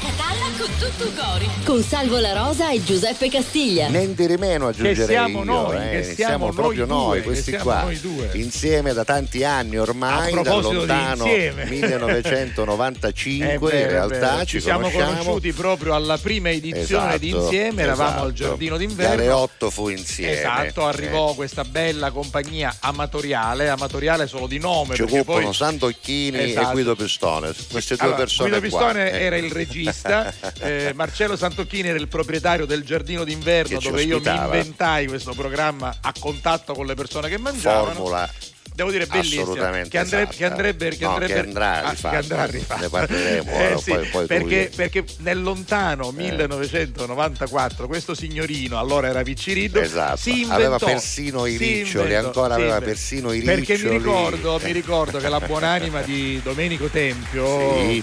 Catalla con tutto cori. Con Salvo La Rosa e Giuseppe Castiglia. Niente di meno aggiungerei Che siamo io, noi, eh. che siamo noi proprio due, noi, che questi siamo qua, noi due. insieme da tanti anni ormai, A di lontano insieme. 1995 È in vero, è realtà vero. ci, siamo conosciamo. conosciuti proprio alla prima edizione di Esatto, Insieme, eravamo al esatto. giardino Dalle d'inverno. 8 fu insieme. Esatto, arrivò questa bella compagnia amatoriale, amatoriale solo di nome. Ci occupano poi Santocchini Esatto. e Guido Pistone, queste due Allora, persone Guido qua, Pistone eh. era il regista, eh, Marcello Santocchini era il proprietario del giardino d'inverno dove io mi inventai questo programma a contatto con le persone che mangiavano. formula Devo dire bellissimo. assolutamente Che, andre- che andrebbe, che No, andrebbe che andrà ah, che andrà rifatta. Ne parleremo, Eh, ora, sì, poi- poi perché, perché nel lontano 1994 questo signorino, allora era Picciriddo, Esatto, si inventò, aveva persino i riccioli, inventò- ancora aveva inventò. persino i Perché mi riccioli. ricordo, mi ricordo che la buonanima di Domenico Tempio, Sì.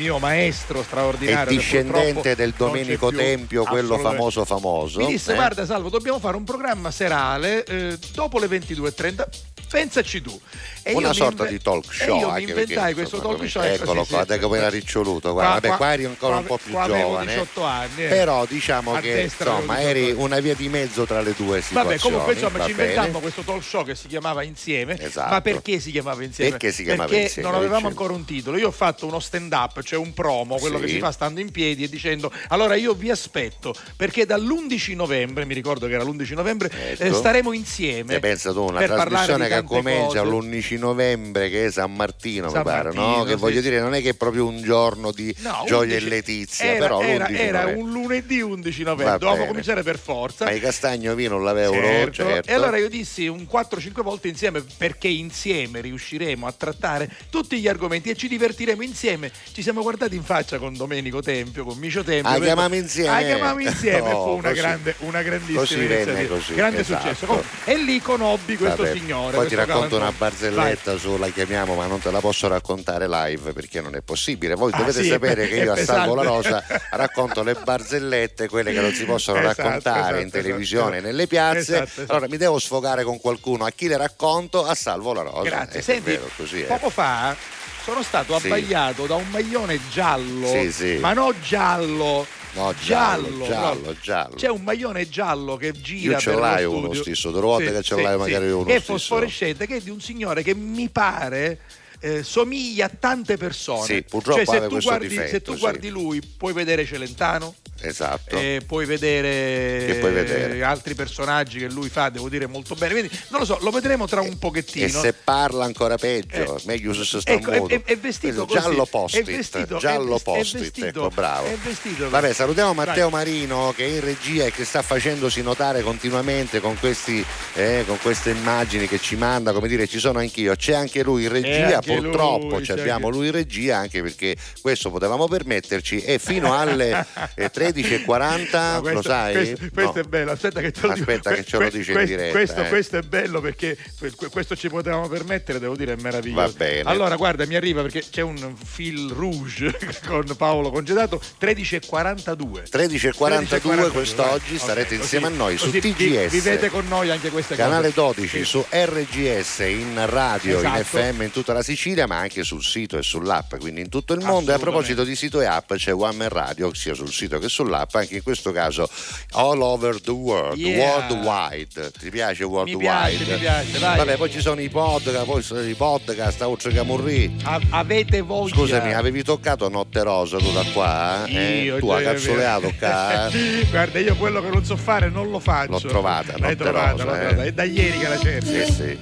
Mio maestro È straordinario, che discendente del Domenico più, Tempio, quello famoso famoso. Mi disse, eh? guarda Salvo, dobbiamo fare un programma serale eh, dopo le 22.30. Pensaci tu. E una sorta inve- di talk show. io anche inventai perché, questo talk show. Eccolo qua, sì, come era riccioluto. Guarda, qua, vabbè, qua eri ancora un po' più giovane. 18 anni. Eh. Però diciamo A che insomma eri una via di mezzo tra le due situazioni. Vabbè, comunque insomma va ci inventammo questo talk show che si chiamava Insieme. Esatto. Ma perché si chiamava Insieme? Perché si chiamava perché Insieme? Non avevamo insieme. ancora un titolo. Io ho fatto uno stand up, cioè un promo, quello sì. che si fa stando in piedi e dicendo allora io vi aspetto perché dall'11 novembre, mi ricordo che era l'11 novembre, certo. eh, staremo insieme. E pensa tu, una trasmissione che comincia l'11 15 novembre che è San Martino, San mi pare, Martino, no? che voglio dire non è che è proprio un giorno di no, gioia 11... e letizia, era, però era, era un lunedì 11 novembre, dovevo cominciare per forza. Ma i castagno vino l'avevo certo. certo. E allora io dissi un 4-5 volte insieme perché insieme riusciremo a trattare tutti gli argomenti e ci divertiremo insieme. Ci siamo guardati in faccia con Domenico Tempio, con Micio Tempio. Ah, chiamiamo insieme. Ah, chiamiamo insieme. Oh, fu una, così, grande, una grandissima così, venne, così grande esatto. successo. E lì conobbi questo Vabbè, signore. Poi questo ti racconto una barzelletta galantuomo. barzelletta su la chiamiamo, ma non te la posso raccontare live perché non è possibile. Voi Ah, dovete sì, sapere che io a pesante. Salvo la Rosa racconto le barzellette, quelle che non si possono Esatto, raccontare esatto, in televisione, esatto. nelle piazze. Esatto, esatto. Allora mi devo sfogare con qualcuno. A chi le racconto? A Salvo la Rosa. Grazie. Eh, è Senti, vero, così è. poco fa sono stato Sì. abbagliato da un maglione giallo, Sì, sì. ma no giallo. No, giallo, giallo, giallo, giallo. C'è un maglione giallo che gira Io ce l'hai studio. uno stesso, delle volte che ce l'hai magari uno Che è stesso. fosforescente, che è di un signore che mi pare eh, somiglia a tante persone. Sì, purtroppo cioè, se tu, questo guardi, difetto, se tu sì. guardi lui, puoi vedere Celentano, Esatto. eh, puoi vedere, puoi vedere? altri personaggi che lui fa, devo dire molto bene. Quindi non lo so, lo vedremo tra un pochettino. E se parla ancora peggio, Eh, meglio se sta ecco, è- muto. è- è vestito così, Giallo è post-it, vestito- giallo è è post-it, vestito- ecco, bravo. è vestito- Vabbè, salutiamo Matteo Vai. Marino che è in regia e che sta facendosi notare continuamente con, questi, eh, con queste immagini che ci manda, come dire, ci sono anch'io. C'è anche lui in regia, anche purtroppo lui, ci abbiamo anche- lui in regia anche perché questo potevamo permetterci e fino alle eh, 13.40, No, questo, lo sai? Questo, questo No. è bello, aspetta che te lo dico. Aspetta che ce lo Que- dice in que- diretta, Questo, eh. questo è bello perché que- questo ci potevamo permettere, devo dire, è meraviglioso. Va bene. Allora, guarda, mi arriva perché c'è un fil rouge con Paolo Congedato, 13.42. 13.42 quest'oggi starete così- insieme a noi su così TGS. Vivete con noi anche queste Canale cose. 12 Sì. su RGS in radio, in Esatto. FM in tutta la Sicilia, ma anche sul sito e sull'app, quindi in tutto il mondo. E a proposito di sito e app, c'è One Man Radio, sia sul sito che sull'app, anche in questo caso all over the world, Yeah. worldwide. Ti piace worldwide? piace, mi piace, vai. Vabbè, poi ci sono i podcast, poi sono i podcast, oltre che Murri. A- avete voglia. Scusami, avevi toccato Notte Rosa tu da qua? eh? Io, tu a cazzoleato qua? eh? Guarda, io quello che non so fare non lo faccio. L'ho trovata, L'hai notte trovata, rosa, l'ho eh. trovata. È da ieri che la cerchi. Sì, sì.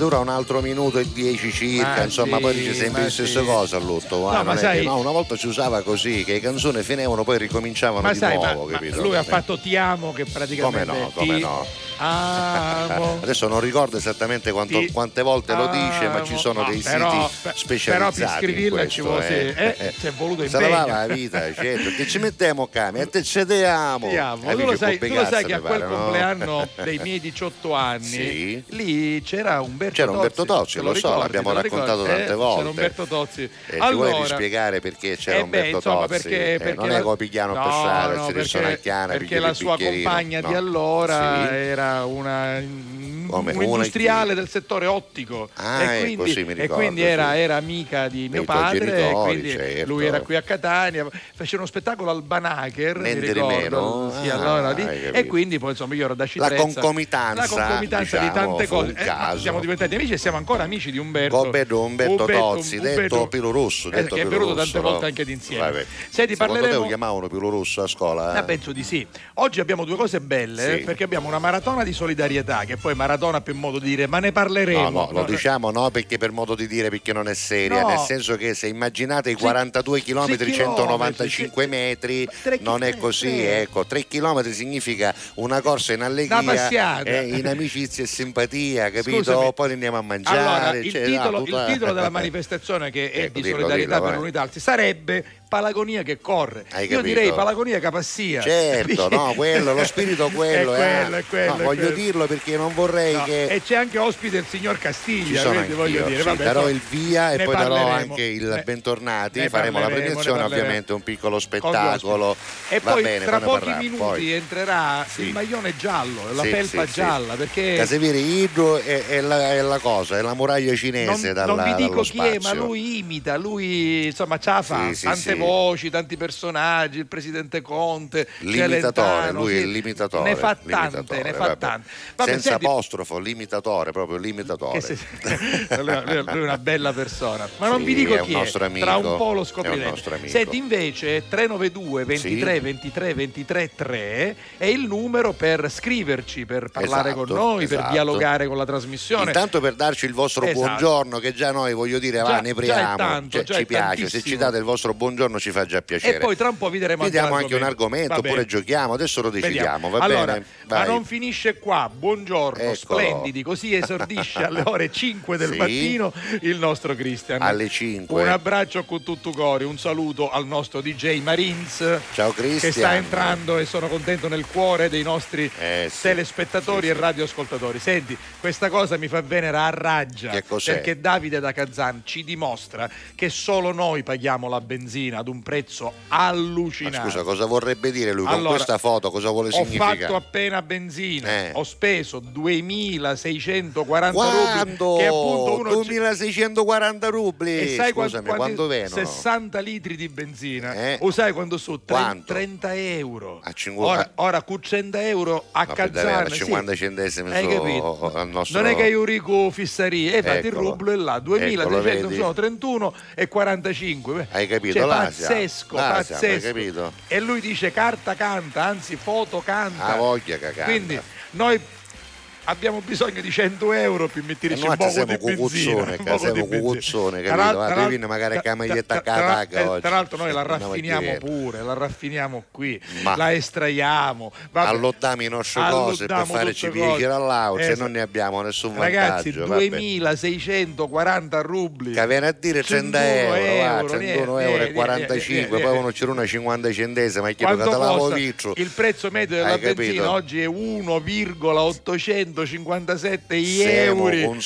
Dura un altro minuto e dieci circa, Ma insomma, sì, poi dice sempre la stessa sì. cosa a lutto. ah, No, è sai- che- no, una volta si usava così, che le canzoni finivano, poi ricominciavano Ma di sai, nuovo, ma capito? lui ha fatto Ti amo che praticamente Come no, come ti no. Amo. Adesso non ricordo esattamente quanto- Ti quante volte lo dice, ma ci sono No, dei però- siti specializzati. però per scriverla ci vuole- eh, ci è voluto impegno. la vita, certo. Che ci mettiamo came, e te ce te amo. Ti. Eh, Tu, lo sai, tu lo sai che a quel pare, no? compleanno dei miei 18 anni Sì. lì c'era Umberto C'era Tozzi. Umberto Tozzi, lo so, ricordi, l'abbiamo te lo raccontato tante Eh, volte. C'era Umberto Tozzi. E ci vuoi allora, rispiegare perché c'era eh Umberto insomma, Tozzi? perché, Eh, non è copigliano no, no, perché, risonacchiana, perché la sua compagna di allora era una Come? un industriale del settore ottico Ah, e, ecco, quindi, sì, mi e ricordo, quindi era, sì. era amica di mio Dei padre genitori, quindi certo. lui era qui a Catania faceva uno spettacolo al Banacher mi Niente di ricordo sì, Ah, allora lì, e quindi poi insomma io ero da La Citrezza concomitanza, la concomitanza di diciamo, tante fu cose Eh, siamo diventati amici e siamo ancora amici di Umberto Umberto, Umberto Tozzi, detto Pilo Russo, eh, detto che è venuto Russo, tante no? volte anche d'insieme Vabbè. senti Secondo te parleremo lo chiamavano Pilo Russo a scuola? Ah, penso di sì. Oggi abbiamo due cose belle eh, perché abbiamo una maratona di solidarietà, che poi maratona più modo di dire, ma ne parleremo. No, no, lo diciamo no perché per modo di dire perché non è seria, No. nel senso che se immaginate i Sì, 42 km sì, 195 metri, non è così, ecco, 3 km significa una corsa in allegria, eh, in amicizia e simpatia, capito? Scusami. Poi andiamo a mangiare. Allora, il, cioè, titolo, tutta- il titolo della manifestazione che è Ecco, di solidarietà dillo, per l'unità sarebbe Palagonia che corre. Hai Io capito? direi Palagonia capassia. Certo, no, quello, lo spirito quello, è quello, eh. è quello, No, è voglio quello. dirlo perché non vorrei No, che E c'è anche ospite il signor ci Castiglia, sono quindi voglio dire, sì, vabbè, darò il via e poi darò parleremo. anche il Ne- bentornati, faremo la premiazione, ovviamente un piccolo spettacolo. E Va poi bene, tra pochi minuti Poi- entrerà Sì. il maglione giallo, la Sì, felpa gialla, perché Casemiri Idro è, è la, è la cosa, è la muraglia cinese non, dalla, non vi dico chi è, ma lui imita, lui insomma ce la fa, tante. Voci, tanti personaggi, il presidente Conte, L'imitatore, lui è sì. l'imitatore. Ne fa tante, ne fa tante. Vabbè, Senza senti, apostrofo, l'imitatore, proprio l'imitatore. se- lui, è- una bella persona, ma non Sì, vi dico chi è, amico, tra un po' lo scoprirete. amico. Senti invece 392 23 Sì. 23 23 3 è il numero per scriverci, per parlare Esatto, con noi, per esatto. dialogare con la trasmissione. Intanto per darci il vostro Esatto. buongiorno, che già noi voglio dire, va, già ne priamo, tanto, cioè, ci piace, se tantissimo. ci date il vostro buongiorno ci fa già piacere. E poi tra un po' vi daremo anche Vediamo anche un argomento, oppure giochiamo, adesso lo decidiamo, allora? Ma non finisce qua, buongiorno, Eccolo. splendidi, così esordisce alle ore 5 del Sì. mattino il nostro Cristian. Alle 5. Un abbraccio con tutto cuore, un saluto al nostro DJ Marins Ciao Cristian. che sta entrando e sono contento nel cuore dei nostri Eh, sì. telespettatori Sì, e radioascoltatori. Senti, questa cosa mi fa venere a raggia Che cos'è? perché Davide da Kazan ci dimostra che solo noi paghiamo la benzina ad un prezzo Ma allucinante. scusa, cosa vorrebbe dire lui con Allora, questa foto? Cosa vuole Ho significare? fatto appena benzina, Eh. ho speso 2640 Quando? rubli, che è appunto uno 2640 rubli. e sai Scusami, quanti- quando vengono? 60 litri di benzina. Eh. O sai quando Quanto? 30 euro. A 50 Ora, ora con 100 euro a dai, Kazan. a 50 centesimi Hai capito? al nostro- Non è che io rico fissarie, e fate il Eccolo. rublo e là, Eccolo, 2600 vedi? sono 31 e 45. Hai capito? Cioè, Là pazzesco, hai pazzesco. capito? E lui dice carta canta, anzi foto canta. Ah, voglia che canta. Quindi noi abbiamo bisogno di 100 euro per mettere E un noi poco siamo di benzina. siamo cucuzzone, viene magari tra- con la maglietta tra- tra- cataca eh, oggi. Tra l'altro noi la raffiniamo pure, la raffiniamo qui, la estraiamo. Allottiamo le nostre cose per farci piacere all'auto e Esatto. non ne abbiamo nessun Ragazzi, vantaggio. vabbè. 2640 rubli. Che viene a dire 30 31 euro, va, euro, 31 niente, euro e niente, 45, niente, poi uno c'era una 50 centesimi, ma chiedo che te vitro. Il prezzo medio della benzina oggi è 1,857 Siamo euro.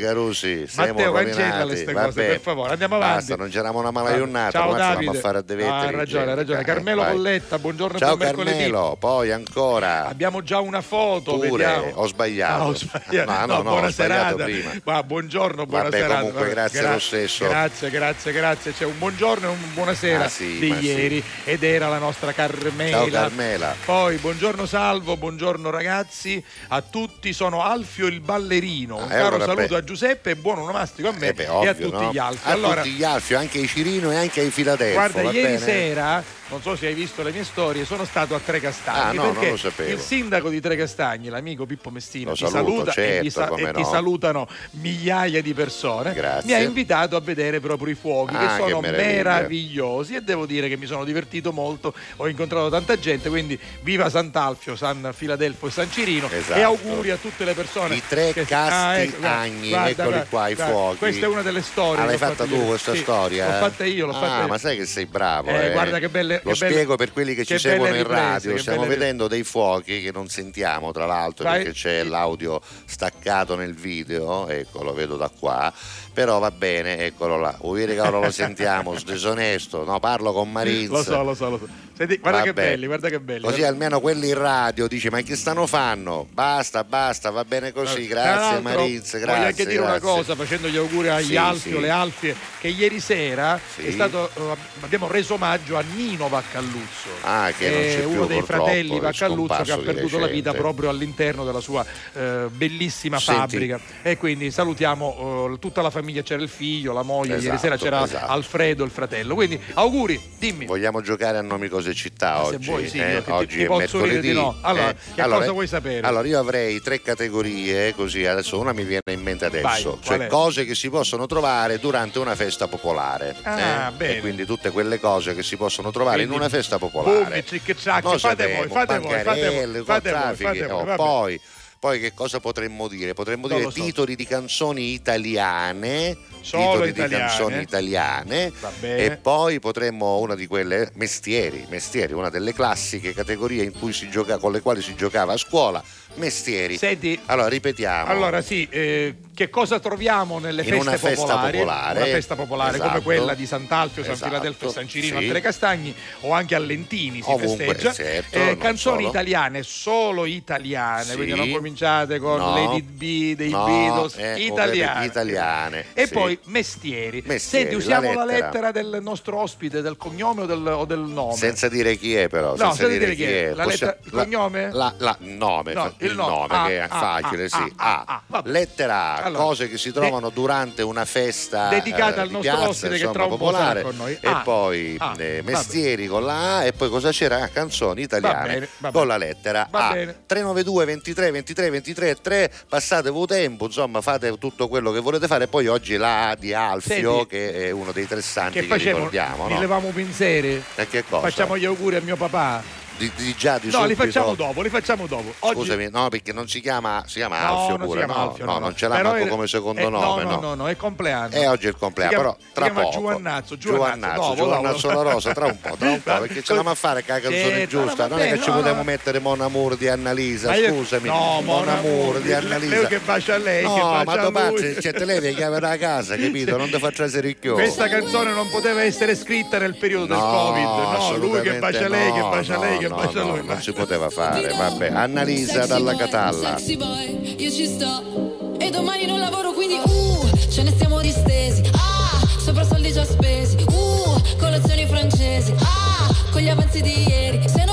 carusi. Siamo Matteo, cancella queste Vabbè. cose, per favore. Andiamo avanti. Basta, non c'eravamo una malaionnata, Ciao ma facciamo Davide. a fare a devetti. Ah, hai ragione, hai ragione. Carmelo vai. Colletta, buongiorno Ciao buon. Carmelo, poi ancora. Abbiamo già una foto, Pure, vediamo. ho sbagliato. Ah, ho sbagliato. No, no, no, buona ho serata. prima. Ma buongiorno, buona Vabbè, serata. comunque, grazie lo stesso. Grazie, grazie, grazie. C'è un buongiorno e un buonasera Ah, sì, di ma sì. ieri ed era la nostra Carmela. Ciao Carmela. Poi buongiorno Salvo, buongiorno ragazzi, a tutti sono Alfio il ballerino. Un Ah, e caro allora, saluto beh. a Giuseppe e buon onomastico a me Eh beh, e a ovvio, tutti no? gli altri. A Allora, tutti gli altri, anche ai Cirino e anche ai Filadelfo. Guarda, ieri bene? sera, non so se hai visto le mie storie, sono stato a Tre Castagni Ah, no, perché non lo sapevo. il sindaco di Tre Castagni, l'amico Pippo Messina, Lo ti saluto, saluta e, ti certo, e ti no. salutano migliaia di persone. Grazie. Mi ha invitato a vedere proprio i fuochi Ah, che che sono meraviglia. meravigliosi e devo dire che mi sono divertito molto, ho incontrato tanta gente, quindi viva Sant'Alfio, San Filadelfo e San Cirino Esatto. e auguri a tutte le persone. I tre che- casti Ah, ecco, guarda, eccoli guarda, qua, i guarda, fuochi. Questa è una delle storie. Ah, l'hai che fatta tu ieri. questa Sì, storia? L'ho fatta io, l'ho fatta ah, io. ma sai che sei bravo. Eh, eh? guarda che belle- che belle- spiego per quelli che ci che seguono belle in radio. Stiamo vedendo dei fuochi che non sentiamo, tra l'altro, Vai. perché c'è l'audio staccato nel video. Ecco, lo vedo da qua. Però va bene, eccolo là. Vuoi dire che ora lo sentiamo? Disonesto. No, parlo con Marinz. Lo so, lo so, lo so. Senti, guarda che Vabbè. belli, guarda che belli. Così almeno quelli in radio dice ma che stanno fanno? Basta, basta, va bene così, grazie Marinz, grazie. Voglio anche dire una grazie. cosa, facendo gli auguri agli Sì, Alfio, sì. le Alfie, che ieri sera Sì. è stato, eh, abbiamo reso omaggio a Nino Vaccalluzzo. Ah, che c'è è uno dei fratelli Vaccalluzzo che ha perduto la vita proprio all'interno della sua eh, bellissima Senti. fabbrica. E quindi salutiamo eh, tutta la famiglia, c'era il figlio, la moglie, ieri Esatto, sera c'era esatto. Alfredo, il fratello. Quindi auguri, dimmi. Vogliamo giocare a nomi cose città Ah, se oggi? vuoi, sì, eh? ti- oggi ti è mercoledì. no. Allora, eh? che cosa vuoi sapere? Allora, io avrei tre categorie, così adesso una mi viene in mente adesso, Vai, cioè cose che si possono trovare durante una festa popolare. Ah, eh? E quindi tutte quelle cose che si possono trovare Quindi, in una festa popolare. trick track, Noi fate voi, fate voi, fate voi, fate voi, fate voi, oh, poi, poi che cosa potremmo dire? Potremmo Non dire so. titoli di canzoni italiane. Solo titoli italiane. di canzoni italiane e poi potremmo una di quelle mestieri, mestieri, una delle classiche categorie in cui si gioca, con le quali si giocava a scuola, mestieri. Senti, Allora ripetiamo. Allora sì, eh, che cosa troviamo nelle In feste una festa popolari? popolare. Una festa popolare come Esatto. quella di Sant'Alfio, San Esatto. Filadelfo e San Cirino Sì. a Tre Castagni o anche a Lentini si Ovunque, festeggia. certo, Eh, canzoni solo. italiane, solo italiane, Sì. quindi non cominciate con No. Lady B dei No, Beatles, eh, italiane. italiane, E sì. poi mestieri. Mestieri, Senti, usiamo la la lettera. lettera. del nostro ospite, del cognome o del, o del nome? Senza dire chi è però, No, senza dire dire chi è. La Possiamo- lettera- il cognome? La, la- nome, No, il, il nome. nome Ah, che è ah, facile, ah, sì. A. Lettera A, Allora, cose che si trovano durante una festa Dedicata eh, al nostro piazza, ospite che insomma, tra un po' popolare con noi. e Ah, poi ah, eh, mestieri con la A e poi cosa c'era? Canzoni italiane bene, va con bene. la lettera Va A. bene. 392 23 23 23 3 passatevi tempo, insomma, fate tutto quello che volete fare. Poi oggi la A di Alfio Senti, che è uno dei tre santi Che che, facciamo? ricordiamo, no? levamo pensieri? E che cosa? Facciamo gli auguri a mio papà? Di, di già di No, li facciamo dopo, li facciamo dopo. Oggi... Scusami, no, perché non si chiama, si chiama No, Alfio pure, chiama no, Alfio, no, no, non no. ce l'ha manco è- come secondo eh, nome, no, no, no, no, è compleanno. E oggi è il compleanno, chiama- però tra si poco. Giovannazzo, Giovannazzo, dopo, Giovannazzo dopo. la Rosa, tra un po', tra un po', perché ce l'abbiamo a fare con la canzone giusta, no, non è che ci potevamo mettere Mon Amour di Annalisa, scusami, no, Mon Amour di Annalisa. lei che bacia lei, no, che bacia ma tu lui. pazzi, cioè, te levi le chiavi da casa, capito? Non ti faccio essere ricchio. Questa canzone non poteva essere scritta nel periodo del Covid. No, lui che bacia lei, che bacia lei, che bacia lui. non si poteva fare, vabbè. Annalisa dalla Catalla. Sexy boy, io ci sto. E domani non lavoro, quindi uh, ce ne stiamo distesi. Ah, sopra soldi già spesi. Uh, colazioni francesi. Ah, con gli avanzi di ieri. Se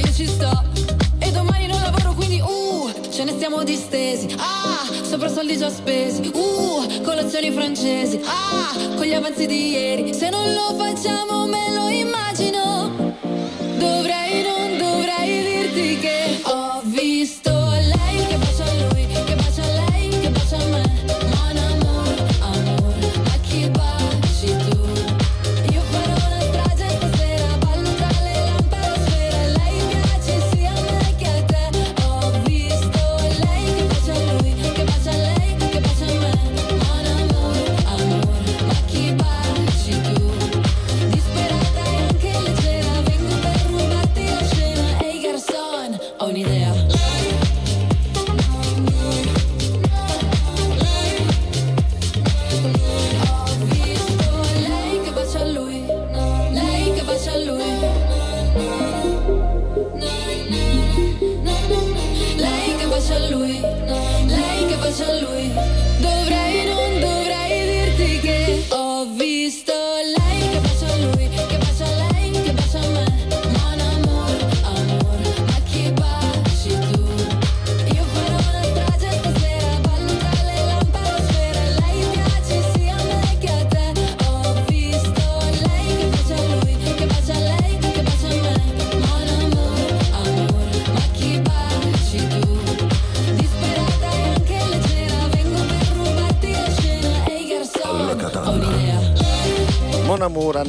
io ci sto. E domani non lavoro quindi uh, ce ne stiamo distesi. Ah, sopra soldi già spesi. Uh, colazioni francesi. Ah, con gli avanzi di ieri. Se non lo facciamo me lo immagino.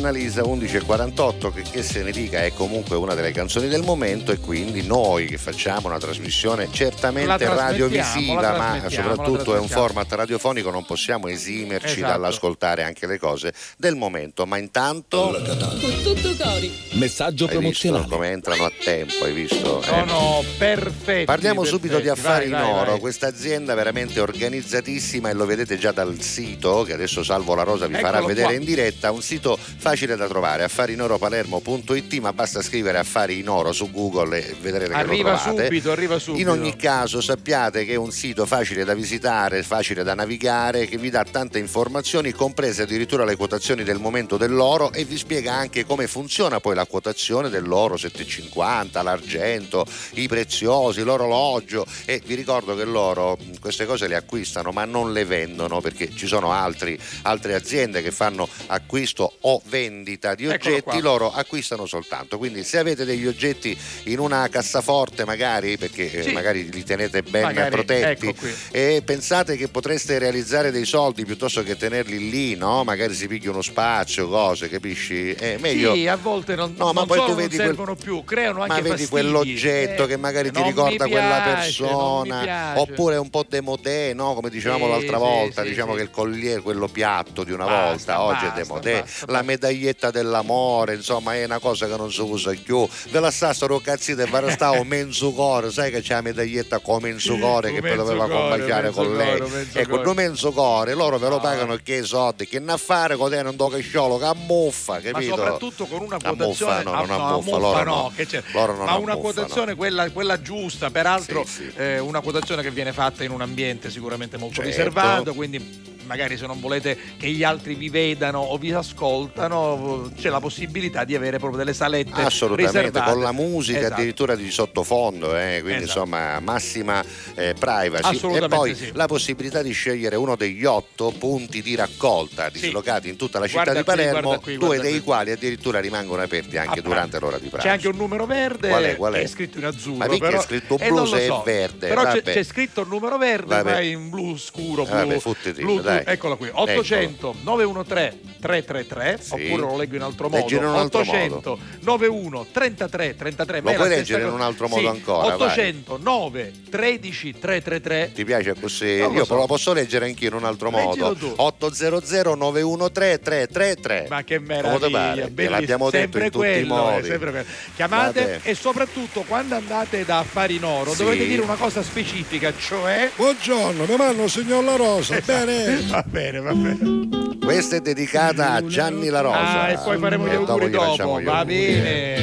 Annalisa 11.48 che, che se ne dica è comunque una delle canzoni del momento e quindi noi che facciamo una trasmissione certamente radiovisiva ma soprattutto è un format radiofonico non possiamo esimerci Esatto. dall'ascoltare anche le cose del momento ma intanto Alla katana. Con tutto cori. Messaggio hai visto promozionale. come entrano a tempo hai visto? Eh. Sono perfetti. Parliamo subito di perfetti. affari Vai, in vai, oro, vai. questa azienda veramente organizzatissima e lo vedete già dal sito che adesso Salvo La Rosa vi farà Eccolo vedere qua. in diretta, un sito facile da trovare, affarinoropalermo.it, ma basta scrivere affari in oro su Google e vedrete che Arriva lo trovate. subito, arriva subito. In ogni caso sappiate che è un sito facile da visitare, facile da navigare, che vi dà tante informazioni, comprese addirittura le quotazioni del momento dell'oro e vi spiega anche come funziona poi la quotazione dell'oro 750, l'argento, i preziosi, l'orologio e vi ricordo che loro queste cose le acquistano ma non le vendono perché ci sono altri- altre aziende che fanno acquisto o vendita di Eccolo oggetti, qua. loro acquistano soltanto. Quindi se avete degli oggetti in una cassaforte magari perché eh, Sì. magari li tenete ben Magari, protetti ecco e pensate che potreste realizzare dei soldi piuttosto che tenerli lì, no? Magari si piglia uno spazio, cose, capisci? È meglio Sì, a volte non, No, ma non poi solo tu vedi non quel- servono più, creano anche ma vedi fastidi. quell'oggetto Eh, che magari ti non ricorda quella piace, mi persona oppure un po' demodé no? come dicevamo Sì, l'altra volta diciamo che il collier quello piatto di una Basta, volta oggi basta, è demodé basta, la basta. Medaglietta dell'amore insomma è una cosa che non si usa più. Ve la sta sto cazzito e va stavo mezzo cuore sai che c'è la medaglietta come mezzo cuore che poi doveva combaciare con lei. mezzo ecco non mezzo cuore loro ve lo pagano che soldi. Che ne affare con te? Non do che sciolo che ammuffa ma capito? soprattutto con una Ammuffa, quotazione no, ah, non no, ammuffa, ammuffa loro no, no. Loro non ma una quotazione quella, quella giusta peraltro Sì, sì. eh, una quotazione che viene fatta in un ambiente sicuramente molto Certo. riservato quindi magari se non volete che gli altri vi vedano o vi ascoltano c'è la possibilità di avere proprio delle salette Assolutamente, riservate. con la musica Esatto. addirittura di sottofondo, eh, quindi Esatto. insomma massima eh, privacy. E poi sì. la possibilità di scegliere uno degli otto punti di raccolta Sì. dislocati in tutta la città Guarda di qui, Palermo, guarda qui, due dei qui. quali addirittura rimangono aperti anche durante l'ora di pranzo. C'è anche un numero verde Qual è, qual è? scritto in azzurro. Ma perché però, è scritto eh, blu se è so. verde? Però c'è, c'è scritto il numero verde, Vabbè. ma in blu scuro. Blu, Vabbè, fottiti, blu- dai. Eccolo qui: 800 913 333. Sì. Oppure lo leggo in altro modo: Leggilo in un altro 800 91 33 33. Lo puoi leggere in un altro modo Sì, ancora, vai. 800 9 13 333. Ti piace così? Non lo Io so. lo posso leggere anch'io in un altro Leggilo modo. tu. 800 913 333. Ma che meraviglia, bellissimo. L'abbiamo detto in tutti i quello, modi. eh, sempre quello. Chiamate Vabbè. e soprattutto quando andate da affari in oro Sì. dovete dire una cosa specifica, cioè Buongiorno, mi mando signor La Rosa, bene? Va bene, va bene. Questa è dedicata a Gianni La Rosa. Ah, e poi faremo gli E auguri gli facciamo dopo. gli Va bene.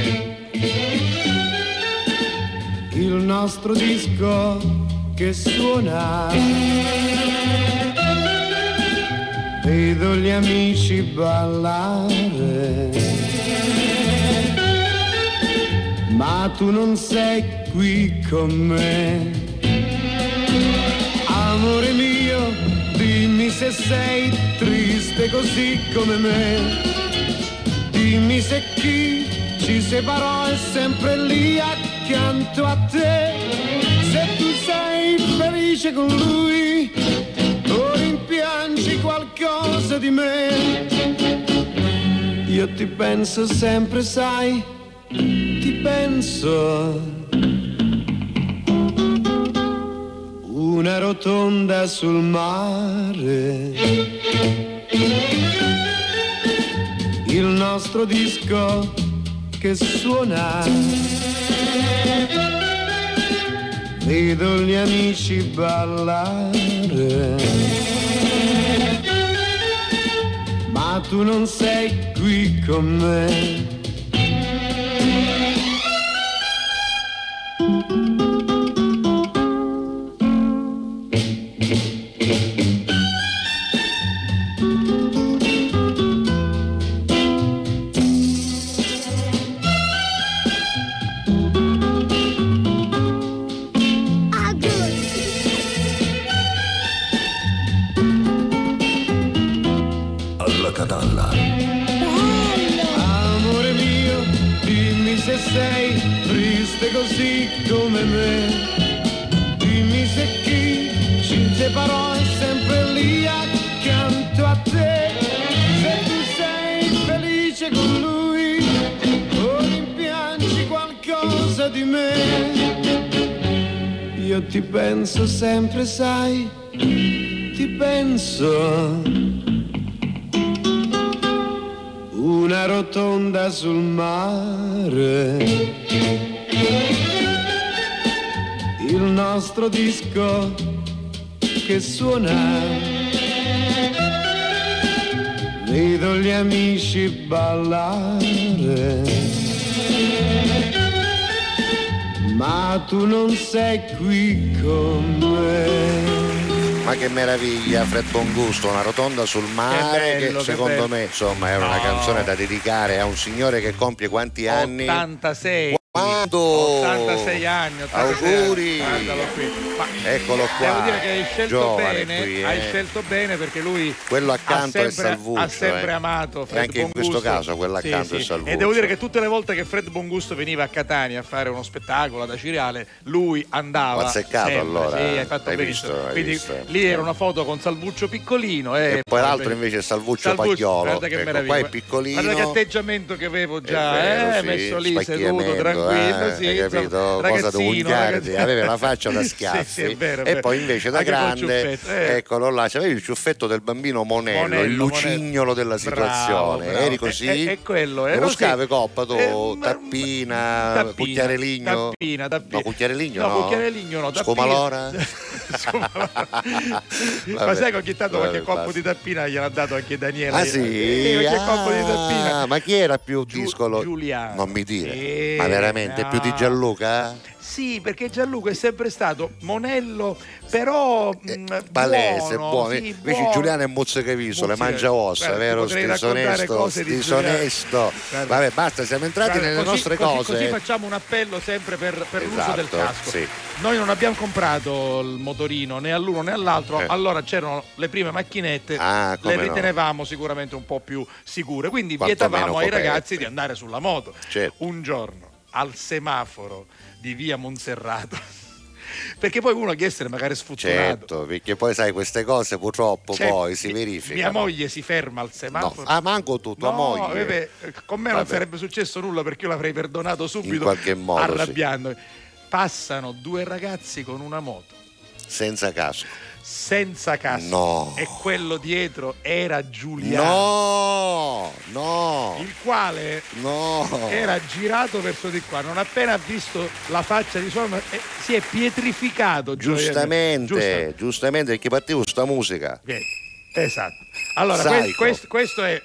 il nostro disco che suona. Vedo gli amici ballare, ma tu non sei qui con me. Amore mio, se sei triste così come me. Dimmi se chi ci separò è sempre lì accanto a te. Se tu sei felice con lui o rimpiangi qualcosa di me. Io ti penso sempre, sai, ti penso. Una rotonda sul mare. Il nostro disco che suona. Vedo gli amici ballare. Ma tu non sei qui con me. Sempre, sai, ti penso. Una rotonda sul mare. Il nostro disco che suona. Vedo gli amici ballare. Ma tu non sei qui con che meraviglia, Fred Bongusto, una rotonda sul mare che, bello, che secondo bello. me insomma è una No. canzone da dedicare a un signore che compie quanti anni? 86. Quando? 86 anni. 86 Auguri. anni. Eccolo qua. Devo dire che hai scelto bene, qui, eh. hai scelto bene perché lui Quello ha accanto è sempre, Salvuccio, ha sempre eh. amato Fred E anche in questo Bongusto. caso quello Sì, accanto sì. è Salvuccio. E devo dire che tutte le volte che Fred Bongusto veniva a Catania a fare uno spettacolo ad Acireale, lui andava. Ho azzeccato, sempre. allora. Sì, hai fatto Hai benissimo. visto, hai Quindi visto. lì era una foto con Salvuccio piccolino e, E poi l'altro invece è Salvuccio Pagliolo. Guarda che Ecco, meraviglia. qua è piccolino. Guarda che atteggiamento che avevo già, È vero, eh, sì, messo lì seduto, spacchiamento, tranquillo, eh, sì, hai capito? Cosa da ungardi, aveva la faccia da Sì, schiaffi sì, è vero, e poi invece da Anche grande eh. eccolo là c'avevi il ciuffetto del bambino Monello, Monello, il lucignolo Monello. della Bravo, situazione bravo. eri così È, è- è quello Lo ero buscavi sì. coppa tu Eh, tappina, tappina, cucchiare ligno tappina, tappina. no cucchiare ligno no, no, cucchiare ligno no tappina. scomalora Scomalora. ma Vabbè, sai che ogni tanto qualche vabbè, coppo basta. di tappina gliel'ha dato anche Daniele Ah sì? qualche Ah, coppo di tappina ma chi era più discolo? Giuliano. Non mi dire. Sì, ma veramente no. più di Gianluca? Sì, perché Gianluca è sempre stato monello, però Eh, mh, palese, buono, buono. sì, Invece buono. Giuliano è mozzicaviso, le mangia ossa, Guarda, ti vero? Disonesto, di disonesto. Guarda. Vabbè, basta, siamo entrati Guarda, nelle così- nostre così- cose. Così facciamo un appello sempre per, per l'uso del Esatto, casco. sì. Noi non abbiamo comprato il motorino né all'uno né all'altro, Eh. allora c'erano le prime macchinette, Ah, le no. ritenevamo sicuramente un po' più sicure, quindi Quantomeno vietavamo ai coperte. ragazzi di andare sulla moto. Certo. Un giorno al semaforo di via Monserrato, perché poi uno che essere magari sfortunato. Certo, perché poi sai queste cose purtroppo Cioè, poi si verificano. Mia moglie si ferma al No, semaforo. ah, manco tu, tua No, moglie. vabbè, con me non Vabbè. sarebbe successo nulla perché io l'avrei perdonato subito In qualche modo, sì. arrabbiandomi. Passano due ragazzi con una moto Senza casco. Senza casco No. e quello dietro era Giuliano, No, no, il quale no. era girato verso di qua, non appena ha visto la faccia di sua moglie, eh, si è pietrificato. Giustamente, Giusta- giustamente, perché partiva sta musica. Vedi, Esatto. Allora, que- questo, questo è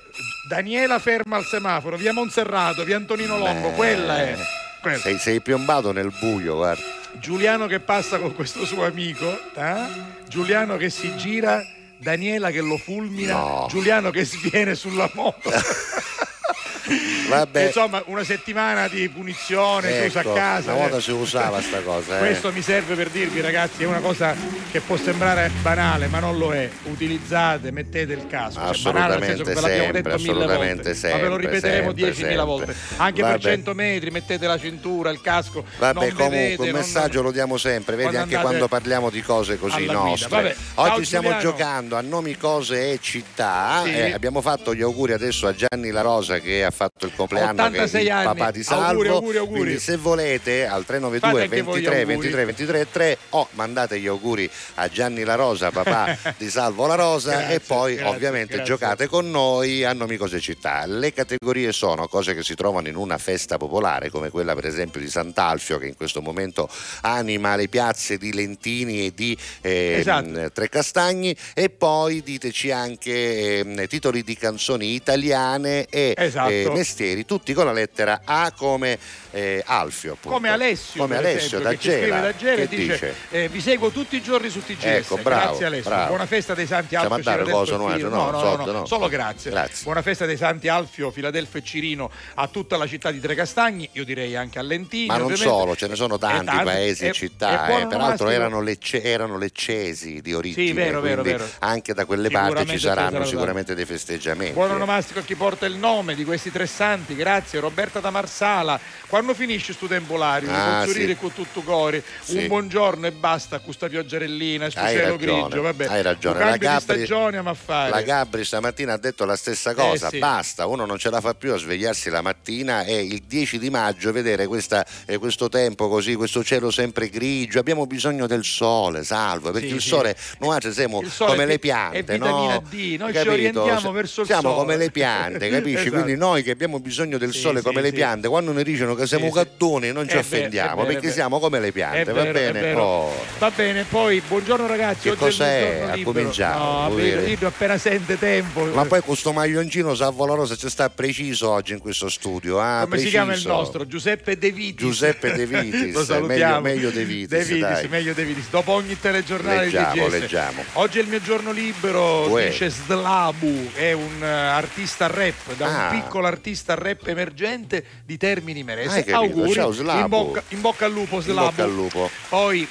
Daniela ferma al semaforo, via Monserrato, via Antonino Longo, Beh, quella è. quella. Sei, sei piombato nel buio, guarda. Giuliano che passa con questo suo amico, eh? Giuliano che si gira, Daniela che lo fulmina, No. Giuliano che sviene sulla moto. Vabbè. Insomma, una settimana di punizione chiusa Ecco, a casa. una volta eh. si usava sta cosa, eh. Questo mi serve per dirvi, ragazzi, è una cosa che può sembrare banale, ma non lo è. Utilizzate, mettete il casco. Cioè, banale sempre, assolutamente volte. sempre, ma ve lo ripeteremo sempre, 10.000 sempre. volte. Anche Vabbè. per 100 metri, mettete la cintura, il casco. Vabbè, non comunque bevete, un non- messaggio lo diamo sempre, vedi Quando anche quando parliamo di cose così nostre. Oggi ciao stiamo Giuliano. giocando a nomi, cose e città. Sì. Eh, abbiamo fatto gli auguri adesso a Gianni La Rosa che ha fatto il compleanno, che è 86 il anni. papà di Salvo. Auguri, auguri, auguri. Quindi se volete al Fate 392 anche voi gli 23 auguri. 23 23 3 o mandate gli auguri a Gianni La Rosa, papà di Salvo La Rosa Grazie, e poi grazie, ovviamente grazie. giocate con noi a nomi, cose città. Le categorie sono cose che si trovano in una festa popolare come quella per esempio di Sant'Alfio che in questo momento anima le piazze di Lentini e di ehm, Esatto. Trecastagni e poi diteci anche ehm, titoli di canzoni italiane e Esatto. eh, mestieri, tutti con la lettera A come eh, Alfio. appunto. Come Alessio, Come Alessio esempio, da Gela. da Gela Che dice, dice? eh, vi seguo tutti i giorni su TGS Ecco, bravo, grazie Alessio bravo. buona festa dei Santi Siamo Alfio andati a Filadelfo cosa e? Cirino No, no, no, soldi, no, no. solo grazie. Grazie. buona festa dei Santi Alfio Filadelfo e Cirino a tutta la città di Trecastagni io direi anche a Lentini Ma non ovviamente. solo, ce ne sono tanti, tanti. paesi e, città, e eh, peraltro erano, lecce- erano leccesi di origine, Sì, vero, vero, vero. anche da quelle parti ci saranno sicuramente dei festeggiamenti. Buon onomastico a chi porta il nome di questi tre santi, grazie. Roberta da Marsala, quando finisce sto tempolario, Ah, sì. con tutto cori, Sì. un buongiorno e basta con sta pioggerellina, sto Hai cielo ragione, grigio, vabbè. hai ragione. Un La Gabri- stagione a fare. La Gabri stamattina ha detto la stessa cosa, Eh, sì. basta, uno non ce la fa più a svegliarsi la mattina e il 10 di maggio vedere questa, eh, questo tempo così, questo cielo sempre grigio, abbiamo bisogno del sole, salvo, perché il sole, noi siamo come le piante, no? D, noi ci Capito? orientiamo Se- verso il Siamo sole. come le piante, capisci? Esatto. Quindi noi che abbiamo bisogno del Sì, sole sì, come le sì. piante, quando ne dicono che siamo Sì, gattoni non ci È offendiamo, vero, perché vero. siamo come le piante, va vero, bene? Oh. Va bene, poi buongiorno ragazzi, Che cos'è? libero. cominciato, No, libero appena sente tempo. Ma poi questo maglioncino Salvo La Rosa ci sta preciso oggi in questo studio. ah, come si chiama il preciso. nostro? Giuseppe De Vitis. Giuseppe De Vitis, Lo salutiamo. meglio- meglio De Vitis, De Vitis, meglio De Vitis. Dopo ogni telegiornale Leggiamo, leggiamo. Oggi è il mio giorno libero, Uè. dice Slabu, è un eh, artista rap, da Ah. un piccolo artista rap emergente di Termini Merese. Auguri, Ciao, Slabu. in bocca, in bocca al lupo Slabu. bocca al lupo. Poi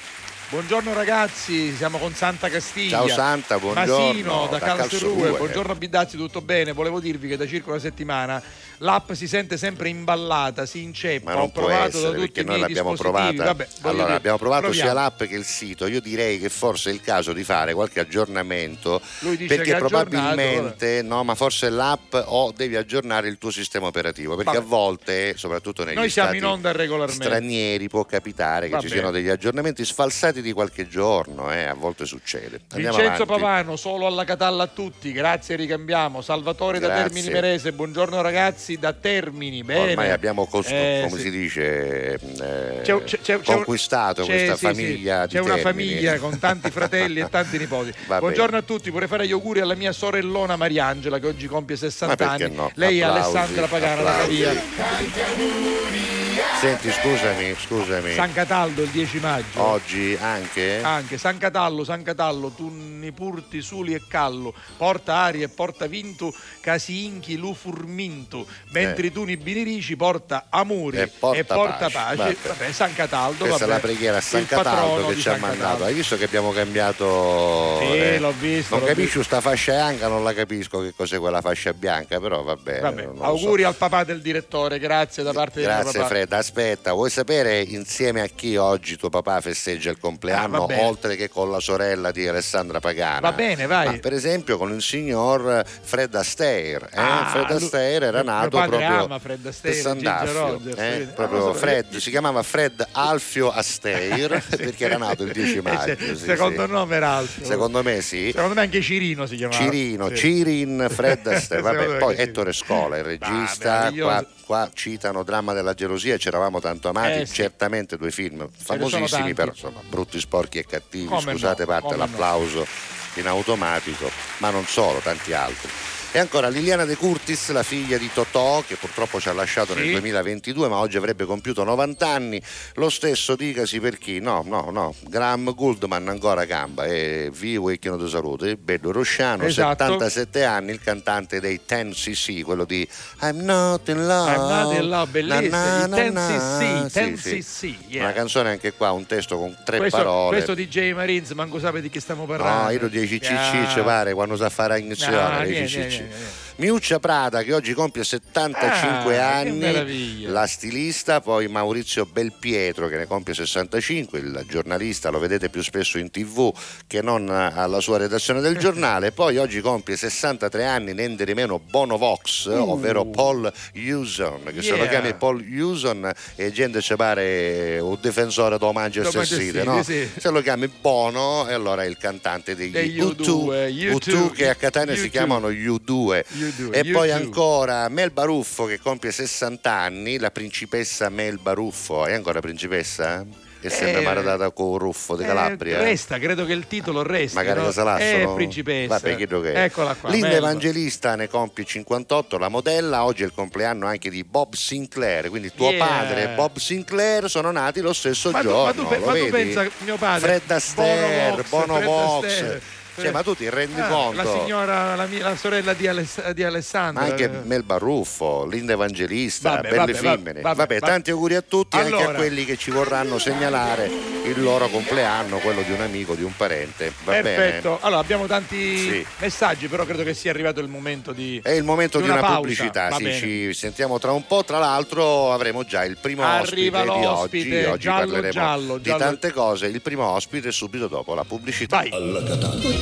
Buongiorno ragazzi, siamo con Santa Castiglia. Ciao Santa, buongiorno. Masino da, Da Calserue. Calserue. Buongiorno Bidazzi, tutto bene? Volevo dirvi che da circa una settimana l'app si sente sempre imballata, si inceppa. Ma non Ho può provato essere da tutti perché noi l'abbiamo provata. Vabbè, allora, dire, abbiamo provato sia proviamo. l'app che il sito. Io direi che forse è il caso di fare qualche aggiornamento perché probabilmente, no, ma forse l'app o devi aggiornare il tuo sistema operativo perché Vabbè. a volte, soprattutto negli Noi siamo stati in onda regolarmente. stranieri, può capitare che Va ci siano degli aggiornamenti sfalsati di qualche giorno, eh, a volte succede. Andiamo Vincenzo avanti. Pavano, solo alla Catalla a tutti, grazie, ricambiamo. Salvatore da Grazie. Termini Merese, buongiorno ragazzi da Termini, bene. Ormai abbiamo cos- Eh, come sì. si dice eh, C'è- c'è- c'è- conquistato questa sì, sì, famiglia di C'è una Termini. famiglia con tanti fratelli e tanti nipoti. Va Buongiorno a tutti, vorrei fare gli auguri alla mia sorellona Mariangela che oggi compie 60 Ma perché anni. no? Lei è Alessandra Pagana da applausi. Caria. Senti, scusami, scusami. San Cataldo il 10 maggio. Oggi anche? Anche San Catallo, San Catallo, tu ni purti suli e callo, porta aria e porta vinto, casi inchi lu furminto, mentre tu ni binirici porta amori Eh. E porta pace. pace. Vabbè. Vabbè, San Cataldo, Questa è vabbè. la preghiera a San Cataldo che ci ha mandato. Hai visto che abbiamo cambiato? Sì, l'ho visto, Non l'ho capisci questa fascia bianca, non la capisco che cos'è quella fascia bianca, però va bene. Auguri so. al papà del direttore, grazie da parte del Grazie papà. Fred, aspetta, vuoi sapere insieme a chi oggi tuo papà festeggia il Ah, compleanno, bene. oltre che con la sorella di Alessandra Pagana? Va bene, vai. Ma per esempio con il signor Fred Astaire. eh? Ah, Fred Astaire era nato proprio ama Fred Astaire, San Gigi Daffio, Rogers, eh? proprio Ah, Fred, si chiamava Fred Alfio Astaire perché era nato il 10 Eh, maggio. sì, sì, secondo sì. nome era altro. Secondo me sì. Secondo me anche Cirino si chiamava. Cirino, Sì. Cirin, Fred Astaire, vabbè, poi sì. Ettore Scola, il regista, meraviglioso. Qua, citano Dramma della gelosia, ci eravamo tanto amati, Eh, sì. certamente due film famosissimi, però insomma, brutti, sporchi e cattivi, Come scusate no, parte come no. l'applauso in automatico, ma non solo, tanti altri. E ancora Liliana De Curtis, la figlia di Totò, che purtroppo ci ha lasciato nel Sì. 2022, ma oggi avrebbe compiuto 90 anni. Lo stesso dicasi per chi? No, no, no. Graham Goldman ancora a gamba e vivo e chiedo di salute. Bello Rosciano, Esatto. 77 anni, il cantante dei 10cc, quello di I'm not in love. I'm not in love, bellissimo. Na, na, I na, 10cc, Sì, 10cc, sì. yeah. Una canzone anche qua, un testo con tre questo, parole. questo DJ Marines, manco sapete di che stiamo parlando. No, io lo dici Ah. cicci, ci pare, quando sa fare No, ignizione. niente, dici niente, cicci. Niente. Miuccia Prada che oggi compie 75 Ah, anni, la stilista, poi Maurizio Belpietro che ne compie 65, il giornalista lo vedete più spesso in tv che non alla sua redazione del giornale, poi oggi compie 63 anni niente di meno Bono Vox, ovvero Paul Hewson, che se lo Uh. Yeah. chiami Paul Hewson e gente ci pare un difensore da Manchester Manchester City, City, no? sì. se lo chiami Bono e allora è il cantante degli Degli U2, U2, U2 che a Catania si U2. chiamano U2 U2, e poi U2. ancora Mel Baruffo che compie 60 anni la principessa Mel Baruffo è ancora principessa? è sempre Eh, maradata con Ruffo di Calabria Eh, resta, credo che il titolo resti. magari no? che se lasciano Eh, principessa. Vabbè, che Eccola qua. Linda Melba. Evangelista ne compie 58 la modella oggi è il compleanno anche di Bob Sinclair quindi tuo Yeah. padre e Bob Sinclair sono nati lo stesso Ma tu, giorno ma tu lo ma tu pensa mio padre Fred Astaire Bono Vox Astaire. Cioè, ma tu ti rendi Ah, conto La signora, la, mia- la sorella di, Aless- di Alessandro. ma anche Mel Baruffo, Linda Evangelista, Vabbè, belle vabbè, femmine. vabbè, Vabbè, vabbè. tanti auguri a tutti, anche Allora. a quelli che ci vorranno segnalare il loro compleanno, quello di un amico, di un parente. Va Perfetto. bene? Allora, abbiamo tanti Sì. messaggi, però credo che sia arrivato il momento di. È il momento di Di una, una pubblicità, va sì, bene. ci sentiamo tra un po'. Tra l'altro avremo già il primo Arriva ospite di oggi. Oggi giallo, parleremo giallo, di giallo. tante cose. Il primo ospite subito dopo la pubblicità. Vai. alla Catalla.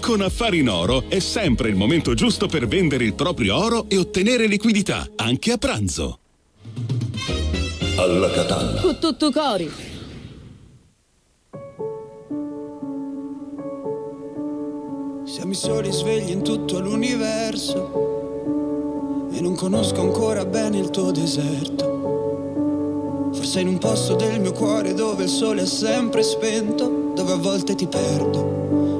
Con Affari in Oro è sempre il momento giusto per vendere il proprio oro e ottenere liquidità, anche a pranzo. Alla Catalla. Con tutto cori. Siamo i soli svegli in tutto l'universo e non conosco ancora bene il tuo deserto. Forse in un posto del mio cuore dove il sole è sempre spento, dove a volte ti perdo,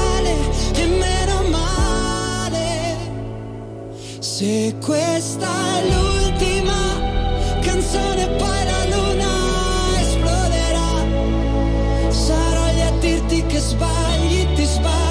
E meno male. Se questa è l'ultima canzone poi la luna esploderà. Sarò lì a dirti che sbagli, ti sbagli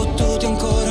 Fottuti ancora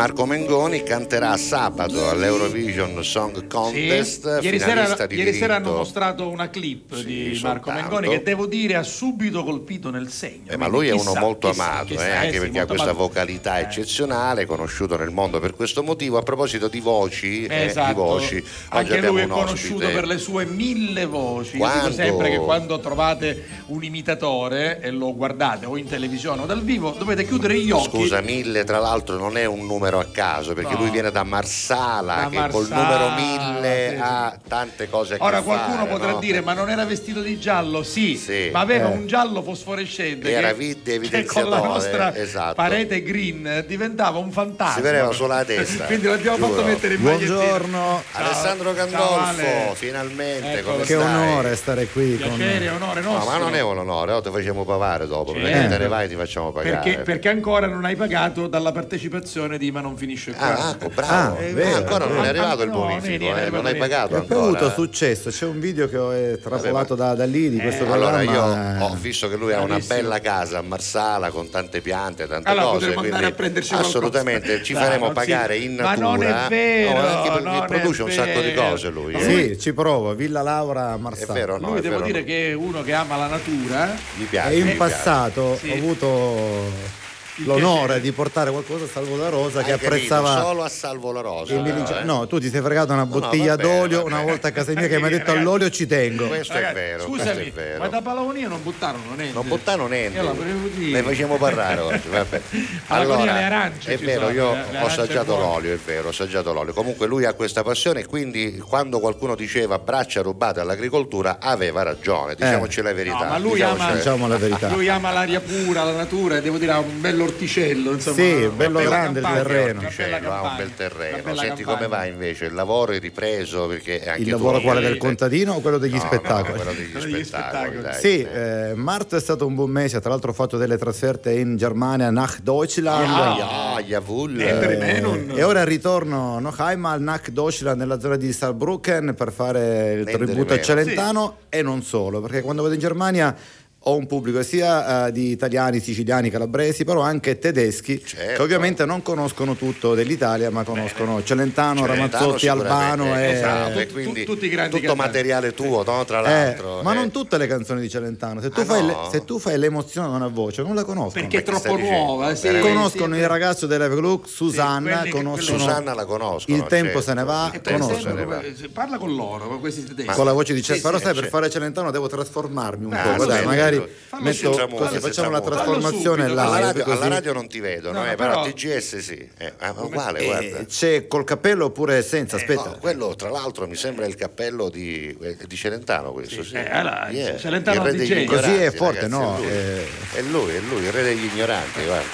Marco Mengoni, canterà sabato all'Eurovision Song Contest, Sì. Ieri, sera, di ieri sera hanno mostrato una clip Sì, di Marco soltanto. Mengoni che devo dire ha subito colpito nel segno. Eh, ma lui è chissà, uno molto chissà, amato, chissà, eh, eh, anche perché ha questa amato. vocalità Eh. eccezionale, conosciuto nel mondo per questo motivo. A proposito di voci, eh, Esatto. di voci anche lui è conosciuto ospite. per le sue mille voci. Io Quando- dico sempre che quando trovate un imitatore e lo guardate o in televisione o dal vivo, dovete chiudere gli occhi. Scusa, mille tra l'altro non è un numero a caso perché No. lui viene da Marsala Da che col Marsala, numero mille sì, sì. ha tante cose a che Ora qualcuno fare, potrà no? dire ma non era vestito di giallo? Sì, Sì. ma aveva Eh. un giallo fosforescente Era che, vide che con la nostra esatto. parete green diventava un fantasma. Si vedeva solo la testa, Quindi l'abbiamo giuro. fatto mettere in magliettina. Buongiorno. Ciao. Alessandro Gandolfo, finalmente Eccolo. come Che stai? onore stare qui con Piacere, onore No, nostro. ma non è un onore, oh, ti facciamo pagare dopo, Certo. perché te ne vai ti facciamo pagare. Perché, perché ancora non hai pagato dalla partecipazione di Ma non finisce qua. Ah, ecco, bravo. Ah, Eh, vero, ancora non è vero. arrivato il No, bonifico, niente, eh, non hai pagato poi ho avuto ancora. successo, c'è un video che ho eh, trapolato da, da lì di questo Allora io programma. ho visto che lui ha una bella casa a Marsala con tante piante, tante Allora cose, potremmo andare quindi a prenderci assolutamente qualcosa. ci faremo si- pagare in Ma natura. non è vero, No, anche perché non è produce un sacco di cose lui. eh. Sì, ci provo, Villa Laura a È Marsala. vero, no? Lui è devo vero, dire no. che è uno che ama la natura. Gli piace. E in passato Sì. ho avuto l'onore di portare qualcosa a Salvo da Rosa che Hai capito? apprezzava solo a salvo la rosa. il però, Milicia- eh. No, tu ti sei fregato una No, no, bottiglia va bene, d'olio una bene. volta a casa mia che mi ha detto Ragazzi, all'olio ci tengo. Questo Ragazzi, è vero, Scusami, questo è vero. ma da Palagonia non buttarono niente. Non buttano niente, ne facciamo parlare oggi. Vabbè. Allora, le arance è vero, sono, io ho assaggiato l'olio, è vero, ho assaggiato l'olio. Comunque lui ha questa passione, quindi quando qualcuno diceva braccia rubate all'agricoltura, aveva ragione, diciamoci la verità. No, ma lui diciamoci ama, la- Diciamo la verità. lui ama l'aria pura, la natura e devo dire ha un bello orticello. Insomma, Sì, una bello grande il campagna, terreno. una bella Orticello, ha un bel terreno. Senti campagna. come va invece? Il lavoro è ripreso perché anche Il tu lavoro quale del contadino o quello degli No, spettacoli? no, quello degli Quello degli spettacoli. spettacoli. dai. Sì, eh, marzo è stato un buon mese, tra l'altro ho fatto delle trasferte in Germania, nach Deutschland. Ah, ja, jawohl. Eh. E ora ritorno noch einmal nach Deutschland nella zona di Saarbrücken per fare il Vendere tributo a. Celentano e non solo, perché quando vado in Germania ho un pubblico sia eh, di italiani, siciliani, calabresi, però anche tedeschi Certo. che ovviamente non conoscono tutto dell'Italia, ma conoscono Celentano, Celentano Ramazzotti, Albano e esatto, e Tu- quindi tutti i grandi tutto cantanti. materiale tuo, no, tra Eh, l'altro. ma eh. non tutte le canzoni di Celentano. Se tu, Ah, fai, no? le- se tu fai l'emozione da una voce, non la conoscono. Perché è troppo nuova. Sì, conoscono sì, il ragazzo della Gluck, Susanna, che- conoscono Susanna la conoscono. Il tempo certo. se ne va, conoscono. parla con loro, con questi tedeschi. con la voce di Sì, Cesaro, sì, sai, per fare Celentano devo trasformarmi un Ah, po'. bene, magari metto così, senza facciamo la muto. trasformazione subito, Alla radio, così. alla radio non ti vedono, No, eh, no, però però- a TGS sì. Eh, è uguale, Eh, guarda. c'è col cappello oppure senza? Aspetta. No, quello tra l'altro mi sembra il cappello di, eh, di Celentano questo sì. eh, allora, Yeah. Celentano Il re degli ignoranti, Così è forte, ragazzi, no? È lui. Eh. è lui, è lui, il re degli ignoranti, guarda.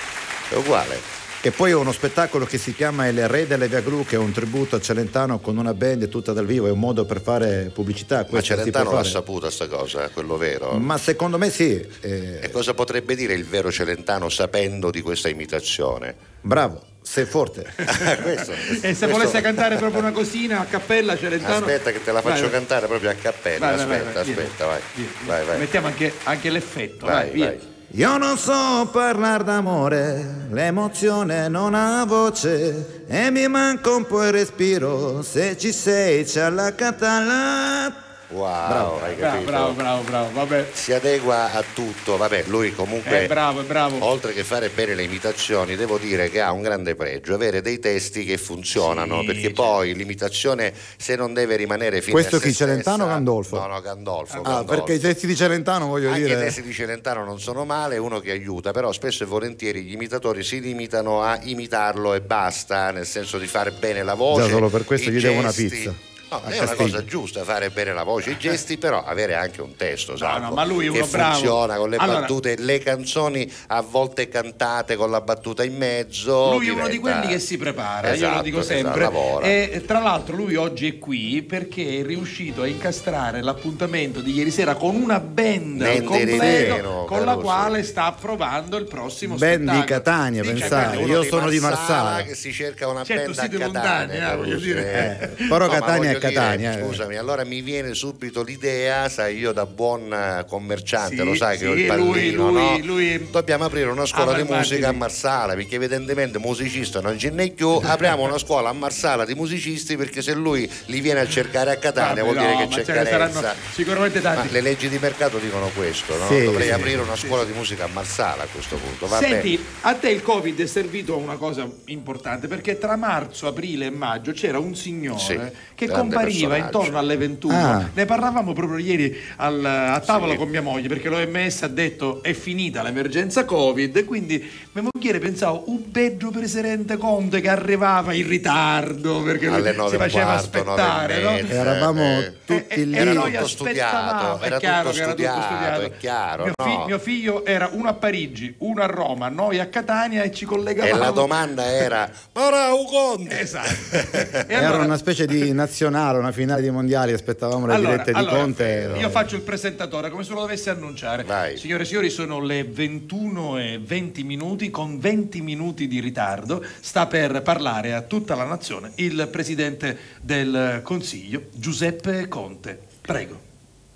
È uguale. E poi ho uno spettacolo che si chiama Il Re delle Via Gru, che è un tributo a Celentano con una band tutta dal vivo, è un modo per fare pubblicità. Ma Celentano l'ha saputa sta cosa, eh, quello vero. Ma secondo me sì. eh, E cosa potrebbe dire il vero Celentano sapendo di questa imitazione? bravo, sei forte. Questo- E se questo- volesse cantare proprio una cosina a cappella Celentano Aspetta che te la faccio Vai, cantare proprio a cappella. Vai, vai, vai, aspetta, vai, aspetta, vai. via, via. Mettiamo anche, anche l'effetto. Vai, Vai, via. vai. Io non so parlare d'amore, l'emozione non ha voce e mi manca un po' il respiro, se ci sei c'è la catalla. Wow, hai Bravo, capito? bravo, bravo, bravo. Vabbè. Si adegua a tutto, vabbè, lui comunque È bravo, è bravo. oltre che fare bene le imitazioni, devo dire che ha un grande pregio, avere dei testi che funzionano, Sì, perché certo. poi l'imitazione se non deve rimanere fine Questo a chi, Celentano o Gandolfo? No, no, Gandolfo. Ah, Gandolfo. perché i testi di Celentano voglio Anche i dire. testi di Celentano non sono male, è uno che aiuta, però spesso e volentieri gli imitatori si limitano a imitarlo e basta, nel senso di fare bene la voce. Già solo per questo i gli devo una gesti. pizza. No, è una cosa giusta fare bene la voce, i gesti, però avere anche un testo, Salvo, no, ma lui è che uno bravo. funziona con le Allora- battute, le canzoni a volte cantate con la battuta in mezzo. Lui è uno di diventa- quelli che si prepara, io Esatto, lo dico esatto, sempre. lavora. e tra l'altro lui oggi è qui perché è riuscito a incastrare l'appuntamento di ieri sera con una band di completo con la quale sta provando il prossimo Band di spettacolo. Catania, Dice, pensate, io sono di Marsala. che si cerca una Certo, band a Catania, lontani, eh, voglio Caruso, dire. Eh, però No, Catania è voglio dire, Catania, eh. scusami, allora mi viene subito l'idea, sai, io da buon eh, commerciante, Sì, lo sai che ho sì, il pallino, lui- no? lui- Dobbiamo aprire una scuola Ah, di ma musica a Marsala, perché evidentemente musicista non ce n'è più, apriamo una scuola a Marsala di musicisti perché se lui li viene a cercare a Catania Vabbè, vuol dire no, che ma c'è carenza. sicuramente Ma tanti. le leggi di mercato dicono questo, no? Sì, Dovrei sì. aprire una scuola di musica a Marsala a questo punto. Va Senti, a te il Covid è servito a una cosa importante perché tra marzo, aprile e maggio c'era un signore Sì, che grande compariva intorno alle 21. Ah. Ne parlavamo proprio ieri al- a tavola Sì. con mia moglie perché l'OMS ha detto è finita l'emergenza Covid. Quindi mia moglie pensavo un peggio presidente Conte che arrivava in ritardo perché lui Alle si e un faceva quarto, aspettare. no? mezza, Eravamo eh, tutti E- e- lì. Era tutto aspettavamo, studiato, è era chiaro tutto che era tutto studiato, è chiaro, Mio, no? mio figlio era uno a Parigi, uno a Roma, noi a Catania e ci collegavamo. E la domanda era: Ora un conte! Esatto. E Era allora- una specie di nazionale, una finale di mondiali, aspettavamo le allora- dirette di allora, Conte. Io faccio il presentatore come se lo dovessi annunciare. Vai. Signore e signori, sono le 21 e 20 minuti. Con 20 minuti di ritardo sta per parlare a tutta la nazione il presidente del Consiglio, Giuseppe Conte. Prego.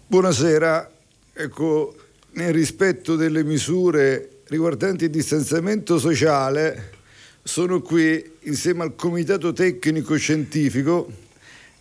Buonasera, ecco, nel rispetto delle misure riguardanti il distanziamento sociale, sono qui insieme al comitato tecnico scientifico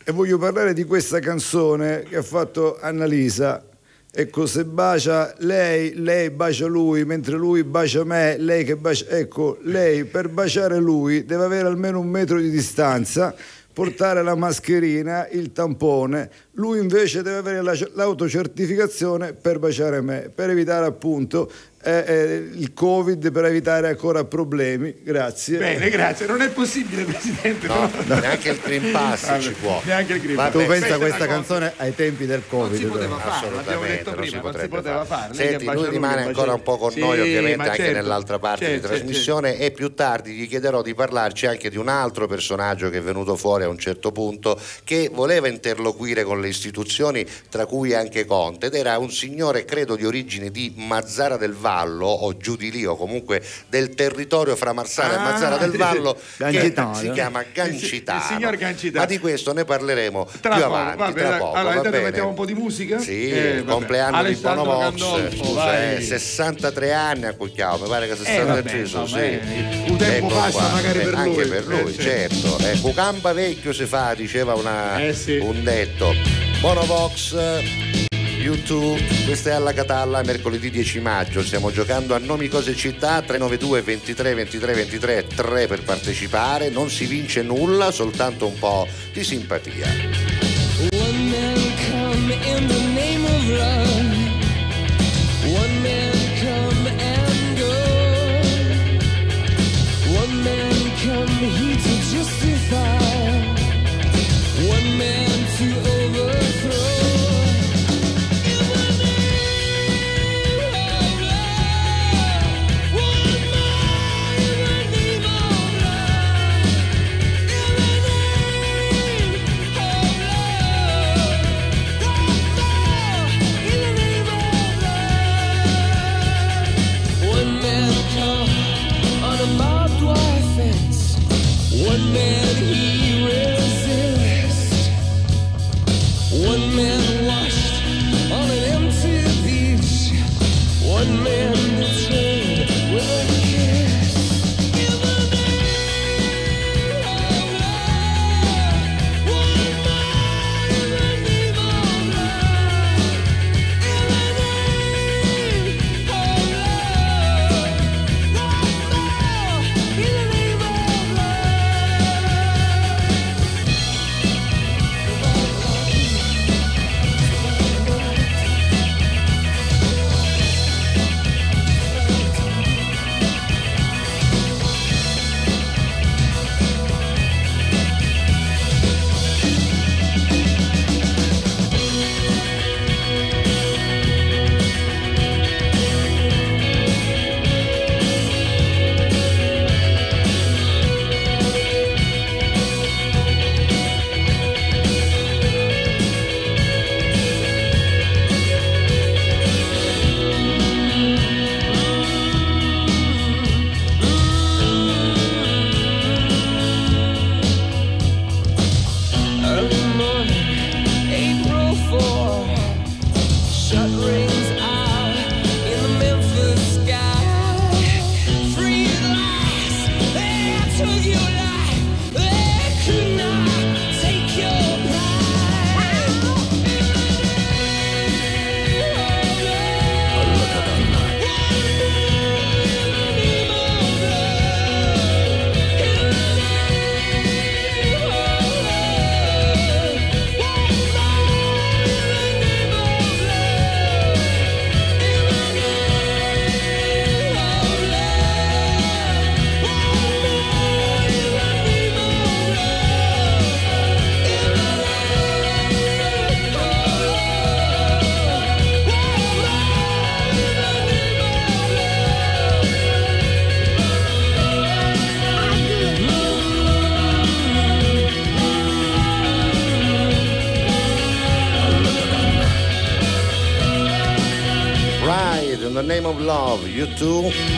e voglio parlare di questa canzone che ha fatto Annalisa. Ecco, se bacia lei, lei bacia lui, mentre lui bacia me, lei che bacia... Ecco, lei per baciare lui deve avere almeno un metro di distanza, portare la mascherina, il tampone. Lui invece deve avere la- l'autocertificazione per baciare me, per evitare appunto eh, eh, il Covid, per evitare ancora problemi. Grazie. Bene, grazie. Non è possibile, Presidente. No, però- neanche il Green Pass Vabbè, ci può. Neanche il Green Pass. Tu pensa a Questa una cosa- canzone ai tempi del Covid? si poteva fare, l'abbiamo Assolutamente, detto non prima, si non si poteva fare. Senti, lui rimane ancora un po' con Sì, noi, ovviamente, anche certo, nell'altra parte certo, di trasmissione e più tardi gli chiederò di parlarci anche di un altro personaggio che è venuto fuori a un certo punto che voleva interloquire con le istituzioni, tra cui anche Conte, ed era un signore, credo, di origine di Mazzara del Vallo o giù di lì, o comunque del territorio fra Marsala e Ah, Mazzara del sì, Vallo, che si chiama Il Gancitano. il signor Gancitano. Ma di questo ne parleremo Tra più poco, avanti, va bene, tra poco. Allora, va intanto bene? mettiamo un po' di musica? Sì, Eh, il vabbè. compleanno Alessandro di scusa, vai. eh, 63 anni a Cucchiao, mi pare che 63 vabbè, sì. insomma, eh, un tempo Eccolo passa qua. magari Eh, per anche lui. per lui, Eh, certo. Eh, Cucamba vecchio si fa, diceva una- Eh, sì. un detto. Bonovox. YouTube, questa è alla Catalla, mercoledì 10 maggio, stiamo giocando a nomi, cose città, 392 23 23 23 3 per partecipare, non si vince nulla, soltanto un po' di simpatia. One man come in the name of love. Love,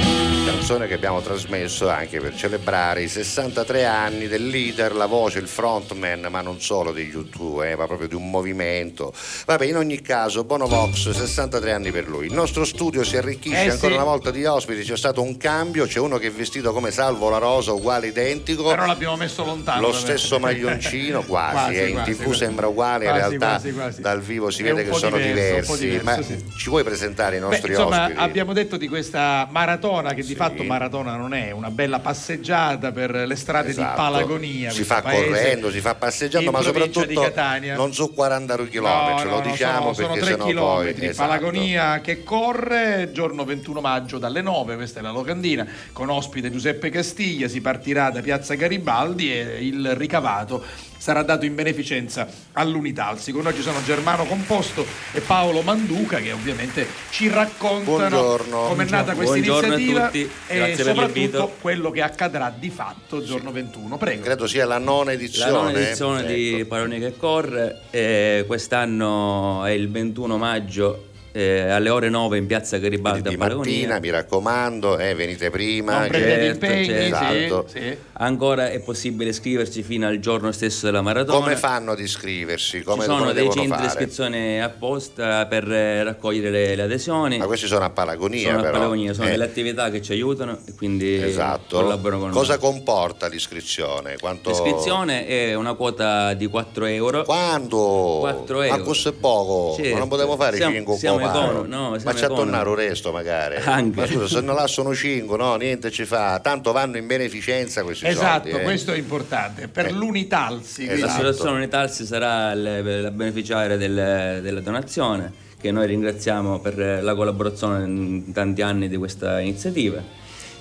Canzone che abbiamo trasmesso anche per celebrare i 63 anni del leader, la voce, il frontman, ma non solo degli U2, eh, ma proprio di un movimento. Vabbè, in ogni caso, Bono Vox, 63 anni per lui. Il nostro studio si arricchisce Eh, ancora sì. una volta di ospiti, c'è stato un cambio, c'è uno che è vestito come Salvo la Rosa, uguale identico. Però l'abbiamo messo lontano. Lo stesso maglioncino, quasi, Quasi, eh, in quasi, tv quasi. sembra uguale, in realtà dal vivo si È vede che sono diverso, diversi. diverso, ma sì. ci vuoi presentare i Beh, nostri insomma, ospiti? abbiamo detto di questa maratona che di fatto maratona non è, una bella passeggiata per le strade di Esatto. Palagonia. Si fa paese correndo, si fa passeggiando, ma di soprattutto non su 40 km, No, no, lo diciamo sono, sono perché 3 sennò chilometri, poi esatto. Palagonia che corre giorno 21 maggio dalle 9, questa è la locandina, con ospite Giuseppe Castiglia, si partirà da Piazza Garibaldi e il ricavato sarà dato in beneficenza all'Unitalsi. Con noi ci sono Germano Composto e Paolo Manduca che ovviamente ci raccontano come è nata questa Buongiorno a iniziativa tutti, e grazie per soprattutto l'invito. quello che accadrà di fatto giorno 21. Prego. Credo sia la nona La edizione. nona edizione ecco. di Paroni che corre, eh, quest'anno è il 21 maggio eh, alle ore 9 in piazza Garibaldi di a Palagonia. mattina, mi raccomando, eh, venite prima. Non prendete certo, impegni, certo. Esatto. sì, sì. Ancora è possibile iscriversi fino al giorno stesso della maratona. Come fanno ad iscriversi? Come, Ci sono come dei centri di fare? iscrizione apposta per eh, raccogliere le, le adesioni. Ma questi sono a Palagonia, sono a però. Palagonia, sono Eh, delle attività che ci aiutano e quindi Esatto. collaborano con Cosa noi. comporta l'iscrizione? Quanto... L'iscrizione è una quota di 4 euro. Quando? 4 Ma euro. questo è poco, Certo. ma non potevo fare Siamo- 5 siamo econo- no, Ma siamo c'è a tornare un resto magari. Anche. Ma scusa, se non là sono 5, no, niente ci fa. Tanto vanno in beneficenza questi Esatto, soldi. eh. questo è importante. Per Eh. l'Unitalsi, Esatto. L'associazione Unitalsi sarà il- la beneficiaria del- della donazione che noi ringraziamo per la collaborazione in tanti anni di questa iniziativa.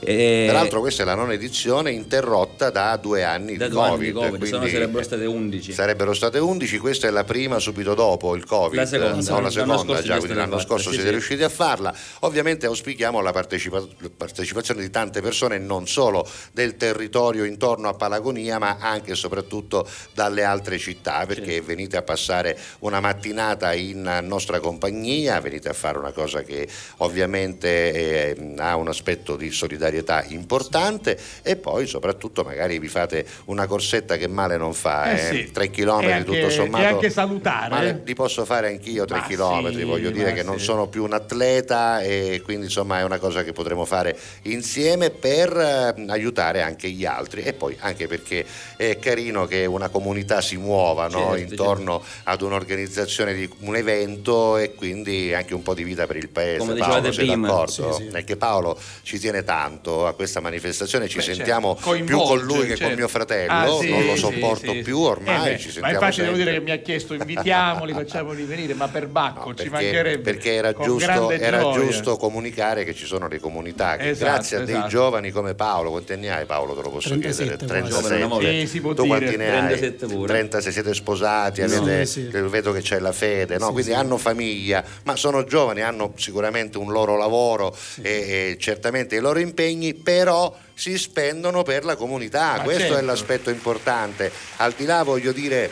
E- Peraltro questa è la nona edizione interrotta da due anni da di due anni Covid. di Covid, se no sarebbero state 11. Sarebbero state 11, questa è la prima subito dopo il Covid, La seconda. no, la L'anno seconda già, quindi l'anno fatta, scorso sì, siete sì. riusciti a farla. Ovviamente auspichiamo la partecipa- partecipazione di tante persone, non solo del territorio intorno a Palagonia, ma anche e soprattutto dalle altre città, perché venite a passare una mattinata in nostra compagnia, venite a fare una cosa che ovviamente eh, ha un aspetto di solidarietà importante e poi soprattutto magari vi fate una corsetta che male non fa, Eh eh, sì. 3 km anche- tutto sommato. e anche salutare, Ma eh. li posso fare anch'io 3 Ma km, sì, voglio dire che non sì. sono più un atleta e quindi insomma è una cosa che potremo fare insieme per eh, aiutare anche gli altri e poi anche perché è carino che una comunità si muova no? Certo, intorno ad un'organizzazione di un evento e quindi anche un po' di vita per il paese. Come Paolo, dicevate sei prima. d'accordo? Sì, sì. È che Paolo ci tiene tanto a questa manifestazione, ci Beh, sentiamo certo, più con lui che certo. con mio fratello, Ah, sì, non lo sì, sopporto sì, più sì. ormai, Eh ci Ma sentiamo infatti devo sempre. dire che mi ha chiesto invitiamoli, facciamoli venire, ma per Bacco No, ci perché, mancherebbe. perché era, giusto, era giusto comunicare che ci sono le comunità che Esatto, grazie a dei esatto. giovani come Paolo, quanti anni hai Paolo te lo posso 37 chiedere? quasi. 37. Sì, si può tu dire. quanti ne 37 hai? pure. 36 siete sposati, Sì, avete- sì. vedo che c'è la fede, no? Sì, quindi sì. hanno famiglia, ma sono giovani, hanno sicuramente un loro lavoro e, e certamente i loro impegni, però si spendono per la comunità, Ma questo è certo. l'aspetto importante. Al di là voglio dire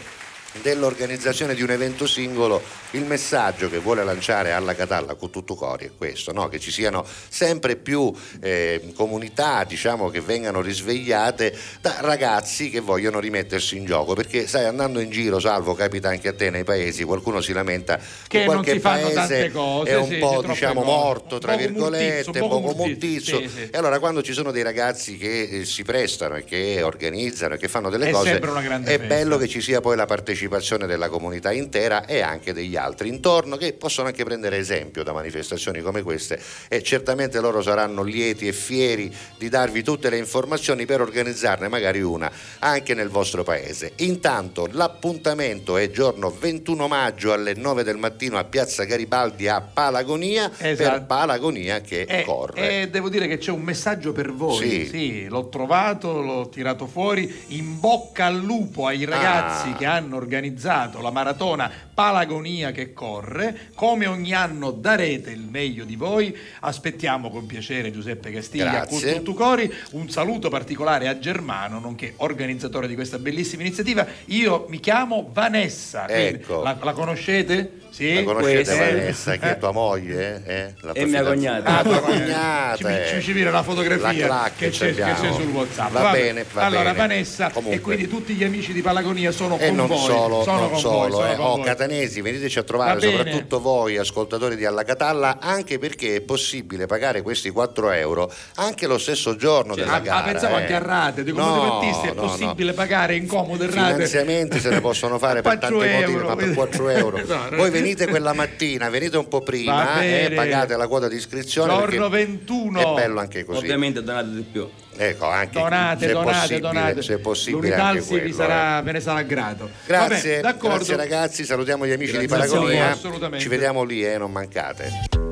dell'organizzazione di un evento singolo, il messaggio che vuole lanciare alla Catalla con tutto cori è questo, no? che ci siano sempre più eh, comunità diciamo, che vengano risvegliate da ragazzi che vogliono rimettersi in gioco, perché sai andando in giro, salvo capita anche a te nei paesi, qualcuno si lamenta che, Che qualche paese cose, è un sì, po' diciamo morto, tra Poco virgolette, muttizzo, poco sì, sì. E allora quando ci sono dei ragazzi che eh, si prestano e che organizzano e che fanno delle È cose, è festa. bello che ci sia poi la partecipazione della comunità intera e anche degli altri intorno che possono anche prendere esempio da manifestazioni come queste e certamente loro saranno lieti e fieri di darvi tutte le informazioni per organizzarne magari una anche nel vostro paese. Intanto l'appuntamento è giorno 21 maggio alle 9 del mattino a Piazza Garibaldi a Palagonia per Esatto. Palagonia che Eh, corre. E devo dire che c'è un messaggio per voi. Sì. l'ho trovato, l'ho tirato fuori. In bocca al lupo ai ragazzi Ah. che hanno Anche organizzato la maratona Palagonia che corre. Come ogni anno darete il meglio di voi. Aspettiamo con piacere Giuseppe Castiglia, Cultu Tucori. Un saluto particolare a Germano, nonché organizzatore di questa bellissima iniziativa. Io mi chiamo Vanessa. Ecco. La, la conoscete? Sì, la conoscete questa. Vanessa, che è tua moglie? Eh? eh? La tua e mia cognata. Ah, tua cognata. Eh. Eh. Ci, ci viene la fotografia la che, c'è, che, c'è, sul WhatsApp. Va, va bene, va allora, bene. Vanessa Comunque. e quindi tutti gli amici di Palagonia sono e con non voi. Solo, sono non con solo, voi, eh. sono oh, voi. catanesi, veniteci a trovare, soprattutto voi ascoltatori di Alla Catalla, anche perché è possibile pagare questi 4 euro anche lo stesso giorno cioè, della a, gara. Ah, pensavo eh. anche a rate, dico, no, battisti è no, possibile pagare in comode rate. Finanziamenti se ne possono fare per tanti euro. motivi, ma per 4 euro. Voi venite venite quella mattina, venite un po' prima eh, e pagate la quota di iscrizione. Giorno 21. È bello anche così. Ovviamente donate di più. Ecco, anche donate, se donate, donate. Se possibile anche quello, vi sarà, eh. ve ne sarà grato. Grazie, Vabbè, grazie ragazzi, salutiamo gli amici grazie di Paragonia. Eh. Ci vediamo lì, eh, non mancate.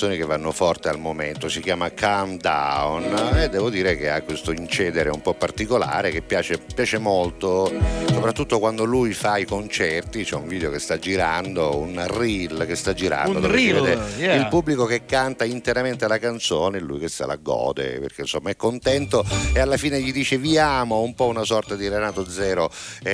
Canzoni che vanno forte al momento, si chiama Calm Down e devo dire che ha questo incedere un po' particolare che piace, piace molto, soprattutto quando lui fa i concerti, c'è un video che sta girando, un reel che sta girando, Un reel, yeah. il pubblico che canta interamente la canzone lui che se la gode perché insomma è contento e alla fine gli dice vi amo, un po' una sorta di Renato Zero e,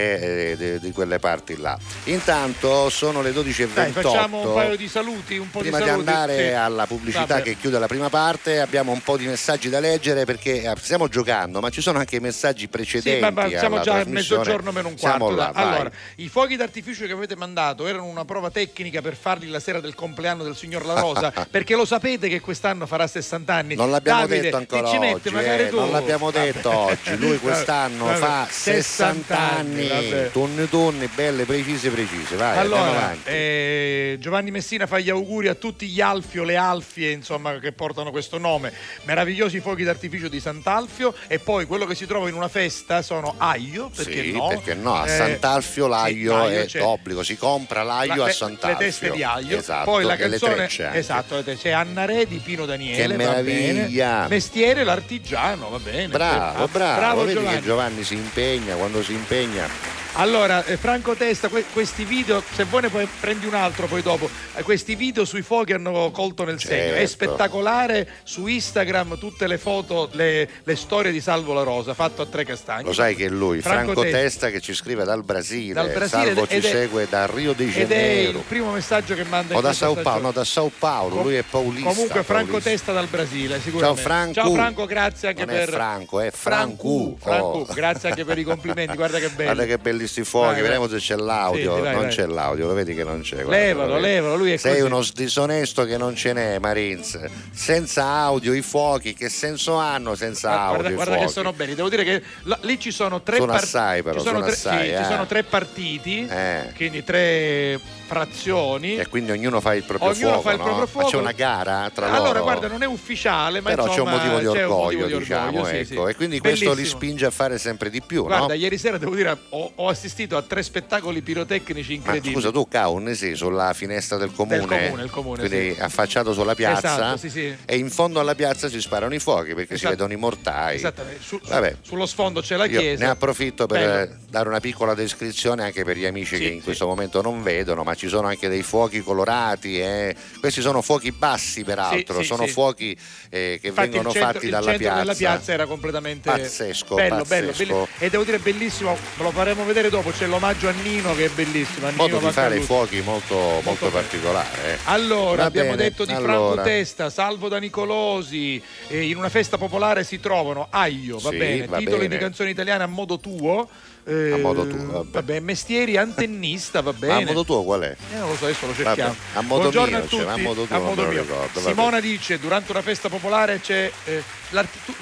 e di, di quelle parti là. Intanto sono le 12.28. Dai, facciamo un paio di saluti, un po' Prima di di saluti. andare sì. alla pubblicità Vabbè. che chiude la prima parte, abbiamo un po' di messaggi da leggere perché eh, stiamo giocando, ma ci sono anche i messaggi precedenti. Sì, ma, ma siamo già a mezzogiorno meno un quarto. Là, allora, i fuochi d'artificio che avete mandato erano una prova tecnica per farli la sera del compleanno del signor La Rosa, perché lo sapete che quest'anno farà 60 anni. Non l'abbiamo Davide, detto ancora oggi, magari eh, non l'abbiamo Vabbè. detto oggi. Lui quest'anno Vabbè. fa 60 anni, vabbè. tunni tunni, belle, precise, precise. Vai, Allora, eh, Giovanni Messina fa gli auguri a tutti gli Alfio, le Alfie, insomma, che portano questo nome. Meravigliosi fuochi d'artificio di Sant'Alfio e poi quello che si trova in una festa sono aglio, perché sì, no? perché no? A Eh, Sant'Alfio l'aglio è c'è. d'obbligo, si compra l'aglio La- a Sant'Alfio. Le teste di aglio, Esatto, poi la le canzone esatto, c'è Anna Re di Pino Daniele, Che va bene. meraviglia! Mestiere l'artigiano, va bene. Bravo, Ah, bravo, vedi Giovanni. che Giovanni si impegna, quando si impegna Allora, eh, Franco Testa, que- questi video, se vuoi ne prendi un altro poi dopo, eh, questi video sui fuochi hanno colto nel segno. È Certo. Spettacolare su Instagram tutte le foto, le, le storie di Salvo La Rosa, fatto a tre castagni. Lo sai che è lui, Franco Franco, Testa. Testa, che ci scrive dal Brasile, Dal Brasile Salvo ci è- segue da Rio de Ed è il Janeiro. primo messaggio che manda in O da Sao Paolo, no, da Sao Paolo, Com- lui è paulista. Comunque Franco paulista. Testa dal Brasile, sicuramente. Ciao Franco. Ciao Franco, grazie anche Non è per Franco, è Francu. Francu. Oh. grazie anche per i complimenti, guarda che bello. Guarda che belli sti fuochi, Vai, vediamo vai. se c'è l'audio. Sì, vai, non c'è l'audio, lo vedi che non c'è. guarda, Levalo, levalo, lui è Sei così. uno disonesto che non ce n'è, Marins. Senza audio i fuochi, che senso hanno senza Guarda, audio? guarda, guarda che sono belli. Devo dire che la- lì ci sono tre Sono assai, però, ci sono, sono tre, assai, sì, eh. ci sono tre partiti, Eh. quindi tre frazioni. E quindi ognuno fa il proprio Ognuno fuoco, fa il no? proprio Ma fuoco. c'è una gara tra loro? Allora, guarda, non è ufficiale, ma Però c'è un insomma, motivo di orgoglio, motivo di diciamo, orgoglio, sì, ecco. sì. E quindi questo li Bellissimo. spinge a fare sempre di più, Guarda, no? ieri sera devo dire, ho, ho assistito a tre spettacoli pirotecnici Ma incredibili. scusa, tu Caun sei sulla finestra del comune, Del comune, il comune, quindi sì. affacciato sulla piazza Esatto, sì, sì. e in fondo alla piazza si sparano i fuochi perché si Esatto. vedono i mortai. Esattamente. Su- Vabbè. sullo sfondo c'è la Io chiesa. ne approfitto per Bello. dare una piccola descrizione anche per gli amici Sì, che in questo momento non vedono, ma ci sono anche dei fuochi colorati. eh. Questi sono fuochi bassi, peraltro, sono fuochi eh, che Infatti vengono centro, fatti dalla piazza. della piazza era completamente Pazzesco, bello, pazzesco. bello, bello. E devo dire bellissimo, ve lo faremo vedere dopo, c'è l'omaggio a Nino che è bellissimo. a modo di fare i fuochi molto, molto, particolare. eh. Allora, Va abbiamo bene, detto di Franco allora. Testa, Salvo da Nicolosi, eh, in una festa popolare si trovano Aglio, va Sì, bene, va titoli bene. di canzoni italiane a modo tuo. Eh, A modo tuo, vabbè. mestieri antennista, va Ma bene. a modo tuo qual è? Eh, non lo so, adesso lo cerchiamo. Vabbè, a modo Buongiorno mio, a cioè, tutti. a modo tuo me lo mio. ricordo, vabbè. Simona dice: durante una festa popolare c'è eh,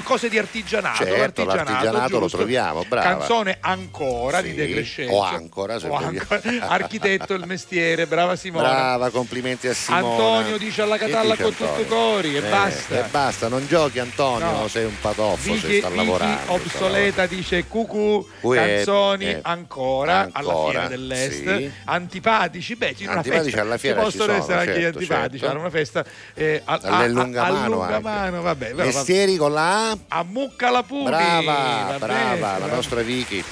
cose di artigianato. Certo, l'artigianato lo giusto. troviamo, brava. Canzone ancora di Sì, De Crescenzo. o ancora, se O ancora. Architetto il mestiere, brava Simona. Brava, complimenti a Simona. Antonio dice alla Catalla con tutto cori e Eh, basta. E basta, non giochi Antonio, No. sei un patoffo, se Vicky, sta Vicky lavorando. obsoleta dice cucù, Cui canzoni eh, ancora, alla ancora, fiera dell'est, sì. antipatici, beh, una Antipatici festa alla fiera ci ci possono sono, essere anche gli certo, antipatici, certo. era una festa eh, a, a, a lungamano, vabbè. Mestieri con la A? a mucca la puni, Brava, va brava, bene, la brava. nostra Vicky.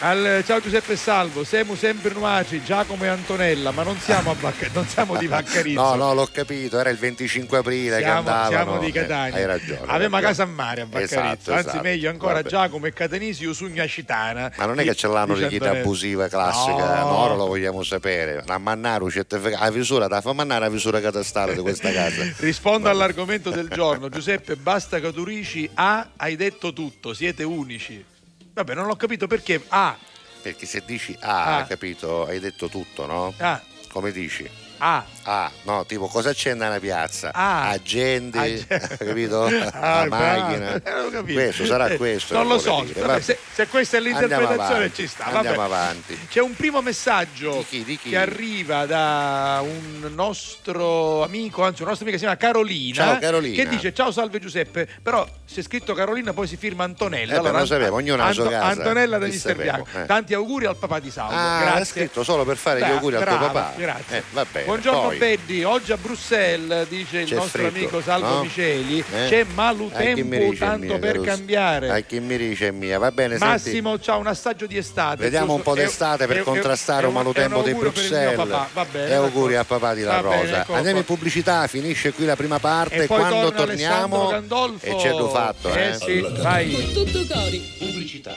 Al- ciao Giuseppe Salvo, siamo sempre nuaci, Giacomo e Antonella, ma non siamo, a Bacca- non siamo di Vaccarizzo. No, no, l'ho capito, era il 25 aprile che Siamo, andavano. siamo di eh, Catania. hai ragione. Avevamo casa a mare a Vaccarizzo, Esatto, anzi esatto. meglio ancora Vabbè. Giacomo e Catanisi Usugna Citana. Ma non è che ce l'hanno di chita abusiva classica, No. no. ora lo vogliamo sapere. La mannaro certifica- la visura, da fa mannare la visura catastale di questa casa. Rispondo all'argomento del giorno. Giuseppe, basta Caturici. A, hai detto tutto, siete unici. Vabbè, non ho capito perché. A, Perché se dici ah, Ah. capito, hai detto tutto, no? Ah. Come dici? A. Ah, no, tipo cosa c'è nella piazza? Ah. Agenti, Ah, capito? Ah, La macchina. Eh. Questo sarà questo. Non lo so. vabbè, se- se questa è l'interpretazione Andiamo avanti, ci sta. Andiamo vabbè. avanti. C'è un primo messaggio Di chi, di chi? che arriva da un nostro amico, anzi un nostro amico che si chiama Carolina, Ciao, Carolina. che dice ciao salve Giuseppe, però se è scritto Carolina poi si firma Antonella. Eh, beh, lo sapevo, ognuno ha la sua casa. Antonella da Li Mister sapevo, Bianco. eh. Tanti auguri al papà di Saulo. Ah, grazie. scritto solo per fare gli Beh, auguri al tuo papà. Grazie. Eh, va bene. Buongiorno Poi, Beddi, oggi a Bruxelles, dice il C'è nostro freddo, amico Salvo no? Miceli, Eh? c'è malutempo tanto mia, per Caruso? cambiare. Ai chi mi dice mia, va bene, senti. Massimo c'ha un assaggio di estate. Vediamo un po' d'estate È- per è- contrastare è un malutempo di il mio Bruxelles. bene, e auguri a papà di La bene, Rosa. ecco, Andiamo in pubblicità, finisce qui la prima parte. E poi Quando torniamo e c'è du fatto, eh. Eh sì, vai. Tutto cori. Pubblicità.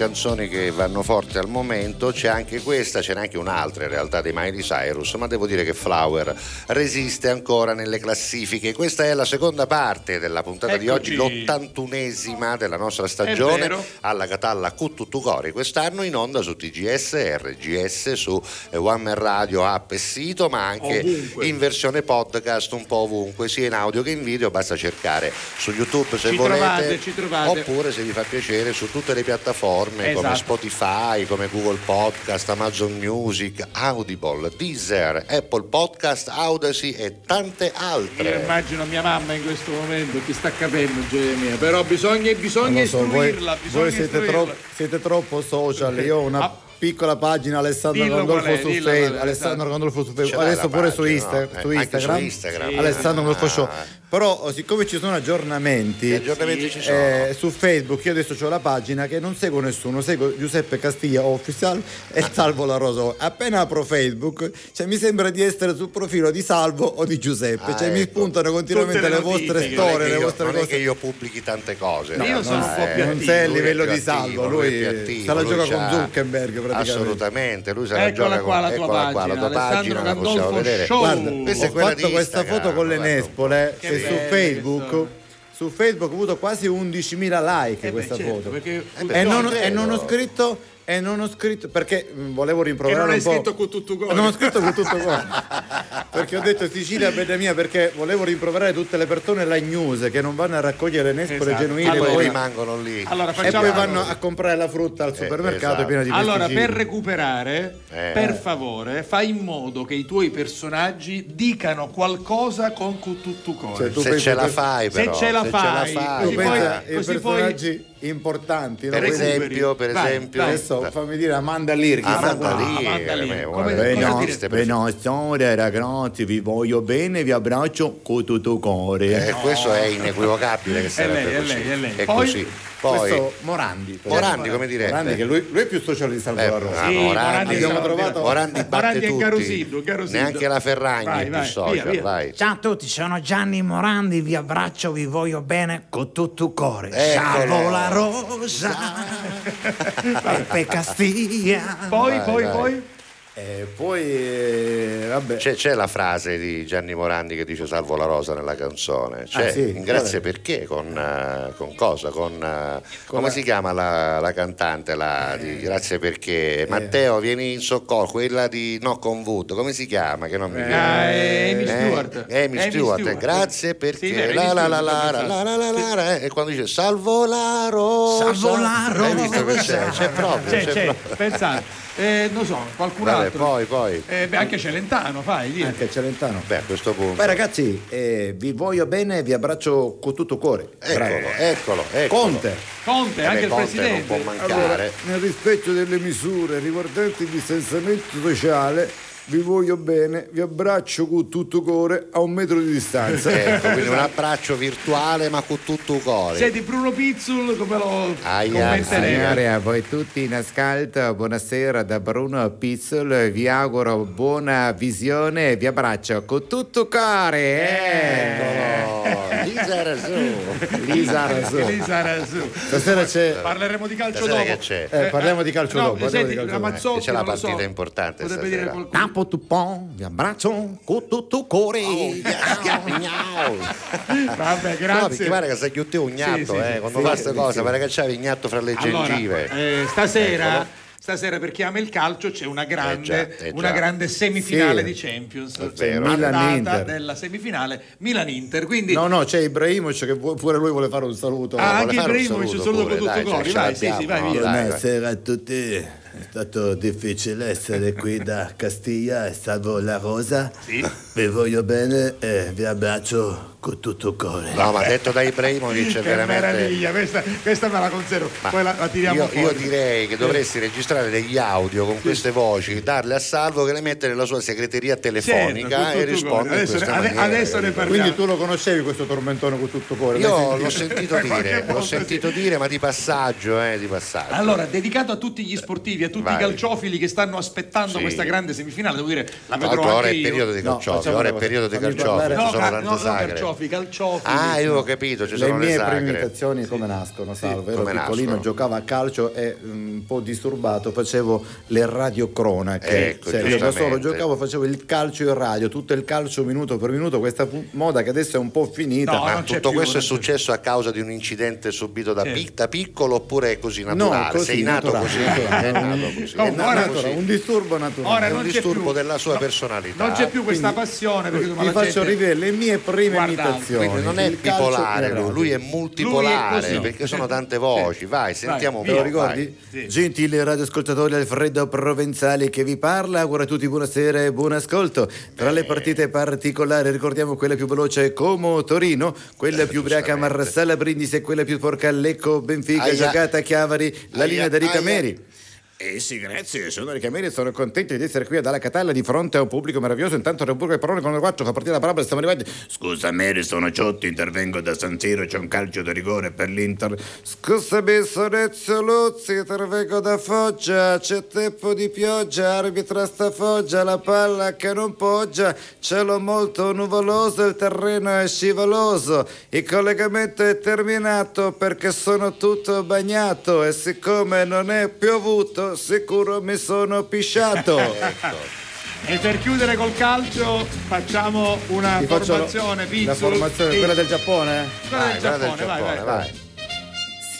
Canzoni che vanno forte al momento, c'è anche questa, ce n'è anche un'altra in realtà di Miley Cyrus, ma devo dire che Flower resiste ancora nelle classifiche. Questa è la seconda parte della puntata di oggi, Eccoci. l'81esima della nostra stagione alla Catalla Cuttutucori, quest'anno in onda su TGS, RGS, su One Man Radio, app e sito, ma anche Ovunque. in versione podcast un po' ovunque, sia in audio che in video, basta cercare su YouTube se Ci volete, trovate, trovate. oppure se vi fa piacere su tutte le piattaforme come Esatto. Spotify, come Google Podcast, Amazon Music, Audible, Deezer, Apple Podcast, Audacy e tante Io altre. immagino mia mamma in questo momento ti sta capendo, gioia mia. Però bisogna, bisogna so, voi, istruirla. bisogna voi siete, istruirla. troppo, siete troppo social. Io ho una Ah. Piccola pagina Alessandro Dillo Gandolfo è, su dillo è, Facebook. Alessandro Gandolfo su Ce Facebook. Adesso pure su, pagina, Insta- no? su Eh, anche su Instagram. Instagram. Sì. Alessandro Gandolfo Show. Ah. Però, siccome ci sono aggiornamenti, aggiornamenti ci sono? eh, su Facebook, io adesso ho la pagina che non seguo nessuno, seguo Giuseppe Castiglia Official e Salvo La Rosa. Appena apro Facebook, cioè, mi sembra di essere sul profilo di Salvo o di Giuseppe, Ah, cioè mi ecco. spuntano continuamente le le vostre. Non è storie, le io- vostre non è cose. che io pubblichi tante cose. No, io sono un po' eh, più non attivo, sei a è livello di Salvo, lui, è se la gioca con Zuckerberg praticamente. Assolutamente, lui se la Eccola gioca qua con la tua eccola qua, la tua pagina, pagina la possiamo vedere. Gandolfo Guarda, Show. Questa ho fatto questa foto con le. Nespole Che e su Facebook su Facebook ho avuto quasi 11.000 like Eh beh, questa certo, foto perché- e, non, e non ho scritto e non ho scritto perché mh, volevo rimproverare non hai un po' scritto con tutto cuore. non ho scritto con tutto cuore perché ho detto Sicilia bene mia perché volevo rimproverare tutte le persone lagnuse che non vanno a raccogliere nespole Esatto. genuine E poi rimangono lì. Allora e facciamo poi vanno a comprare la frutta al supermercato esatto. piena di Allora, pesticidi. per recuperare, Eh. per favore, fai in modo che i tuoi personaggi dicano qualcosa con cuttutucore. Cioè, tu Se ce la fai Se però, ce la se fai, ce la tu così fai, poi- ai così poi- personaggi importanti no? per Quindi- esempio, per Vai, esempio, vai. Fammi dire Amanda Lear. Amanda. Lear, Amanda Lear. Come- guarda, cosa bene, dire? queste Benissimo, ragazzi, vi voglio bene, vi abbraccio con tutto il cuore. Eh, questo è inequivocabile che sarebbe lei, è così. lei, è lei. È Poi- così. Poi Questo Morandi. Morandi, come direte? Morandi, che lui, lui è più social di Salvo Eh, La Rosa. Sì, Morandi, Morandi abbiamo trovato- Morandi batte Morandi è tutti. Garosido, Garosido. Neanche la Ferragni Vai, è più vai, social, via, via. vai. Ciao a tutti, sono Gianni Morandi, vi abbraccio, vi voglio bene con tutto il cuore. Eccolo. La rosa, Peppe Castiglia. Poi, Vai, poi, vai. poi. E poi, eh, vabbè. C'è, c'è la frase di Gianni Morandi che dice salvo la rosa nella canzone. C'è, Ah, sì? grazie Qual perché? Con, eh, con cosa? Con, eh, come la- si chiama la, la cantante la, di Grazie Eh. perché? Matteo, vieni in soccorso, quella di No con Wood, come si chiama? Che non mi viene. Ah, è Amy Eh, Stewart. Amy Amy Stewart, Stewart. grazie perché Sì, vero, la, la, la, la, la, la, la, la, la, eh, e quando dice salvo la rosa Salvo la hai visto che c'è? rosa. c'è proprio C'è, c'è c'è, proprio. pensate. Eh, non so, qualcun Vabbè, altro. poi poi Eh, beh, anche Celentano, fai, dire. Anche Celentano. beh a questo punto Beh ragazzi, eh, vi voglio bene, vi abbraccio con tutto cuore. Eccolo eccolo eccolo Conte. Conte, Eh anche beh, il Conte non può presidente. mancare Allora, nel rispetto delle misure riguardanti il distanziamento sociale, vi voglio bene, vi abbraccio con tutto cuore a un metro di distanza. ecco quindi un abbraccio virtuale ma con tutto cuore Senti, Bruno Pizzul, come lo Aia, commenterei? Signore, a voi tutti in ascolto, buonasera da Bruno Pizzol, vi auguro buona visione e vi abbraccio con tutto cuore. eh. Lisa Razù. Lisa Razù. Elisa Razù. Stasera c'è... Parleremo di calcio Stasera dopo. c'è? Eh, parliamo di calcio no, dopo, senti, di calcio la dopo. Che c'è la lo so. partita importante Potrebbe stasera. dire qualcuno. Capo Tupon, vi abbraccio con tutto il cuore. Vabbè, No, grazie. perché pare che sei chiuso un gnatto, Sì, sì, eh, sì, quando sì, fa queste sì, cose, sì. pare che c'hai il gnatto fra le Allora, gengive. eh, stasera, stasera per chi ama il calcio c'è una grande, Eh già, eh già. una grande semifinale Sì. di Champions. È vero. Milan Andata Inter. della semifinale Milan-Inter. Quindi No, no, c'è Ibrahimovic che pure lui vuole fare un saluto. Ah, anche fare un Ibrahimovic, saluto saluto pure, con tutto dai, il cuore. ce Vai, sì, sì, vai no, via. Buonasera a tutti. È stato difficile essere qui da Castiglia e salvo la rosa. Sì. Vi voglio bene e vi abbraccio con tutto il cuore. No, ma detto da Ibrahimovic è Che veramente... meraviglia, questa, questa me la conservo. Ma Poi la, la tiriamo io, fuori. io direi che dovresti registrare degli audio con queste voci, darle a Salvo che le mette nella sua segreteria telefonica Certo, e risponde in adesso, questa ade- maniera. adesso ne parliamo. Quindi tu lo conoscevi questo tormentone con tutto il cuore? Io l'ho sentito? dire, l'ho sì. sentito dire, ma di passaggio, eh, di passaggio. Allora, dedicato a tutti gli sportivi e tutti Vai. i calciofili che stanno aspettando Sì. questa grande semifinale, devo dire, la vedrò ora anche è io. periodo di No, calciofi, facciamo ora è periodo di fammi calciofi, parlare- ci No, sono tante no, sagre. calciofi, calciofili. Ah, io ho capito, ci Le sono le mie prime imitazioni come nascono, salve, ero come piccolino, nascono? giocavo a calcio e mm, un po' disturbato facevo le radiocronache. Ecco, Cioè, io da solo giocavo, facevo il calcio in radio, tutto il calcio minuto per minuto, questa moda che adesso è un po' finita. No, Ma tutto più, questo è successo a causa di un incidente subito da, Sì. pic- da piccolo oppure è così No, naturale? così, Sei nato naturale, così, è nato così. Oh, è nato ora- così. un disturbo naturale. Ora È un disturbo più- della sua no, personalità. Non c'è più questa Quindi, passione perché Vi faccio gente- rivedere le mie prime Guardate, imitazioni. Quindi non è bipolare lui, lui è multipolare così. perché sono tante voci. Vai, sentiamo Te lo ricordi? vai. Gentili radioascoltatori, Alfredo Provenzali che vi parla. Auguro a tutti buonasera e buon ascolto. Tra le partite particolari ricordiamo quella più veloce Como Torino, quella più ubriaca Marsala Brindisi e quella più porca Lecco Benfica, Aia. giocata a Chiavari, la Aia, linea di aia. Eh sì, grazie, sono Ricameri e sono contento di essere qui ad Alla Catalla di fronte a un pubblico meraviglioso. Intanto Repubblica e Parole con le quattro fa partire la parola, stiamo arrivati. Scusa Mary, sono Ciotti, intervengo da San Siro, c'è un calcio di rigore per l'Inter. Scusami, sono Ezio Luzzi, intervengo da Foggia, c'è tempo di pioggia, arbitra sta Foggia, la palla che non poggia, cielo molto nuvoloso, il terreno è scivoloso, il collegamento è terminato perché sono tutto bagnato e siccome non è piovuto, sicuro mi sono pisciato. E per chiudere col calcio facciamo una Ti formazione la formazione, quella del Giappone? Quella del Vai, quella del Giappone, vai, vai. Giappone, vai.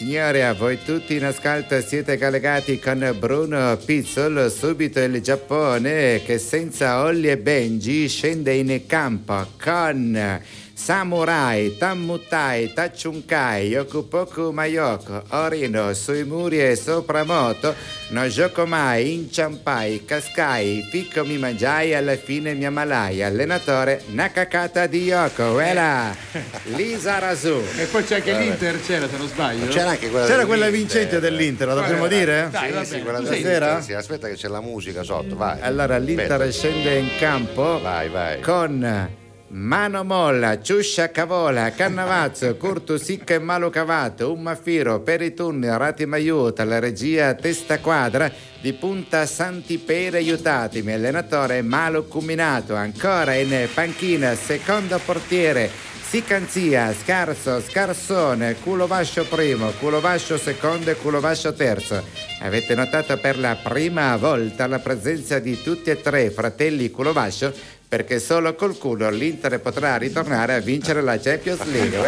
Signore, a voi tutti in ascolto siete collegati con Bruno Pizzol, subito il Giappone che senza Olli e Benji scende in campo con Samurai, Tammutai, Tachunkai, Yokupoku Mayoko, Orino, sui muri e sopra moto, non gioco mai, inciampai, cascai, ficco mi mangiai, alla fine mi ammalai, allenatore Nakakata di Yoko, voilà, Lisa Rasu. E poi c'è anche l'Inter, c'era se non sbaglio. C'era anche quella C'era quella vincente dell'Inter, la dobbiamo dire? Dai, Sì, sì, quella Stasera? Sì, aspetta che c'è la musica sotto, vai. Allora l'Inter Aspetta. scende in campo Vai, vai. con Mano Molla, Ciuscia Cavola, Cannavazzo, Curto Sicca e Malo Cavato, Un Maffiro, Peritunni, Rati Maiuta, la regia Testa Quadra, di punta Santipere aiutatemi, allenatore Malo Cuminato, ancora in panchina, secondo portiere Sicanzia, Scarso, Scarsone, Culo Vascio primo, Culo Vascio secondo e Culo Vascio terzo. Avete notato per la prima volta la presenza di tutti e tre fratelli Culo Vascio perché solo col culo l'Inter potrà ritornare a vincere la Champions League.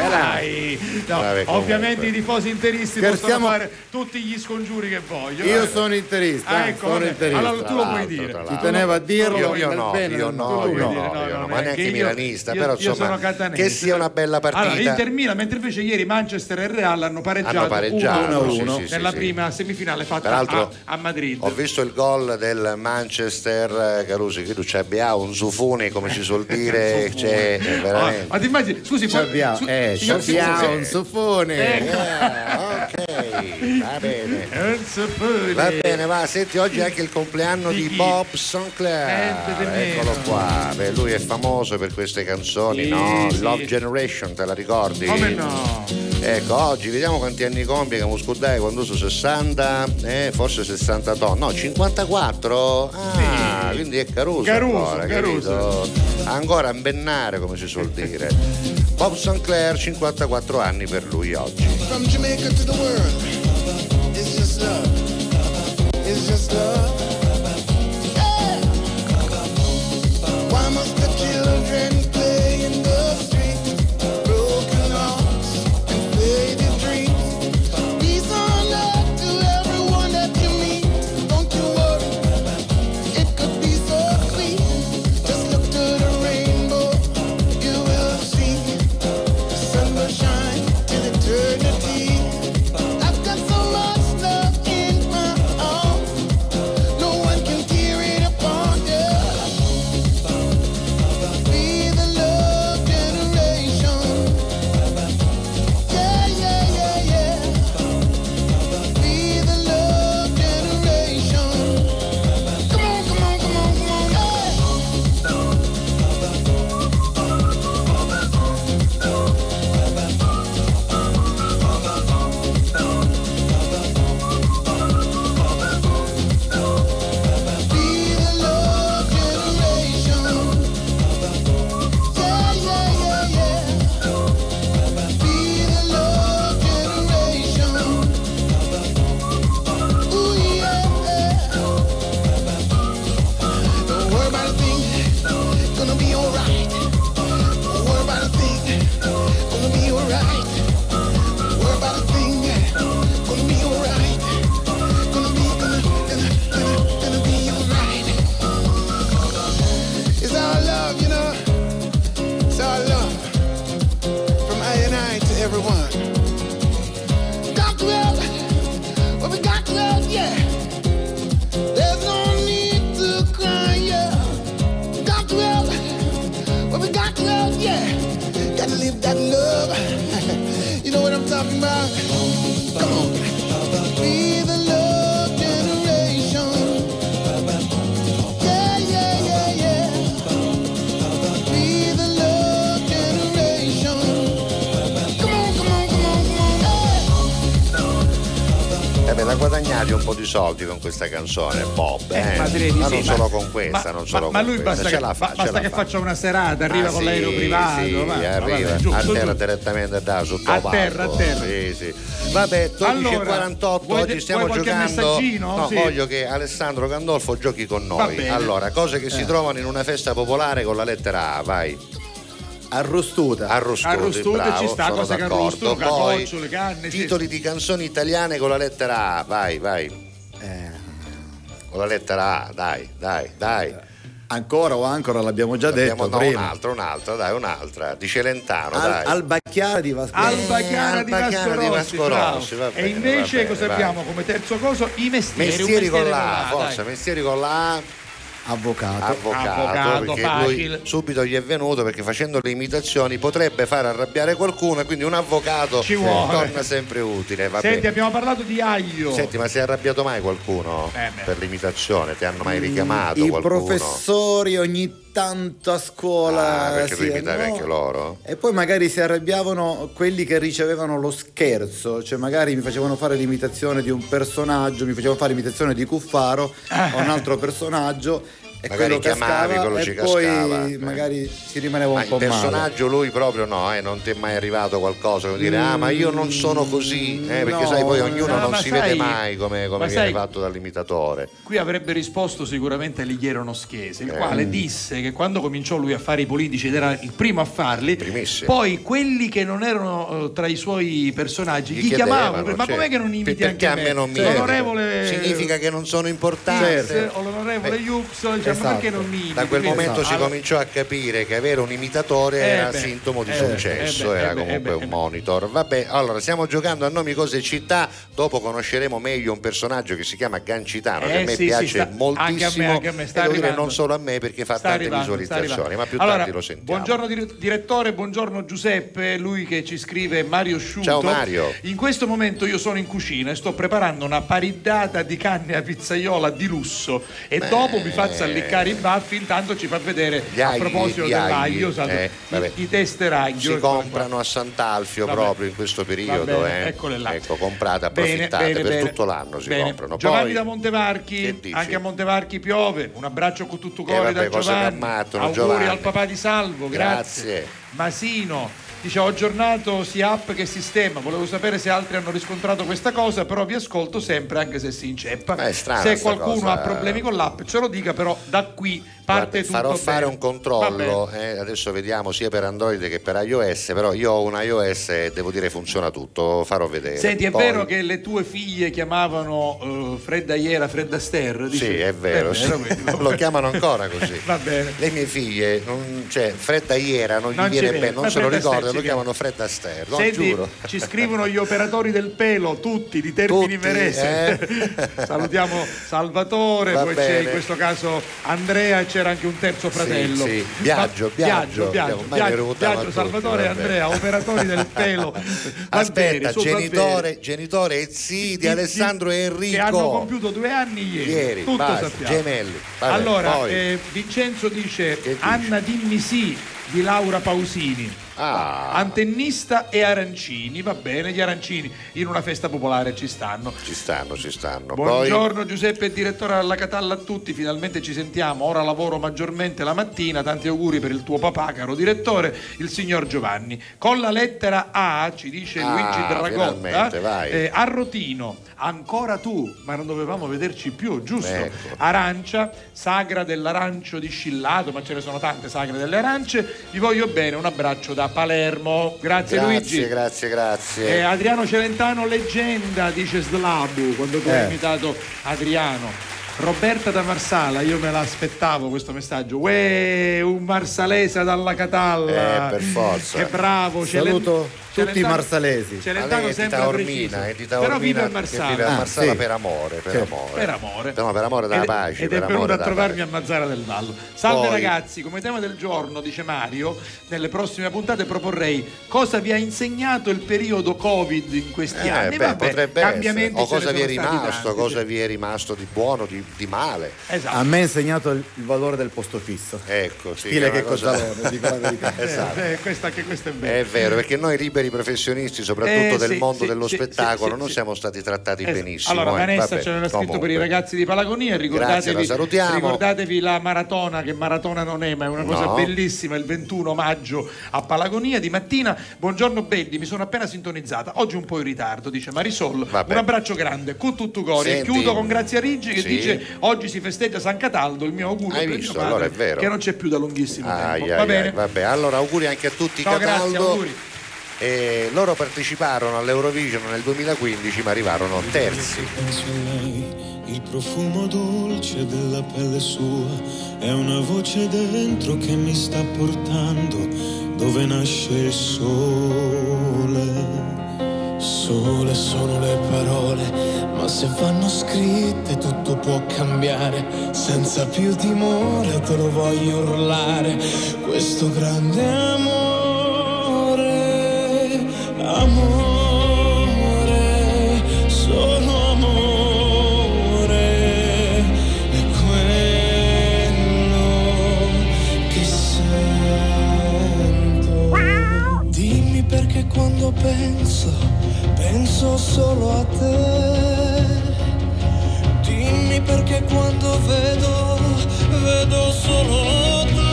No, Vabbè, ovviamente i tifosi interisti Scherziamo- possono fare tutti gli scongiuri che vogliono. Io sono interista, Ah, ecco, sono interista. Allora tu lo puoi dire. l'altro. tenevo a dirlo. Io, io no, bene io no, io no, No, io no, no, no, ma neanche milanista, io- però io insomma che sia una bella partita. Allora, Inter Milan, mentre invece ieri Manchester e Real hanno pareggiato, Hanno pareggiato, 1-1 sì, sì, nella prima semifinale fatta a, Madrid. Ho visto il gol del Manchester eh, Carusi, che tu ci abbiamo un sufone come si suol dire, c'è eh, Ah, veramente. ma ti immagini, scusi, Ci abbiamo, su- eh, ci abbiamo un sofone. Ecco. Eh, ok, va bene. Eh. Va bene, va, senti, oggi è anche il compleanno Di di? Bob Sinclair. Meno. Eccolo qua. Beh, lui è famoso per queste canzoni, Sì, no? sì. Love Generation, te la ricordi? Come no? Ecco, oggi vediamo quanti anni compie che Muscudai quando su 60, eh, forse 62, no, 54? Ah, quindi è Caruso. Caruso, ancora, Caruso. Ancora a bennare, come si suol dire. Bob Sinclair, 54 anni per lui oggi. From Jamaica to the world, it's just love. It's just love. Guadagnati un po' di soldi con questa canzone, Bob, eh? ma direi di Ma sì, non ma- solo con questa, ma, non solo ma- con lui questa. basta, che, la fa, basta che fa. faccia una serata, arriva Ah, con sì, l'aereo privato. sì, va, va, arriva vabbè, giù, a terra su. direttamente da sotto A terra, a terra. Sì, sì. Vabbè, 12.48 vuoi oggi stiamo giocando. No, Sì. voglio che Alessandro Gandolfo giochi con Va noi. Allora, cose che si Eh. trovano in una festa popolare con la lettera A, vai. Arrostuta. Arrostute bravo, ci sta, sono cose che arrosto, Poi, cacoccio, le canne. sì. titoli di canzoni italiane con la lettera A, vai, vai. Con la lettera A, dai, dai, dai. Ancora o ancora l'abbiamo già detto Abbiamo, no, prima. un'altra, un'altra, dai, un'altra. Di Celentano, Al- dai. Alba Chiara di Vasco Alba Chiara di Vasco Chiara di Rossi, Vasco. Rossi, va e bene, invece va bene, cosa abbiamo come terzo coso? I mestieri. un Mestieri con mestiere la A, dai. forza, mestieri con la A. Avvocato. Avvocato, Avvocato, lui subito gli è venuto perché facendo le imitazioni potrebbe far arrabbiare qualcuno e quindi un avvocato Ci vuole. torna sempre utile. va Senti, bene. abbiamo parlato di aglio. Senti, ma si è arrabbiato mai qualcuno Eh, per l'imitazione? Ti hanno mai richiamato I qualcuno? professori ogni tanto a scuola. Ah, perché tu sì, imitavi no. anche loro? E poi magari si arrabbiavano quelli che ricevevano lo scherzo, cioè magari mi facevano fare l'imitazione di un personaggio, mi facevano fare l'imitazione di Cuffaro o un altro personaggio e Magari chiamavi, quello ci poi cascava, eh. magari si rimaneva Ma un il po' male. personaggio lui proprio no, eh, non ti è mai arrivato qualcosa come dire ah ma io non sono così, eh, perché no, sai poi ognuno no, non ma si sai- vede mai come, come ma viene sai- fatto dall'imitatore. Qui avrebbe risposto sicuramente Alighiero Noschese, il Eh. quale disse che quando cominciò lui a fare i politici ed era il primo a farli, Primissimo. poi quelli che non erano eh, tra i suoi personaggi gli, Gli chiamavano, ma cioè, com'è che non imiti anche a me non mi L'onorevole significa che non sono importante. X o l'onorevole diciamo, Esatto. perché non mi? Da quel momento si allora- cominciò a capire che avere un imitatore Eh era beh, sintomo di eh successo, beh, eh era eh beh, comunque eh un beh. monitor. Vabbè, allora stiamo giocando a nomi, cose città, dopo conosceremo meglio un personaggio che si chiama Gancitano, che Eh a me sì, sì, piace sta- moltissimo. anche a me, anche a me, sta devo dire non solo a me perché fa Sta tante arrivando, visualizzazioni, ma più Allora, tardi lo sentiamo. Buongiorno dir- direttore, buongiorno Giuseppe, lui che ci scrive Mario Sciuto. Ciao, Mario. In questo momento io sono in cucina e sto preparando una paridata di canne a pizzaiola di lusso e dopo mi faccio alliccare i baffi, intanto ci fa vedere Gli a agli, proposito gli agli, dell'aglio, salvo- eh, i, i tester aglio. si comprano a Sant'Alfio Vabbè. proprio in questo periodo, bene, eh. eccole là. Ecco, comprate, approfittate bene, per bene. tutto l'anno si comprano. Giovanni Poi, da Montevarchi, anche a Montevarchi piove. Un abbraccio con tutto Eh, cuore vabbè, da Giovanni. Auguri Giovanni. al papà di Salvo, grazie. Grazie. Masino. Dice ho aggiornato sia app che sistema, volevo sapere se altri hanno riscontrato questa cosa, però vi ascolto sempre anche se si inceppa. È strana se qualcuno cosa. ha problemi con l'app ce lo dica, però da qui parte Guarda, tutto farò fare bene. un controllo, eh, adesso vediamo sia per Android che per iOS, però io ho un iOS e devo dire funziona tutto, farò vedere. Senti, è Poi- vero che le tue figlie chiamavano eh, Fredda Iera, Fredda Ster? Dici? Sì, è vero, sì. quindi- lo chiamano ancora così. Va bene. Le mie figlie, non, cioè Fredda Iera non gli Non ci viene bene, non se lo Fredda Astaire ricorda, ci lo chiamano Fredda Aster, no, Senti, giuro. ci scrivono gli operatori del pelo, tutti di Termini Tutti, eh? Salutiamo Salvatore, Va poi c'è bene. in questo caso Andrea e c'era anche un terzo fratello. Sì, sì. Biagio, Biagio, Biagio, Biagio, Biagio, Biagio, Salvatore e. Andrea, operatori del pelo. Aspetta, va genitore, genitore e zii di Alessandro e Enrico. Che hanno compiuto due anni ieri. Ieri, Tutto basta, sappiamo. gemelli. Allora, eh, Vincenzo dice dice? Anna dimmi sì di Laura Pausini. Ah. Antennista e arancini, va bene, gli arancini in una festa popolare ci stanno. Ci stanno, ci stanno. Buongiorno Giuseppe, direttore alla Catalla a tutti, finalmente ci sentiamo, ora lavoro maggiormente la mattina, tanti auguri per il tuo papà, caro direttore, il signor Giovanni. Con la lettera A, ci dice Ah, Luigi Dragotta, eh, Arrotino, ancora tu, ma non dovevamo vederci più, giusto? Ecco. Arancia, sagra dell'arancio discillato, ma ce ne sono tante sagre delle arance, vi voglio bene, un abbraccio da Palermo, grazie, Grazie, Luigi. grazie, grazie. Eh, Adriano Celentano leggenda, dice Slabu, quando tu hai Eh. imitato Adriano. Roberta da Marsala, io me l'aspettavo questo messaggio. Uè, un marsalese dalla Catalla. Eh, per forza. Che bravo. Saluto tutti i marsalesi. Celentano lei è di sempre è di Però vive a Marsala. vive a Ah, Marsala sì. per amore, per Certo. amore. Per amore. No, per amore della Ed- pace, Ed per è amore venuto a trovarmi pace. a Mazzara del Vallo. Salve Poi- ragazzi, come tema del giorno, dice Mario, nelle prossime puntate proporrei cosa vi ha insegnato il periodo Covid in questi Eh, anni. beh, Vabbè, potrebbe cambiamenti essere. O cosa vi è rimasto, tanti, cosa sì. vi è rimasto di buono, di, di male. Esatto. A me ha insegnato il, il valore del posto fisso. Ecco, sì. Stile che cosa- Cozzalone, dico la verità. esatto. Eh, questa, anche questo è vero. È vero, perché noi liberi liberi professionisti, soprattutto Eh, del sì, mondo sì, dello sì, spettacolo, non siamo stati trattati Esatto. benissimo. Allora, eh. Vanessa ce l'aveva scritto per i ragazzi di Palagonia. Grazie, Ricordatevi, la salutiamo. ricordatevi la maratona, che maratona non è, ma è una cosa No. bellissima. Il 21 maggio a Palagonia di mattina. Buongiorno belli, mi sono appena sintonizzata. Oggi un po' in ritardo, dice Marisol. Vabbè. Un abbraccio grande, con tutto. E Senti. chiudo con Grazia Riggi che dice: Oggi si festeggia San Cataldo. Il mio augurio Hai per visto? padre, Allora è vero. che non c'è più da lunghissimo Ai, tempo. ai, Va ai, bene? vabbè, allora auguri anche a tutti grazie, Cataldo. auguri. E loro parteciparono all'Eurovision nel 2015 ma arrivarono terzi. Il profumo dolce della pelle sua, è una voce dentro che mi sta portando dove nasce il sole. Sole sono le parole, ma se vanno scritte tutto può cambiare. Senza più timore te lo voglio urlare. Questo grande amore, penso, penso solo a te. Dimmi perché quando vedo, vedo solo te.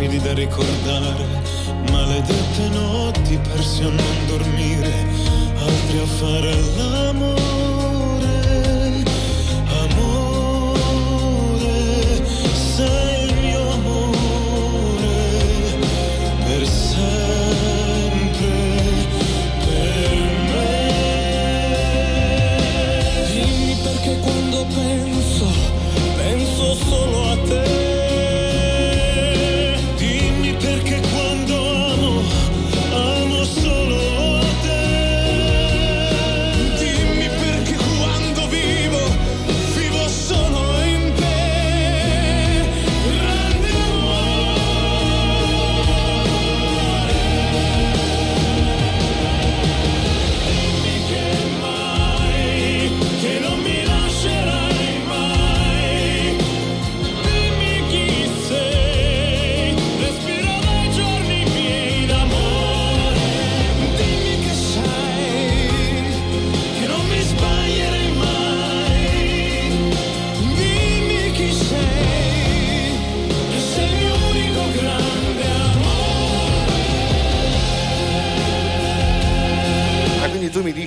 Stupidi da ricordare, maledette notti persi a non dormire, altri a fare l'amore, amore, sei il mio amore, per sempre, per me. Dimmi perché quando penso, penso solo a te.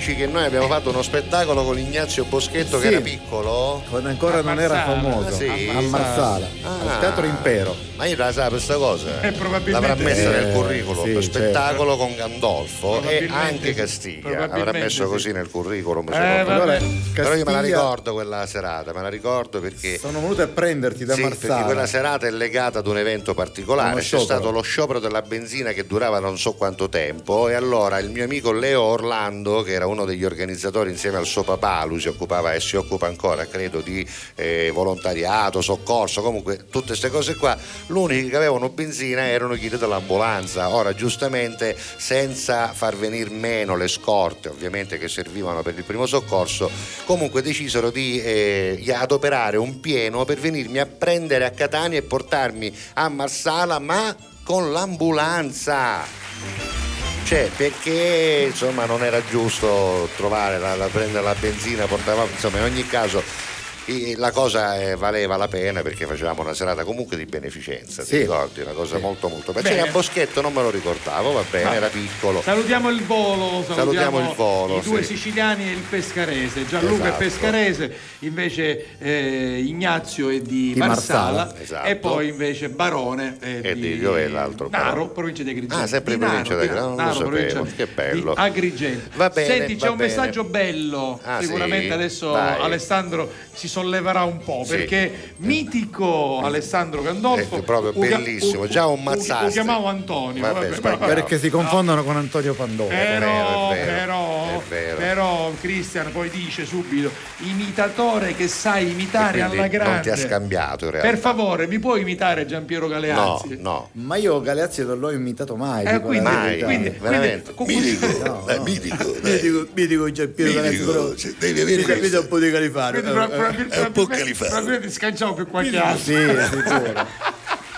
Dici che noi abbiamo fatto uno spettacolo con Ignazio Boschetto che Sì. era piccolo? Quando ancora non era famoso, Ah, sì? a Marsala, Ah. al Teatro Impero. Ma io la sapevo questa cosa. Eh, probabilmente- L'avrà messa nel Eh, curriculum. sì, certo. spettacolo con Gandolfo e anche. Castiglia. Avrà Probabilmente messo sì. così nel curriculum. Eh. Allora, Però io me la ricordo quella serata, me la ricordo perché. Sono venute a prenderti da Sì, perché Marsala. quella serata è legata ad un evento particolare. Uno C'è sciopero. stato lo sciopero della benzina che durava non so quanto tempo e allora il mio amico Leo Orlando, che era uno degli organizzatori insieme al suo papà, lui si occupava e si occupa ancora, credo, di eh, volontariato, soccorso, comunque tutte queste cose qua, l'unico che avevano benzina erano i guide dell'ambulanza. Ora, giustamente, senza far venire meno le scorte, ovviamente, che servivano per il primo soccorso, comunque decisero di eh, adoperare un pieno per venirmi a prendere a Catania e portarmi a Marsala, ma con l'ambulanza. Cioè, perché insomma non era giusto trovare la, la- prendere la benzina, portava, insomma, in ogni caso E la cosa eh, valeva la pena perché facevamo una serata comunque di beneficenza, ti ricordi? Una cosa molto molto bella. C'era Boschetto, non me lo ricordavo, va bene, Va. era piccolo. Salutiamo il volo, salutiamo, Salutiamo il volo, i due sì. siciliani e il pescarese. Gianluca Esatto. è pescarese, invece eh, Ignazio è di, Di Marsala, Marsala, esatto. e poi invece Barone è E di, di è l'altro? Naro, provincia di Agrigento. Ah, sempre Di provincia di Agrigento, non lo Naro, provincia sapevo, che bello. Agrigento. Va bene, Senti, c'è va un bene. messaggio bello. Ah, Sicuramente sì? adesso Vai. Alessandro si solleverà un po' Sì. perché mitico Alessandro Gandolfo È proprio uga- bellissimo, u- già un mazzastre. Lo chiamavo Antonio. Vabbè, vabbè, però- Perché si confondono con Antonio Pandolfo. però, è vero, però, è vero. però Cristian poi dice subito imitatore che sai imitare Quindi alla grande non ti ha scambiato in realtà. per favore mi puoi imitare Giampiero Galeazzi no. Ma io Galeazzi non l'ho imitato mai. Eh, quindi- Mai, quindi- veramente. Mitico, no, no. mitico, mitico, mitico Giampiero Galeazzi, però devi avere questo. un po' di califano. Quindi Eh, eh. È un po' califano. probabilmente scanciamo per qualche altro Sì, sicuro.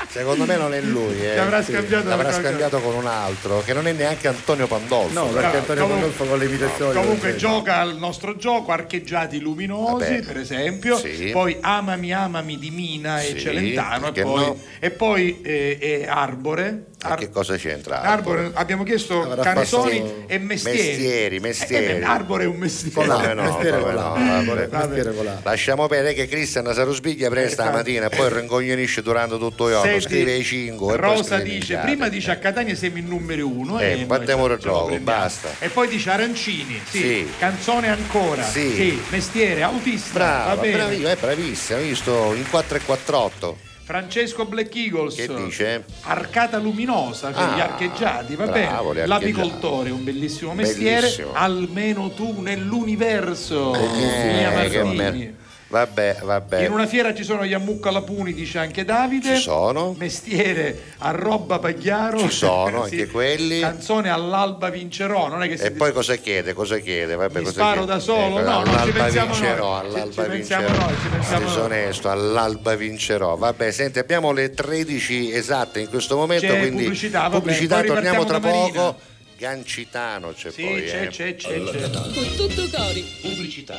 Secondo me non è lui, eh. Ti avrà Sì. scambiato L'avrà con- scambiato con un altro, che non è neanche Antonio Pandolfo. No, perché Antonio comunque- Pandolfo con le imitazioni. Comunque non c'è. gioca al nostro gioco, archeggiati luminosi Vabbè. per esempio, Sì. poi Amami Amami di Mina e Sì, Celentano e poi, no? e poi eh, eh, Arbore. E che cosa c'entra? Arbore, abbiamo chiesto Avrà canzoni fatto- e mestieri. Mestieri, mestieri. Eh, Arbore è un mestiere. Come no, mestiere come con no, la. vabbè. Mestiere. Lasciamo perdere che Cristian Sarusbiglia presta la mattina e poi ringognonisce durante tutto il giorno, scrive i 5 e poi Rosa dice, prima dice a Catania siamo il numero uno Eh, e battiamo il gioco, basta. E poi dice Arancini, sì, Sì. canzone ancora, Sì. mestiere, autista, Brava, va bene. bravissimo, è bravissimo, hai visto in 4 e 48. Francesco Black Eagles. Che dice? Arcata luminosa per Ah, gli archeggiati, va bravo, bene. L'apicoltore è un bellissimo mestiere, Bellissimo. almeno tu nell'universo. Eh, Mia Martini. Vabbè, vabbè. In una fiera ci sono gli Ammucca Lapuni, dice anche Davide. Ci sono. Mestiere a roba Pagliaro. Ci sono Sì. anche quelli. Canzone all'alba vincerò, non è che si E poi cosa chiede? Cosa chiede? Vabbè, Mi cosa sparo chiede? da solo? Ecco, No, non ci all'alba pensiamo vincerò, noi. Ci- all'alba ci pensiamo vincerò. noi, ci pensiamo noi. Disonesto, all'alba vincerò. Vabbè, senti, abbiamo le 13 esatte in questo momento, C'è quindi pubblicità, vabbè, pubblicità, torniamo tra poco. Gancitano c'è Sì, poi, c'è, eh. c'è, c'è, c'è. Con tutto cori. Pubblicità.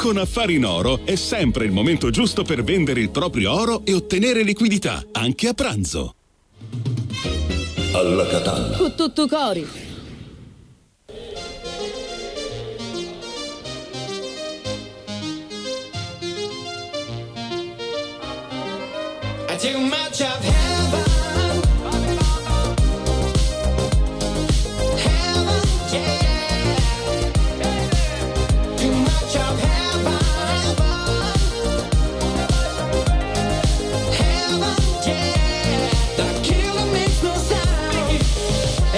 Con Affari in Oro è sempre il momento giusto per vendere il proprio oro e ottenere liquidità, anche a pranzo. Alla Catalla. Con tutto cori. I too much of heaven.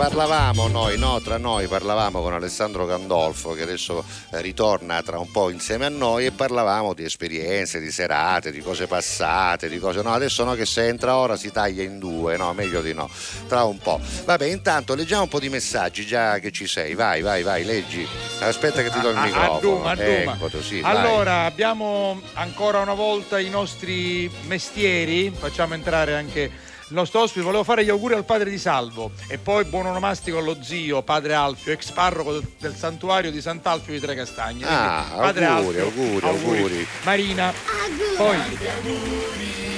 parlavamo noi, no, tra noi parlavamo con Alessandro Gandolfo che adesso eh, ritorna tra un po' insieme a noi e parlavamo di esperienze, di serate, di cose passate, di cose. No, adesso no che se entra ora si taglia in due, no, meglio di no, tra un po'. Vabbè, intanto leggiamo un po' di messaggi già che ci sei. Vai, vai, vai, leggi. Aspetta che ti do il A- a- a microfono. Duma, a Duma. Ecco, sì, vai. allora, abbiamo ancora una volta i nostri mestieri. Facciamo entrare anche il nostro ospite. Volevo fare gli auguri al padre di Salvo e poi buon onomastico allo zio, padre Alfio, ex parroco del, del santuario di Sant'Alfio di Tre Castagne. Ah, Quindi, padre auguri, Alfio, auguri, auguri. Marina. Poi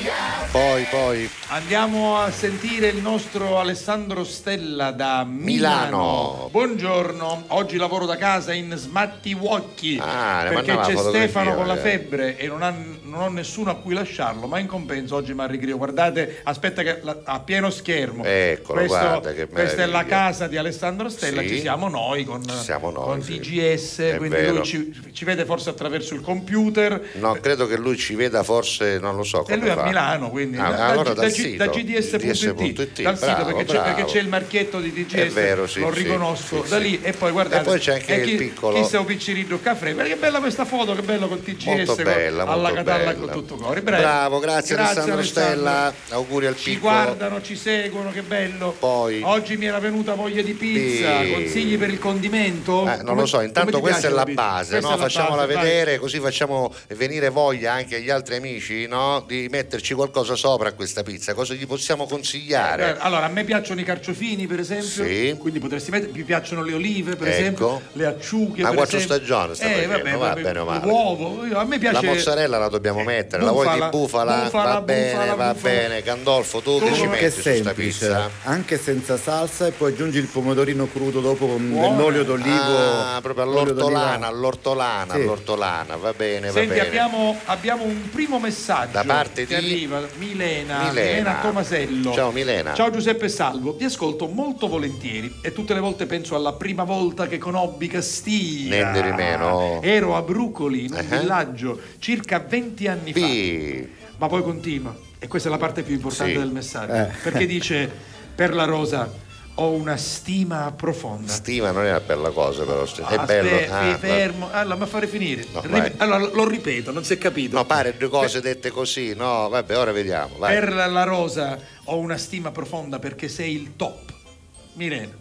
Poi, poi. andiamo a sentire il nostro Alessandro Stella da Milano. Milano. Buongiorno, oggi lavoro da casa in smatti wocchi Ah, perché c'è Stefano con la magari. febbre e non, ha- non ho nessuno a cui lasciarlo, ma in compenso oggi mi arricchio. Guardate, aspetta che la- a pieno schermo. Eccolo, Questo- guarda che questa è la casa di Alessandro Stella, Sì. ci siamo noi con, siamo noi, con sì. TGS, È quindi vero. lui ci, ci vede forse attraverso il computer. No, credo che lui ci veda forse, non lo so E come fa. Milano, quindi Ah, da, allora da- da sito, da GDS.it, dal sito perché, c'è, bravo. perché c'è il marchietto di DGS, È vero, sì, lo riconosco sì, da lì e poi guardate E poi c'è anche il chi, piccolo- chi sei piccirillo caffè che bella questa foto che bello col TGS Molto con- bella, alla molto Catalla bella. con tutto cori Bravo. Bravo, grazie, Alessandro Stella. Auguri al ci piccolo. guardano ci seguono che bello Poi oggi mi era venuta voglia di pizza Sì. consigli per il condimento Eh, non Come- lo so, intanto questa è la base, no? facciamola vedere così facciamo venire voglia anche agli altri amici no? di metterci qualcosa sopra a questa pizza, cosa gli possiamo Eh, consigliare? Allora, a me piacciono i carciofini, per esempio. Sì. Quindi potresti mettere. Mi piacciono le olive, per Ecco. esempio. Le acciughe. A per quattro stagioni sta eh, vabbè, va bene o male. L'uovo. Io- A me piace. La mozzarella la dobbiamo mettere, la vuoi Bufala, di bufala? bufala, va bene, bufala, va bufala. bene. Gandolfo, tu che ci metti su è sta semplice, pizza? anche senza salsa e poi aggiungi il pomodorino crudo dopo con Buono. dell'olio d'olivo. Ah, proprio all'ortolana, all'ortolana, Sì. all'ortolana, va bene, va Senti, bene. abbiamo, abbiamo un primo messaggio Da parte di- arriva Milena, Milena. Tomasello. Ciao, Milena. Ciao Giuseppe Salvo, vi ascolto molto volentieri e tutte le volte penso alla prima volta che conobbi Castiglia. Niente di meno. Ero a Brucoli, in un Eh. villaggio, circa 20 anni Sì. fa. Ma poi continua, e questa è la parte più importante Sì. del messaggio, Eh. perché dice per la rosa ho una stima profonda. Stima non è una bella cosa però, è Aspe- bello. ah, fermo, allora ma fare finire. No, Rip- allora lo ripeto, non si è capito. No, pare due cose dette così, no, vabbè, ora vediamo. Vai. Per la rosa ho una stima profonda perché sei il top. Mirena.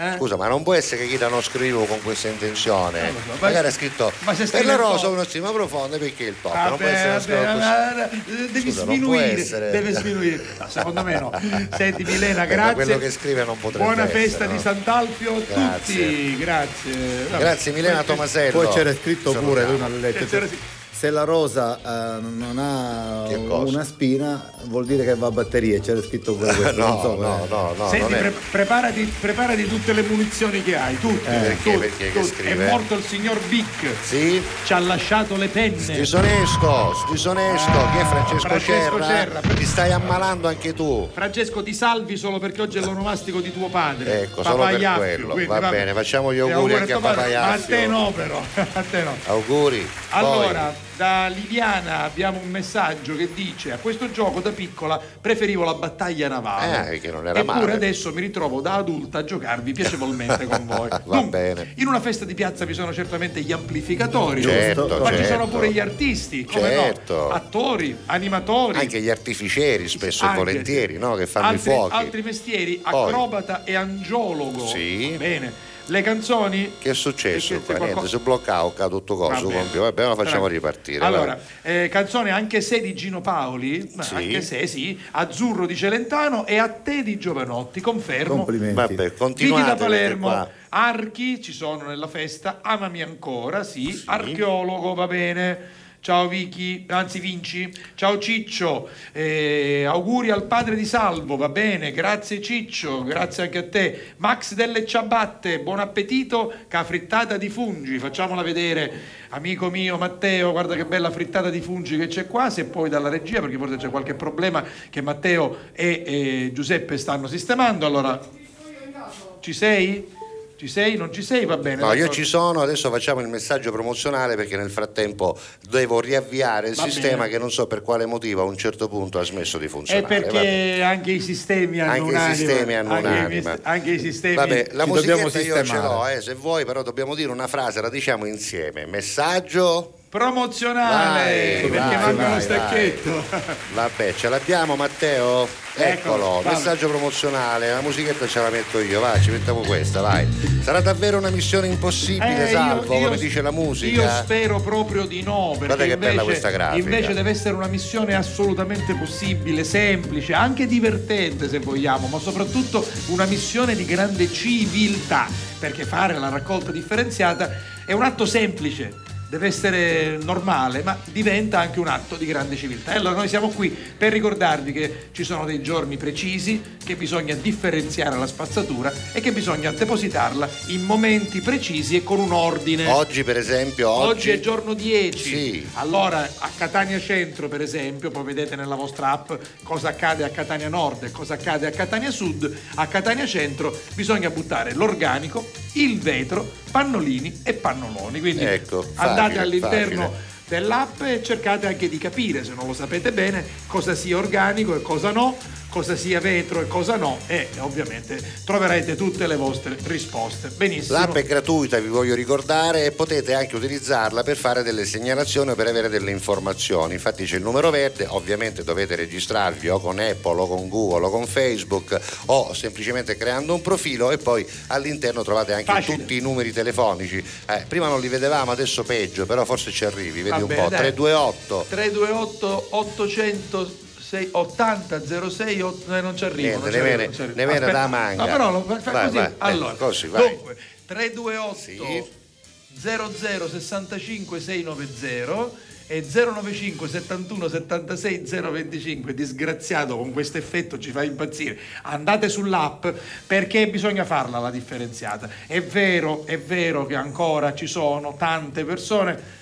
Eh? Scusa, ma non può essere che chi non scrivo con questa intenzione. Non lo so, ma- Magari ha scritto ma se per la rosa una stima profonda perché il non Vabbè, può essere vabbè, vabbè, devi Scusa, non sminuire, essere. deve sminuire. No, secondo me no. Senti Milena, grazie. quello che scrive non potrebbe Buona essere, festa no? di Sant'Alfio a Grazie. tutti, grazie. Grazie Milena Tomasello. Poi c'era scritto pure, lui non l'ha letto. Eh. Se la rosa eh, non ha Che una spina, vuol dire che va a batterie. C'era scritto pure questo. no, so, no, eh. no, no, Senti, non è. pre- preparati, preparati tutte le munizioni che hai, tutte. Perché? tutte, Perché che tutte. scrive? È morto il signor Bic. Sì? Ci ha lasciato le penne. Disonesto, disonesto, Ah, chi è Francesco, Francesco Cerra? Cerra. Ti stai ammalando anche tu. Francesco ti salvi solo perché oggi è l'onomastico di tuo padre. Ecco, solo per Papaiaffio, quello. quindi, Va vabbè. bene, facciamo gli auguri anche a padre, Ma a te no però, a te no. Auguri. Allora, da Liviana abbiamo un messaggio che dice a questo gioco da piccola preferivo la battaglia navale. Eh, che non era Eppure male. adesso mi ritrovo da adulta a giocarvi piacevolmente con voi. Va Dunque, bene. in una festa di piazza vi sono certamente gli amplificatori, Certo, ma ci certo. sono pure gli artisti, come Certo. no? Attori, animatori. Anche gli artificieri spesso Anche, e volentieri, no? Che fanno altri, i fuochi. altri mestieri, Poi. acrobata e angiologo. Sì. Bene. Le canzoni Che è successo Perché qua? c'è Niente, qualcosa- si è bloccato, cade tutto Va coso, bene. compio. Vabbè, ma facciamo Tranquillo. ripartire. Allora, eh, canzone anche se di Gino Paoli, Sì. anche se sì, Azzurro di Celentano e a te di Giovanotti, confermo. Complimenti. Vabbè, continuate da perché Palermo, qua. Archi ci sono nella festa, amami ancora, sì, archeologo va bene. Ciao Vicky, anzi Vinci. Ciao Ciccio, eh, auguri al padre di Salvo, va bene, grazie Ciccio, grazie anche a te. Max delle ciabatte, buon appetito, ca frittata di fungi, facciamola vedere. Amico mio Matteo, guarda che bella frittata di fungi che c'è qua, se poi dalla regia, perché forse c'è qualche problema che Matteo e eh, Giuseppe stanno sistemando. Allora, ci sei? Ci sei? Non ci sei? Va bene. No, io d'accordo. ci sono, adesso facciamo il messaggio promozionale perché nel frattempo devo riavviare il Va sistema bene. che non so per quale motivo a un certo punto ha smesso di È funzionare. perché Vabbè. anche i sistemi hanno Anche i un'anima. sistemi hanno anche i un'anima. mis- Anche i sistemi. Vabbè, la musichetta io ce l'ho, eh, se vuoi, però dobbiamo dire una frase, la diciamo insieme. Messaggio. Promozionale, Vai, perché vai, manca lo stacchetto. Vabbè, ce l'abbiamo Matteo? Eccolo, vai. messaggio promozionale, la musichetta ce la metto io, vai, ci mettiamo questa, vai. Sarà davvero una missione impossibile, Eh, Salvo, io- io- come dice la Io musica? spero proprio di no, perché Guarda che bella invece, questa grafica. invece deve essere una missione assolutamente possibile, semplice, anche divertente se vogliamo, ma soprattutto una missione di grande civiltà, perché fare la raccolta differenziata è un atto semplice. Deve essere normale, ma diventa anche un atto di grande civiltà. E allora noi siamo qui per ricordarvi che ci sono dei giorni precisi, che bisogna differenziare la spazzatura e che bisogna depositarla in momenti precisi e con un ordine. Oggi per esempio, Oggi, oggi, è giorno 10. Sì. Allora a Catania Centro, per esempio, poi vedete nella vostra app cosa accade a Catania Nord e cosa accade a Catania Sud. A Catania Centro bisogna buttare l'organico, il vetro, pannolini e pannoloni. Quindi Ecco, andate all'interno facile. dell'app e cercate anche di capire, se non lo sapete bene, cosa sia organico e cosa no, cosa sia vetro e cosa no e ovviamente troverete tutte le vostre risposte. Benissimo. L'app è gratuita, vi voglio ricordare, e potete anche utilizzarla per fare delle segnalazioni o per avere delle informazioni. Infatti c'è il numero verde, ovviamente dovete registrarvi o con Apple o con Google o con Facebook o semplicemente creando un profilo e poi all'interno trovate anche Facile. tutti i numeri telefonici. Eh, prima non li vedevamo, adesso peggio, però forse ci arrivi, vedi Va un po'. dai. 328 328 800 80 06 8, eh, non ci arrivo. Niente, non ne viene- viene da manga. No, però lo fa, Vai, così. vai, eh, allora, così, vai. dunque, 328 00 65 690 e 095 71 76 025 disgraziato con questo effetto ci fa impazzire andate sull'app perché bisogna farla la differenziata è vero è vero che ancora ci sono tante persone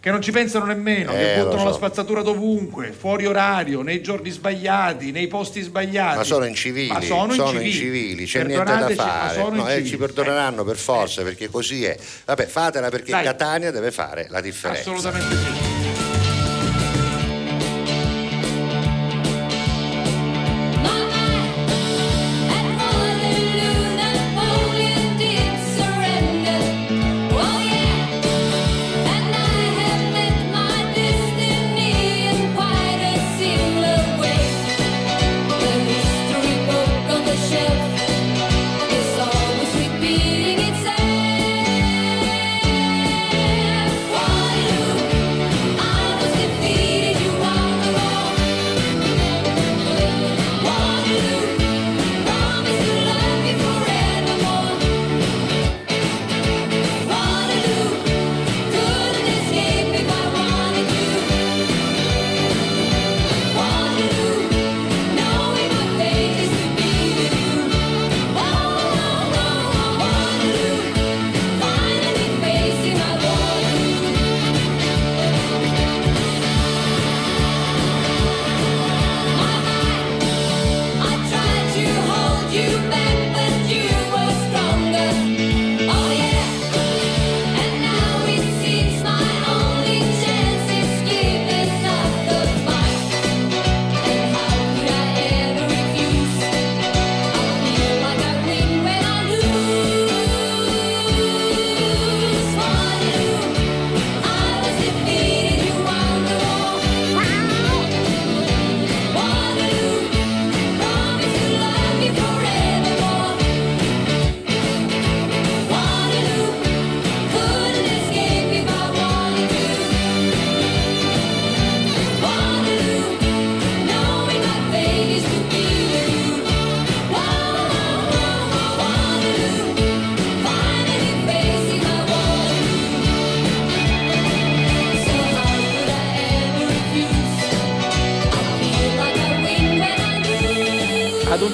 che non ci pensano nemmeno, che Eh, lo buttano la so. spazzatura dovunque, fuori orario, nei giorni sbagliati, nei posti sbagliati. Ma sono incivili, Ma sono, incivili. c'è niente da fare. sono No, eh, ci perdoneranno per forza perché così è. Vabbè, fatela perché Dai. Catania deve fare la differenza. Assolutamente sì.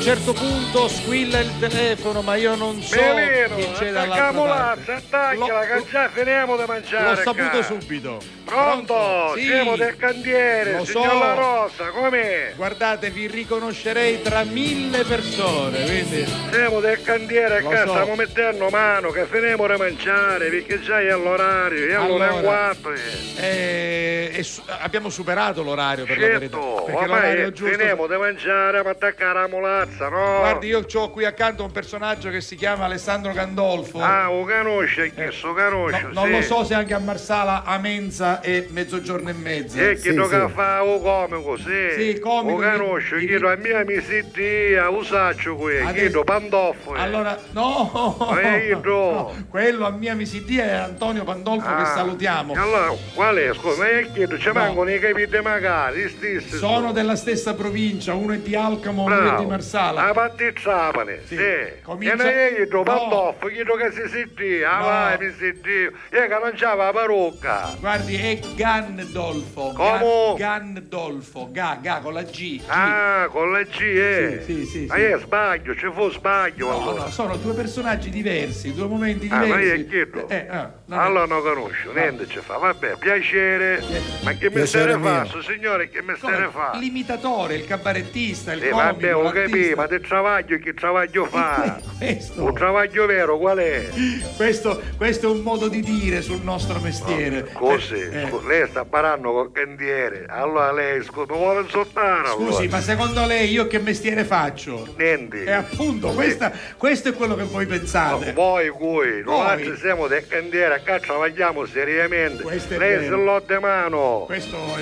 Certo punto squilla il telefono, ma io non so Melino, chi c'è dall'altra parte. attaccala, che già finiamo di mangiare. L'ho saputo subito. Pronto? Sì. Siamo del cantiere, Lo signor so. La Rosa, com'è? Guardate, vi riconoscerei tra mille persone, quindi... Siamo del cantiere Lo so. stiamo mettendo mano, che finiamo di mangiare, perché già è l'orario, è Allora. alle 4. Eh, e su- abbiamo superato l'orario per la verità. Certo, ormai finiamo di mangiare per attaccare la mulazza, no? Guardi, io ho qui accanto un personaggio che si chiama Alessandro Gandolfo. Ah, lo conosce, chi lo conosce, No, non sì. lo so se anche a Marsala a mensa e mezzogiorno e mezza. E chi tocca fa o comico, sì. Sì, comico, Lo conosco, di- chi a mia mi sittia, usaccio qui, Adesso- do pandoffoli. Allora, no, Eh, io do. no, quello a mia misidia è Antonio Pandolfo che Ah, salutiamo. e Allora, qual è? Scusa, ma è chiedo, ci No. mancano i capite magari, stessi. Sono della stessa provincia, uno è di Alcamo, uno è di Marsala. A parte Trapani, sì. Comincia- E noi io do No. pandoffo, chiedo che si sittia, ah vai, mi sittia. Io che non c'ava la parrucca. Guardi, è Gandolfo. Come? Ga- Gandolfo, Ga, Ga con la G. Ah, con la G, eh. Sì, sì, sì, Ma sì. io sbaglio, ci fu sbaglio No, no, sono due personaggi diversi, due momenti Ah, ma io diversi. chiedo. Eh, ah, non è- Allora non conosco, niente ci fa. Vabbè, piacere. Ma che mestiere fa, mio. signore, che mestiere No, fa? L'imitatore, il cabarettista, il Eh, comico, vabbè, ho capito, ma che travaglio, che travaglio fa? Questo. Un travaglio vero, qual è? Questo, questo è un modo di dire sul nostro mestiere. Così, Eh, scu- lei sta parlando col cantiere, allora lei, scusa, mi vuole insultare? Scusi, allora? ma secondo lei io che mestiere faccio? Niente. E appunto, questa- questo è quello che voi pensate. Voi qui, noi Voi. siamo del cantiere, qua travagliamo seriamente. Lei se l'ho di mano.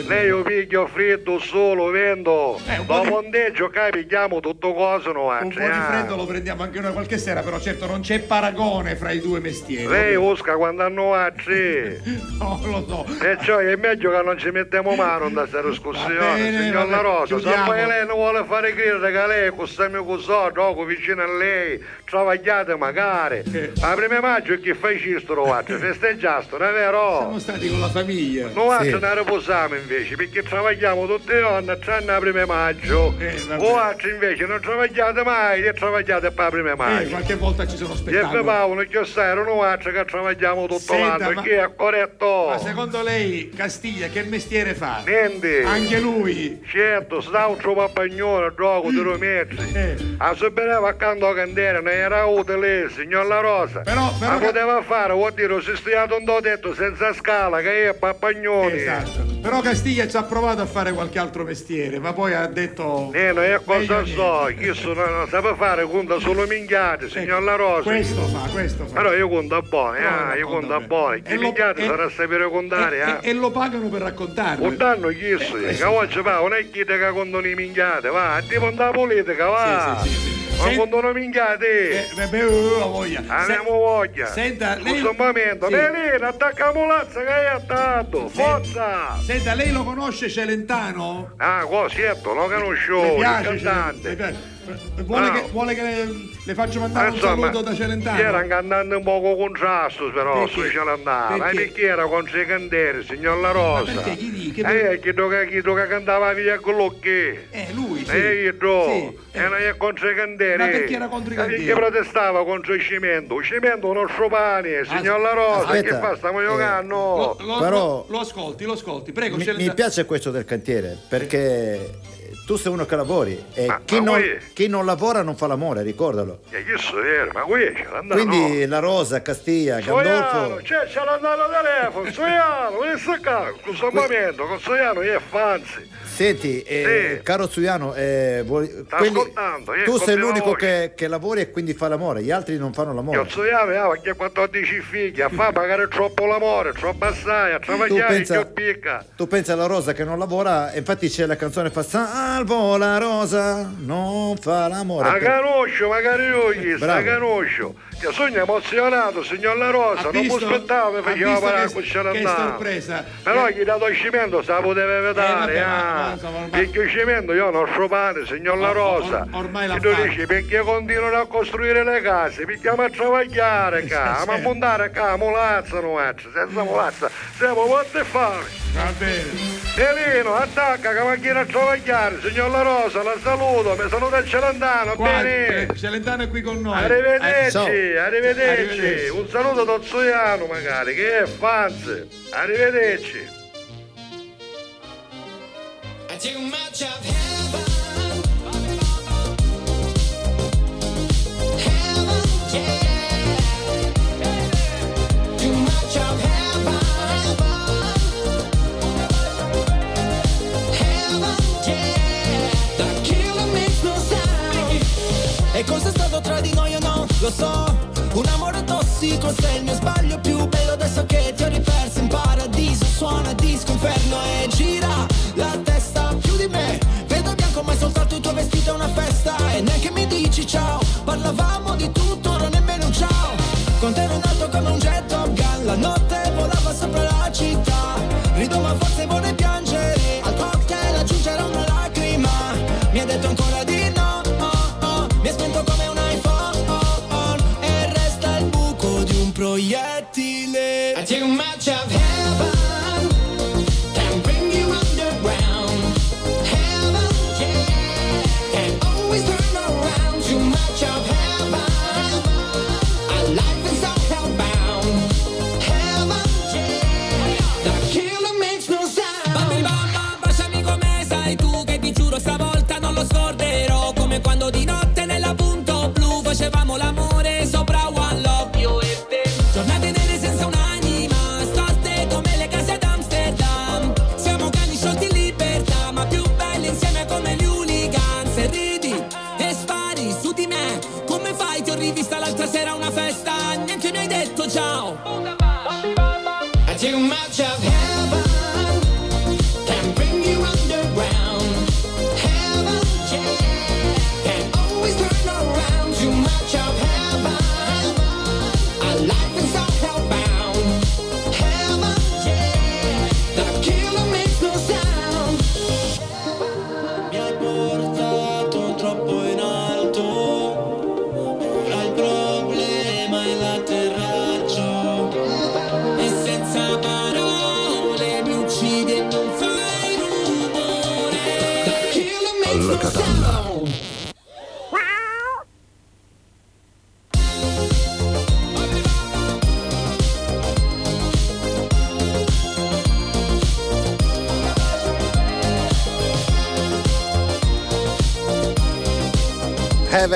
Lei io piglio freddo solo, vendo. Eh, un po' Dopo di- un deggio qua pigliamo tutto coso no Un po' di freddo lo prendiamo anche noi qualche sera, però certo non c'è paragone fra i due mestieri. Lei usca quando hanno altri. No, lo so. E cioè è meglio che non ci mettiamo mano in questa discussione, signor La Rosa. Se lei non vuole fare credere che lei con questo mio cosò, gioco vicino a lei, travagliate magari. La prima maggio che fai cisto lo faccio, festeggiasto, non è vero? Siamo stati con la famiglia. Non Sì. ne riposiamo invece, perché travagliamo tutti i giorni, tranne la prima maggio. Eh, o altri invece non travagliate mai e travagliate per la prima Eh, maggio. qualche volta ci sono E spettacoli. per Paolo, che sai, erano altri che travagliamo tutto Senta, l'anno, ma- che è corretto. Ma secondo lei Castiglia che mestiere fa? Niente. Anche lui? Certo, sta un troppo pagnone, gioco di rometri. Eh. A se beveva accanto a candela, non era utile, signor La Rosa. Però, però Ma poteva fare, vuol dire, si stiato un tetto senza scala, che è papagnoni. Esatto. Però Castiglia ci ha provato a fare qualche altro mestiere, ma poi ha detto. Eh, non è cosa so, chi sono, non sa fare, conta solo minchiate, signor La Rosa. Questo fa, questo fa. Però io conto No, ah, no, io conta conto bene. buono. E Chi minchiate e- sarà sapere contare, e, ah. e- lo pagano per raccontarlo. Un danno chi so, Eh, che oggi va, non è chi te che contano i minchiate, va, tipo da politica, va. Sì, sì, sì, sì. Ma Sen- contano minchiate. Eh, beh, oh, ho voglia. Abbiamo Se- voglia. Senta, lei- un momento, Sì. Melina, attacca la mulazza che hai attaccato, forza! Senta, lei lo conosce Celentano? Ah, qua, certo, lo conosco, il piace cantante. Vuole, No. che, vuole che le, le faccio mandare un Insomma, saluto da Celentano? Era un cantante un poco contrasto però Perché? su Celentano, ma Perché? perché era con sei cantieri, signor La Rosa? perché? Chi di- che- Eh, chi che, chi che cantava via con l'occhio. Eh, lui, sì. Eh, io do. Sì, E non è contro i cantieri. Ma perché era contro i Eh, cantieri? Perché protestava contro il cimento. Il cimento non pane, signor La Rosa. aspetta, che fa? Stiamo eh, giocando? Lo, lo- Però- lo- lo ascolti, lo ascolti, prego. Mi, Celentano. mi piace questo del cantiere perché tu sei uno che lavori e Ma- chi, ma non, chi non lavora non fa l'amore, ricordalo. Eh, che so era, ma qui c'è l'andano. Quindi la Rosa, Castiglia, Gandolfo. c'è, c'è l'andano telefono, Soiano, vieni qua, scusa un momento, con Soiano è fanzi. Senti, eh, caro Zuiano, eh, vuoi- quelli- eh, tu sei l'unico che, che lavori e quindi fa l'amore, gli altri non fanno l'amore. Io Soiano aveva che 14 figli, a fa magari troppo l'amore, troppo assai, a travagliare pensa- che picca. Tu pensi alla Rosa che non lavora, e infatti c'è la canzone fa Salvo la Rosa, non fa l'amore. La conosco, magari io gli sta Bravo. Io sono emozionato, signor La Rosa, Ha non mi aspettavo faceva visto parlare che- con che Celentano. sorpresa. Però Eh. gli dato il cimento, se la poteva vedere, ah. ormai- Perché il cimento io non so pane, signor La Or- or- Rosa. ormai l'ha E tu dici, perché continuano a costruire le case? Perché a travagliare qua, Sì, ma sì. montare qua, mulazza non faccio, senza mulazza, siamo molto fame. Va bene. Elino, attacca che va a chiedere a travagliare, signor La Rosa, la saluto, mi saluta il Celentano, bene? Guarda, Celentano è qui con noi. Arrivederci, Eh. Arrivederci. Arrivederci. Un saluto da Zoiano magari, che è fans. Arrivederci. Too much of heaven. Heaven, yeah. Too much of heaven. Heaven, yeah. The killer makes no sound. E cosa è stato tra Lo so, un amore tossico se il mio sbaglio più bello adesso che ti ho riperso in paradiso. Suona disco inferno e gira la testa più di me. Vedo bianco ma è soltanto il tuo vestito è una festa. E neanche mi dici ciao parlavamo di tutto ora nemmeno un ciao. Con te ero in alto come un jet top gun la notte volava sopra la città. Rido ma forse vorrei piangere. Al cocktail aggiungerò una lacrima. Mi ha detto ancora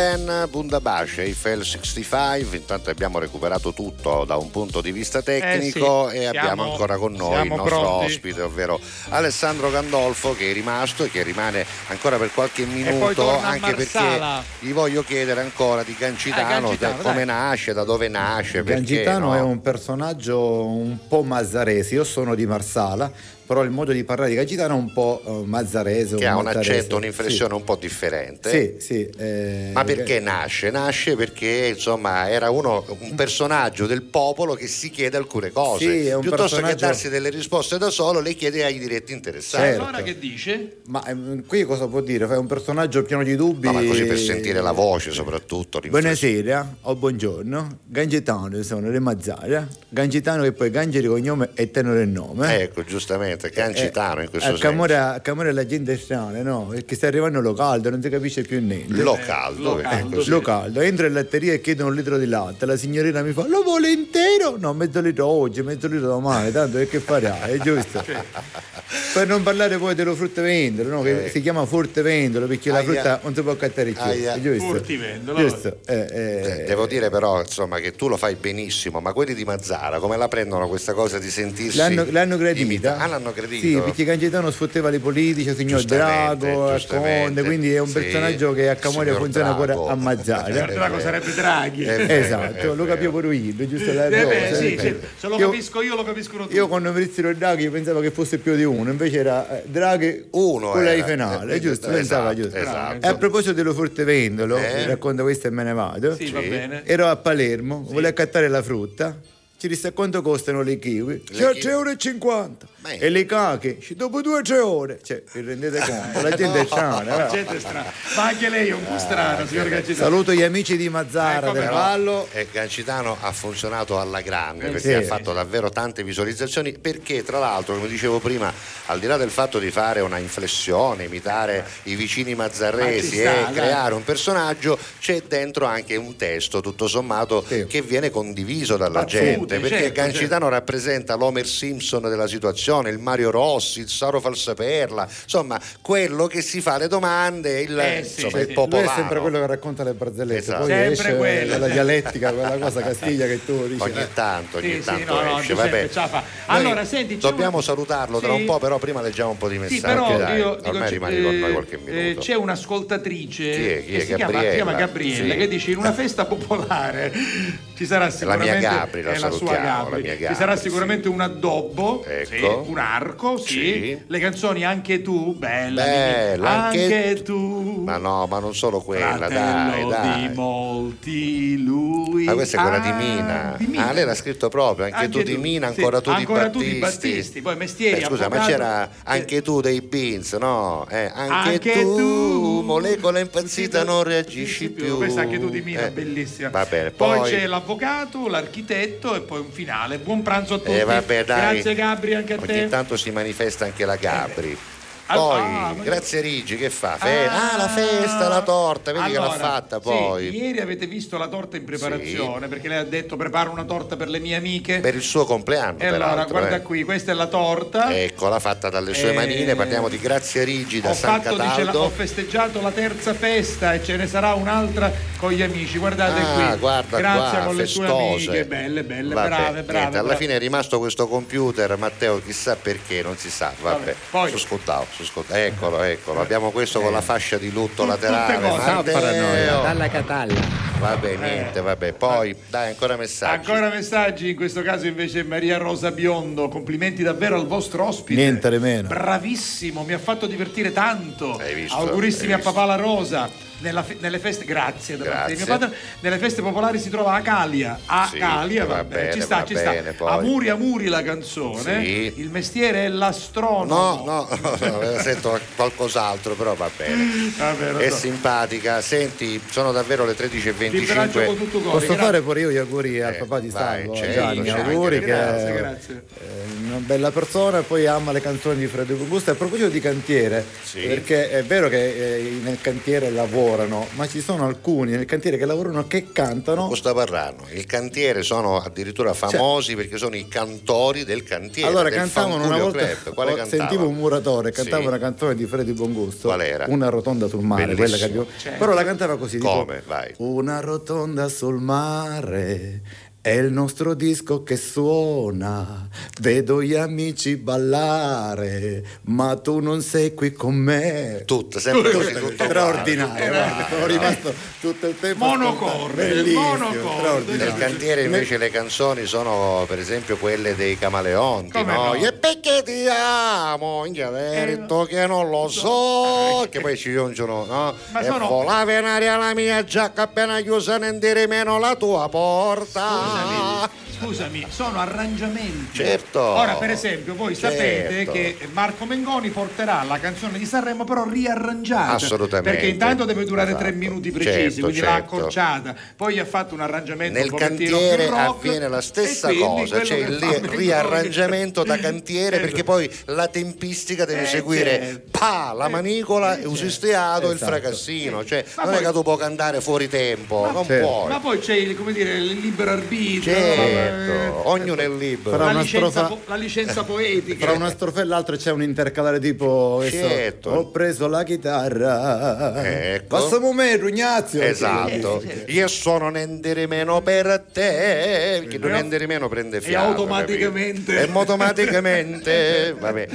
Heaven, Bundabash, Eiffel 65, intanto abbiamo recuperato tutto da un punto di vista tecnico Eh sì, e siamo- abbiamo ancora con noi il nostro pronti. ospite, ovvero Alessandro Gandolfo che è rimasto e che rimane ancora per qualche minuto, anche perché gli voglio chiedere ancora di Gancitano, Eh, Gancitano, da- come dai. nasce, da dove nasce, perché Gangitano no? è un personaggio un po' mazzarese, io sono di Marsala, però il modo di parlare di Gangitano è un po' eh, mazzarese. che ha un mazzarese. accento, un'inflessione un po' differente. Sì, sì. eh, Ma perché nasce? Nasce perché insomma era uno, un personaggio del popolo che si chiede alcune cose. Sì, è un Piuttosto che personaggio- darsi delle risposte da solo, le chiede ai diretti interessati. Certo. Allora che dice? Ma ehm, qui cosa può dire? Fai un personaggio pieno di dubbi. No, ma così per sentire la voce soprattutto. Buonasera o buongiorno, Gangitano sono di Mazzara, Gangitano che poi Gangi di cognome e tenore il nome. Ecco, giustamente, Gancitano in questo a senso. Camora, a Camora la gente è strana, no? Perché sta arrivando lo caldo, non si capisce più niente. Lo caldo, Eh, ecco, sì. lo caldo. Entro in latteria e chiedo un litro di latte. La signorina mi fa: Lo vuole intero? No, mezzo litro oggi, mezzo litro domani, tanto che farai, è giusto? per non parlare poi dello fruttivendolo, no? Che Eh. si chiama fruttivendolo perché la Aia. frutta non si può cattare più, Aia. è giusto? Fruttivendolo. Giusto. Eh, eh, Eh, Devo dire però insomma che tu lo fai benissimo, ma quelli di Mazzara come la prendono questa cosa di sentirsi L'hanno, l'hanno gradita? Ah, l'hanno gradito? Sì, perché Gangitano sfotteva i politici, il signor Drago, a. Conte, quindi è un Sì, personaggio che a Camoria funziona pure Drago. a Mazzara. Il Drago sarebbe Draghi. Esatto, lo capivo pure io, giusto la Eh beh, cosa, sì, eh. sì, se lo Io- capisco io, lo capiscono tutti. Io quando mi dissero Draghi pensavo che fosse più di uno, invece era eh, Draghi Uno con la I era, finale, eh, giusto? esatto, Pensava giusto. esatto. E a proposito dello fruttivendolo, Eh? racconto questo e me ne vado. Sì, va bene. Ero a Palermo, volevo accattare la frutta. ci disse quanto costano le kiwi? Le Cioè, chi- 3,50 euro. E 50. Beh. E le cache? Dopo due o tre ore. Cioè, vi rendete conto? La gente è strana. La no? gente è strana. Ma anche lei è un po' strana, signor Gancitano. Saluto gli amici di Mazzara del Però, Vallo. eh, Gancitano ha funzionato alla grande Eh, perché sì. ha fatto davvero tante visualizzazioni perché tra l'altro come dicevo prima al di là del fatto di fare una inflessione imitare i vicini mazzarresi Ma sta, e creare un personaggio c'è dentro anche un testo tutto sommato che viene condiviso dalla Battute, gente perché certo, Gancitano rappresenta l'Homer Simpson della situazione il Mario Rossi il Saro Falsaperla insomma quello che si fa le domande il, Eh, sì, insomma, sì. il Lui popolano è sempre quello che racconta le barzellette, Esatto. poi Sempre esce quello. dalla dialettica, quella cosa castiglia che tu dici. ogni eh. tanto, ogni Sì, tanto no, no, esce. Vabbè. la Allora, senti, c'è dobbiamo un- salutarlo tra Sì. un po', però prima leggiamo un po' di messaggi. Sì, però dai. io dico, ormai c'è- rimani con noi eh, qualche eh, minuto. c'è un'ascoltatrice Chi è? Chi è? che si chiama, Gabriella? si chiama Gabriella Sì. che dice in una festa popolare ci sarà la sicuramente mia Gabri, la la sua Gabri, la mia ci sarà sì. sicuramente un addobbo Ecco. Sì, un arco sì. Sì. le canzoni anche tu bella Bella, anche, anche tu Ma no, ma non solo quella, dai, fratello dai. di molti lui Ma questa è quella di Ah, Mina. di Mina. Ah, lei l'ha scritto proprio, anche, Anche tu di tu, Mina, sì, ancora tu ancora di tu di Battisti. Battisti, poi mestieri, Beh, scusa, ma c'era anche tu dei Beans, no? Eh, anche, Anche tu, tu. molecola impazzita, non reagisci più. Questa anche tu di Mina, Eh, bellissima. Va bene, Poi, poi, c'è l'avvocato, l'architetto e poi un finale. Buon pranzo a tutti. Eh, vabbè, dai. Grazie Gabri anche a te. Ogni tanto si manifesta anche la Gabri. Poi, ah, grazie Rigi, che fa? Fe- ah, la festa, la torta, vedi che Allora, l'ha fatta sì, poi. ieri avete visto la torta in preparazione perché lei ha detto preparo una torta per le mie amiche. Per il suo compleanno, e allora, guarda eh. qui, questa è la torta. Eccola, fatta dalle sue Eh, manine, parliamo di Grazia Rigi da ho, San fatto, dice, la- ho festeggiato la terza festa e ce ne sarà un'altra con gli amici. Guardate Ah, qui. guarda Grazie qua, con le sue festose. amiche, belle, belle, Vabbè, brave, brave. niente, alla brave. fine è rimasto questo computer, Matteo, chissà perché, non si sa. Vabbè, Vabbè, poi- su scottavo. Eccolo, eccolo. Abbiamo questo con la fascia di lutto laterale. tutte cose. Matteo. Dalla Catalla. Vabbè, niente, vabbè. Poi, dai, ancora messaggi. Ancora messaggi, in questo caso invece Maria Rosa Biondo, complimenti davvero al vostro ospite. Niente di meno. Bravissimo, mi ha fatto divertire tanto. visto? Augurissimi Hai a papà La Rosa. Nella nelle feste, grazie, da parte di mio Grazie. padre. Nelle feste popolari si trova Acalia. Sì, Acalia, va vabbè, bene, ci sta, va ci bene, sta. poi. Amuri, amuri la canzone. Sì. Il mestiere è l'astronomo. No, no, no, sento qualcos'altro, però va bene. Vabbè, È so. simpatica. Senti, sono davvero le Ti abbraccio 13.25. con tutto cuore. Posso grazie. fare pure io gli auguri al Eh, papà di Salvo, certo, Gianni, certo. auguri che Grazie, è grazie. una bella persona e poi ama le canzoni di Frederico Busta. A proposito di cantiere, Sì. perché è vero che eh, nel cantiere lavorano, ma ci sono alcuni nel cantiere che lavorano che cantano. Cosa sta parlando? Il cantiere sono addirittura famosi perché sono i cantori del cantiere. Cioè Allora del cantavano una volta, Club. Quale cantava? sentivo un muratore, cantava Sì. una canzone di Freddy Bongusto. Qual era? Una rotonda sul mare, Bellissimo. quella che abbiamo... Certo. Però la cantava così, Come? Vai. Una rotonda sul mare è il nostro disco che suona. Vedo gli amici ballare, ma tu non sei qui con me. Tutto, sempre così, tutto straordinario. uguale. guarda, Sono rimasto tutto il tempo. Monocorde, monocorde. straordinario. Nel cantiere invece le canzoni sono per esempio quelle dei Camaleonti, Come no? no? E perché ti amo, in detto che non lo so, che poi ci giungono, no? Ma e sono- volava in aria la mia giacca appena chiusa, non dire meno la tua porta. Scusami, scusami, sono arrangiamenti. Certo. Ora, per esempio, voi sapete Certo. che Marco Mengoni porterà la canzone di Sanremo, però riarrangiata. Assolutamente. Perché intanto deve durare Esatto. tre minuti precisi, Certo, quindi l'ha certo. accorciata. Poi ha fatto un arrangiamento Nel un cantiere rock, avviene la stessa cosa, c'è il Mengoni- riarrangiamento da cantiere Esatto. perché poi la tempistica deve Eh, seguire certo. pa, la manicola, Eh, e usistiato, il Esatto. fracassino, cioè Ma non è poi- che tu puoi cantare fuori tempo, non certo. puoi. Ma poi c'è il, come dire, il libero arbitrio, Certo, la- ognuno è libero. Farà la, licenza, strofa- po- la licenza poetica. Tra una strofa e l'altra c'è un intercalare tipo Certo. Ho preso la chitarra Ecco. Passiamo me Ignazio Esatto, io sono nendere meno per te, perché non nendere meno prende fiato. automaticamente. capito? E automaticamente, vabbè.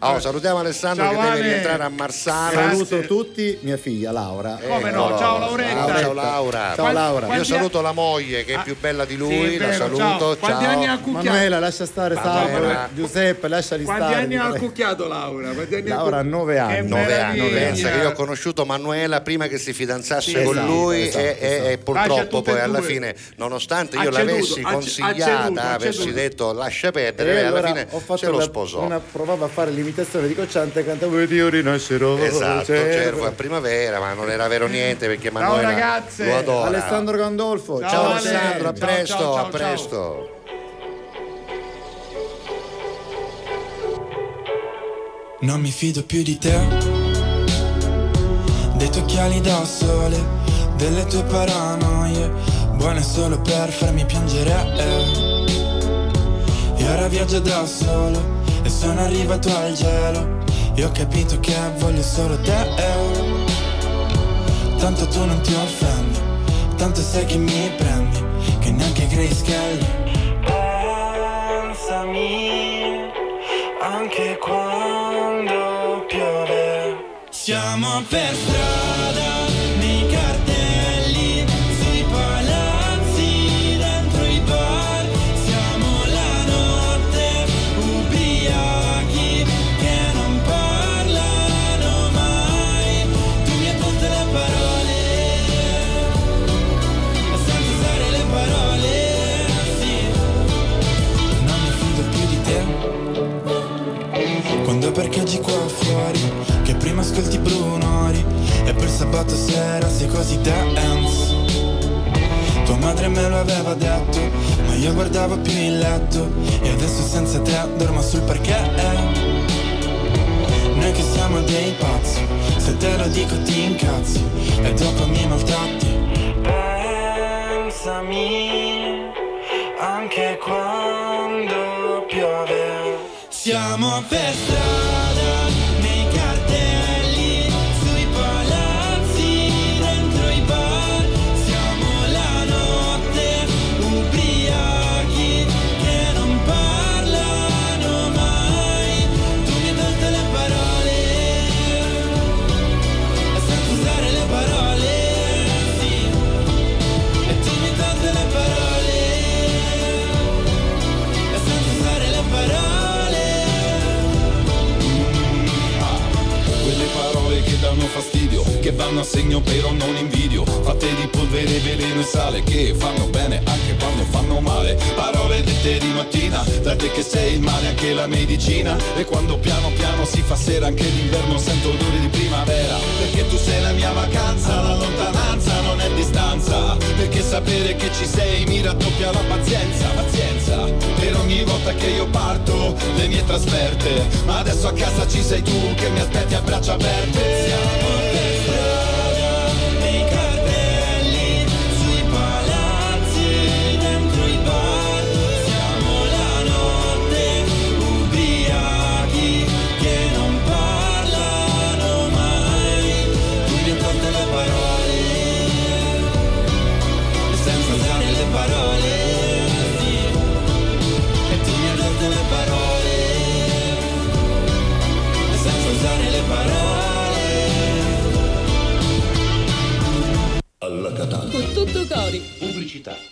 Oh, salutiamo Alessandro Ciao, che deve rientrare a Marsala. Saluto tutti, mia figlia Laura Come no, ciao Lauretta. Ciao, ciao Laura. Ciao Laura Io saluto la moglie che è più bella di lui, Sì, è la vero, saluto. ciao. Quanti ciao. anni ha cucchiato? Manuela, lascia stare. Salvo. Giuseppe, lasciali Quanti stare. anni ha cucchiato Laura? Quanti anni Laura ha cucchiato? nove anni. Che Nove anni, pensa che io ho conosciuto Manuela prima che si fidanzasse Sì, con esatto, lui esatto, e, e- e purtroppo e poi alla due. fine, nonostante io ceduto, l'avessi consigliata, ceduto, ha avessi detto lascia perdere, E alla allora fine ho fatto lo sposò. una- provavo a fare l'imitazione di Cocciante cantavo ed io rinascerò. Esatto, Cervo". cervo a primavera, ma non era vero niente perché Ciao, Manuela ragazze. lo adora. Alessandro Gandolfo. Ciao, Ciao Ale. Alessandro, a Ciao, presto, ciao, ciao, a presto. Non mi fido più di te, dei tuoi occhiali da sole, delle tue paranoie, buone solo per farmi piangere. E ora viaggio da solo e sono arrivato al gelo, e ho capito che voglio solo te. Tanto tu non ti offendi, tanto sai che mi prendi, che neanche Kelly. Pensami anche quando piove. Siamo per strada, parcheggi qua fuori Che prima ascolti Brunori E il sabato sera sei così dance. Tua madre me lo aveva detto Ma io guardavo più il letto E adesso senza te dormo sul parquet. Noi che siamo dei pazzi Se te lo dico ti incazzi E dopo mi maltratti. Pensami anche piove. Siamo per strada, fastidio, che vanno a segno però non invidio. Fatte di polvere, veleno e sale, che fanno bene anche quando fanno male. Parole dette di mattina, da te che sei il male anche la medicina. E quando piano piano si fa sera anche d'inverno sento odore di primavera. Perché tu sei la mia vacanza, la lontananza non è distanza. Perché sapere che ci sei mi raddoppia la pazienza, pazienza. Per ogni volta che io parto, le mie trasferte. Ma adesso a casa ci sei tu che mi aspetti a braccia aperte. Siamo Cori. Pubblicità.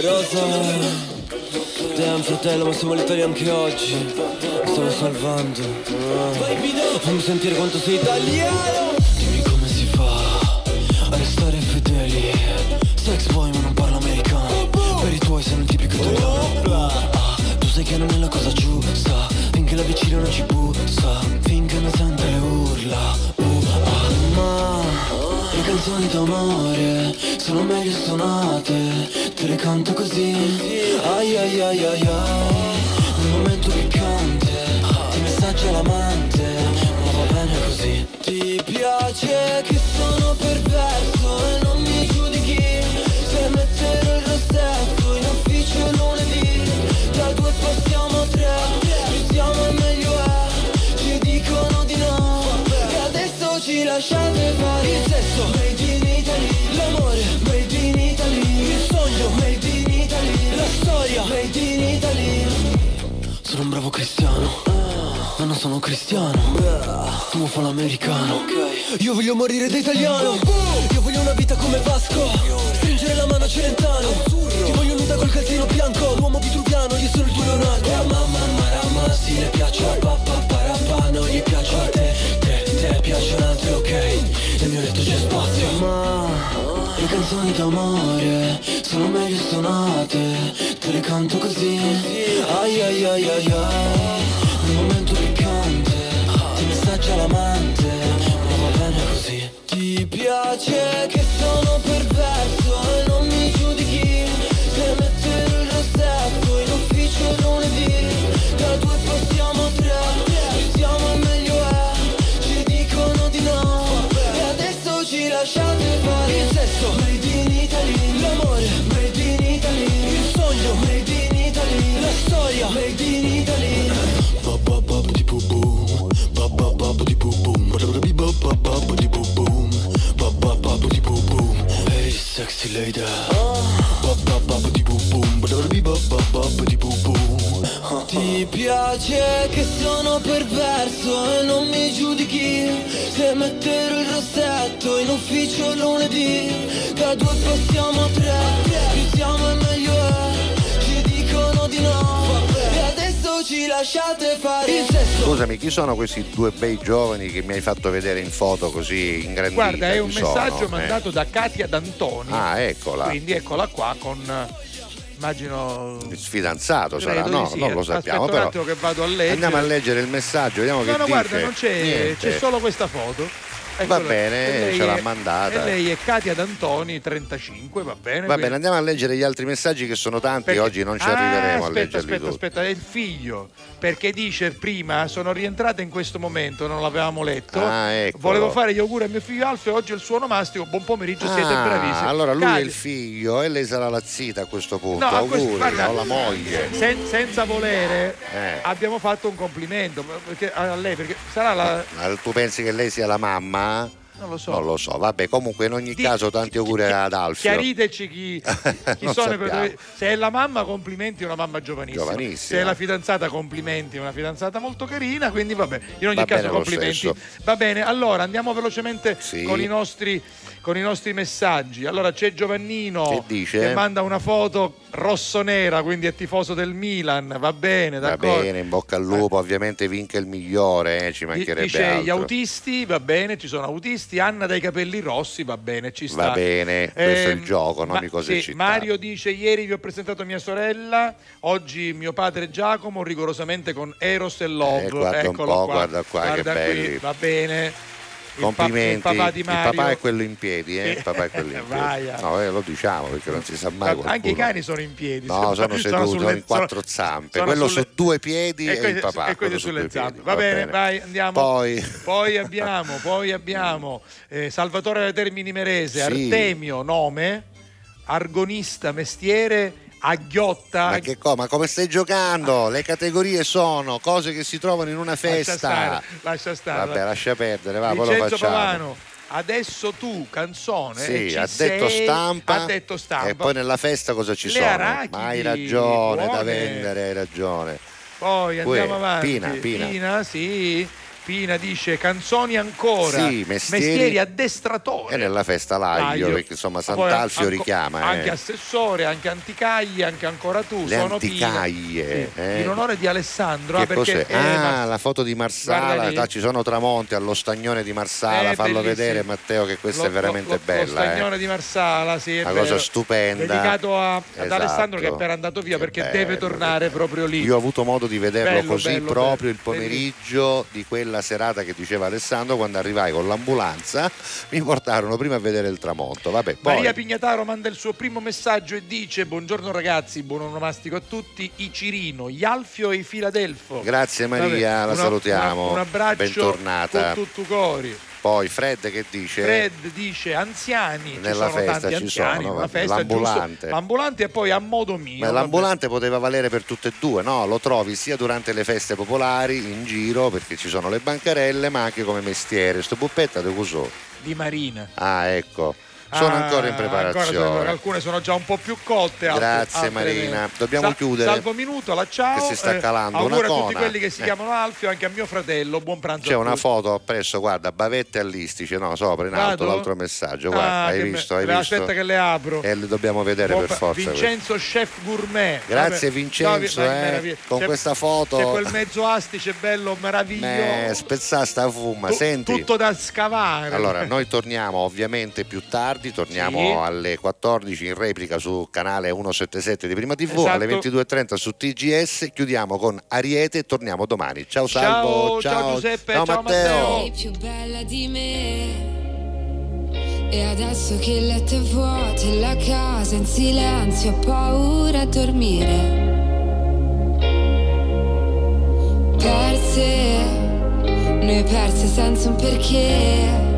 Rosa, damn fratello, ma siamo letali anche oggi. Mi stavo salvando. Ah. Fammi sentire quanto sei italiano. Dimmi come si fa a restare fedeli. Sex boy ma non parlo americano. Per i tuoi sei un tipico italiano. Ah, tu sai che non è la cosa giusta. Canzoni d'amore sono meglio suonate, te le canto così. Ai ai ai ai ai, nel momento piccante, ti messaggia l'amante, ma va bene così. Ti piace che sono perverso made in Italy, l'amore, made in Italy, il sogno, made in Italy, la storia, made in Italy. Sono un bravo cristiano, ma non sono cristiano. Tu fa l'americano. Io voglio morire da italiano. Io voglio una vita come Vasco. Stringere la mano a Celentano. Ti voglio nuda col calzino bianco. L'uomo vitruviano, io sono il tuo Leonardo. La mamma marama, sì, le piace a papà parapà. Non gli piace a te, te, te piacciono altre, ok. Nel mio letto c'è spazio. Ma le canzoni d'amore sono meglio suonate. Te le canto così. Ai ai ai ai ai. Nel momento piccante, ti messaggia l'amante, ma va bene così. Ti piace che sono lady. Ti piace che sono perverso e non mi giudichi. Se mettere il rossetto in ufficio lunedì Da due passiamo a tre, più siamo e meglio è Ci dicono di no ci lasciate fare il sesso Scusami, chi sono questi due bei giovani che mi hai fatto vedere in foto così ingrandita? Guarda, è un Chi messaggio sono? Eh. mandato da Katia D'Antoni. Ah, eccola. Quindi eccola qua con immagino Il fidanzato sarà, no, sì. non lo sappiamo. Però attimo che vado a leggere. andiamo a leggere il messaggio, vediamo che No, no, dice. guarda, non c'è, Niente. c'è solo questa foto. Va Eccola. bene, E lei ce l'ha è- mandata. E lei è Katia D'Antoni, 35, va bene. Va quindi- bene, andiamo a leggere gli altri messaggi che sono tanti, Perché- oggi non ci Ah, arriveremo a aspetta, leggerli aspetta, tutti. aspetta, è il figlio. Perché dice prima sono rientrata in questo momento, non l'avevamo letto. Ah. Volevo fare gli auguri a mio figlio Alfio, oggi è il suo onomastico. Buon pomeriggio, siete Ah, bravissimi. allora lui è Katia, il figlio e lei sarà la zita a questo punto. No, a questo- Auguri, guarda, o la moglie. sen- senza volere Eh. abbiamo fatto un complimento perché- a lei perché sarà la Ma tu pensi che lei sia la mamma? Non lo so Non lo so, vabbè, comunque in ogni Di- caso tanti auguri ad Alfio. chiariteci chi, chi sono se è la mamma complimenti è una mamma giovanissima. Giovanissima. se è la fidanzata complimenti è una fidanzata molto carina quindi vabbè in ogni Va caso complimenti va bene allora andiamo velocemente Sì. con, i nostri, con i nostri messaggi allora c'è Giovannino Che dice? che manda una foto rosso-nera quindi è tifoso del Milan va bene Va d'accordo bene, in bocca al lupo, ovviamente vinca il migliore, eh, ci mancherebbe Dice gli altro. autisti, va bene, ci sono autisti. Anna dai capelli rossi, va bene, ci sta. Va bene, questo è il Ehm, gioco, non di cose sì, citate. Mario dice: Ieri vi ho presentato mia sorella, oggi mio padre Giacomo, rigorosamente con Eros e Love. Eh, guarda un Eccolo po', qua. guarda qua, che Guarda qui, belli. va bene. Il Complimenti, il papà Mario. papà è quello in piedi, eh? Il papà è quello in piedi. No, eh, lo diciamo perché non si sa mai. Guarda, Anche i qualcuno. cani sono in piedi. No, sono seduti sulle- in quattro sono- zampe, sono quello sulle- su due piedi e, que- il papà. e quello quello su sulle zampe. piedi. Va, bene, vai, andiamo. Poi, Poi abbiamo, poi abbiamo eh, Salvatore Termini Merese, Sì. Artemio, nome, argonista, mestiere, aghiotta. ma, che co- ma come stai giocando? Le categorie sono cose che si trovano in una Lascia festa. stare, lascia stare. Vabbè, lascia perdere, va, poi lo facciamo. Pavano, adesso tu, canzone. Sì, ha detto sei, stampa, Ha detto stampa. E poi nella festa cosa ci Le sono? arachidi, Ma hai ragione, da buone. vendere, hai ragione. Poi andiamo Uè, avanti. Pina, Pina. sì. Pina dice canzoni ancora. Sì, mestieri- addestratori. E nella festa l'aglio, L'aglio. perché insomma Sant'Alfio anco- richiama. Anche eh. assessore, anche anticaglie, anche ancora tu. Le sono Pina. anticaglie. Sì, eh. In onore di Alessandro. ah, Che perché cos'è? eh, ah, ma- la foto di Marsala, là, ci sono tramonti allo stagnone di Marsala, È fallo bellissimo. vedere Matteo che questa Lo- è veramente lo- bella. Lo stagnone eh. di Marsala, sì, è Una vero. cosa stupenda. Dedicato a- ad Esatto. Alessandro che è appena andato via perché bello, deve tornare proprio lì. Io ho avuto modo di vederlo Bello, così bello, proprio bello, il pomeriggio di quella quella serata che diceva Alessandro, quando arrivai con l'ambulanza, mi portarono prima a vedere il tramonto. Vabbè, poi Maria Pignataro manda il suo primo messaggio e dice: Buongiorno ragazzi, buon onomastico a tutti. I Cirino, gli Alfio e i Filadelfo. Grazie Maria, Vabbè, la una- salutiamo. una- un abbraccio Bentornata. con tutto cori. Poi Fred che dice Fred dice anziani, ci Nella sono festa tanti ci anziani, sono, vabbè, festa l'ambulante. giusto, l'ambulante e poi a modo mio. Ma vabbè. l'ambulante poteva valere per tutte e due, no? Lo trovi sia durante le feste popolari in giro perché ci sono le bancarelle, ma anche come mestiere. Sto buppetta di cos'ho? di Marina. Ah, ecco. Sono Ah, ancora in ancora preparazione. sono- alcune sono già un po' più cotte. altre- Grazie, altre Marina. meno. Dobbiamo Sal- chiudere. Salvo minuto, la ciao. Che si sta eh, calando auguri una a tutti cona. quelli che si Eh. chiamano Alfio, anche a mio fratello. Buon pranzo C'è una foto appresso, guarda, bavette all'istice, no, sopra in alto Vado? l'altro messaggio. Guarda, Ah, hai visto? me- Hai visto? Aspetta che le apro. E le dobbiamo vedere Buon per forza. Vincenzo Chef Gourmet. Grazie Vabbè. Vincenzo, No, eh, con C'è- questa foto. C'è quel mezzo astice bello meraviglioso. Eh, spezzà sta fumma, Tu- senti. Tutto da scavare. Allora, noi torniamo ovviamente più tardi, torniamo Sì. alle 14 in replica su canale 177 di Prima TV, Esatto. alle 22.30 su TGS, chiudiamo con Ariete e torniamo domani. Ciao Ciao, Salvo, ciao Giuseppe, ciao, ciao Matteo. Matteo. Sei più bella di me. E adesso che il letto è vuoto e la casa in silenzio, ho paura a dormire. Perse, noi perse senza un perché.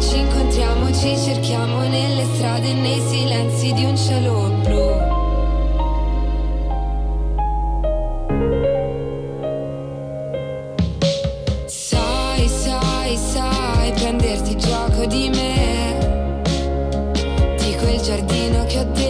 ci incontriamo, ci cerchiamo nelle strade nei silenzi di un cielo blu. Sai, sai, sai prenderti gioco di me Di quel giardino che ho dentro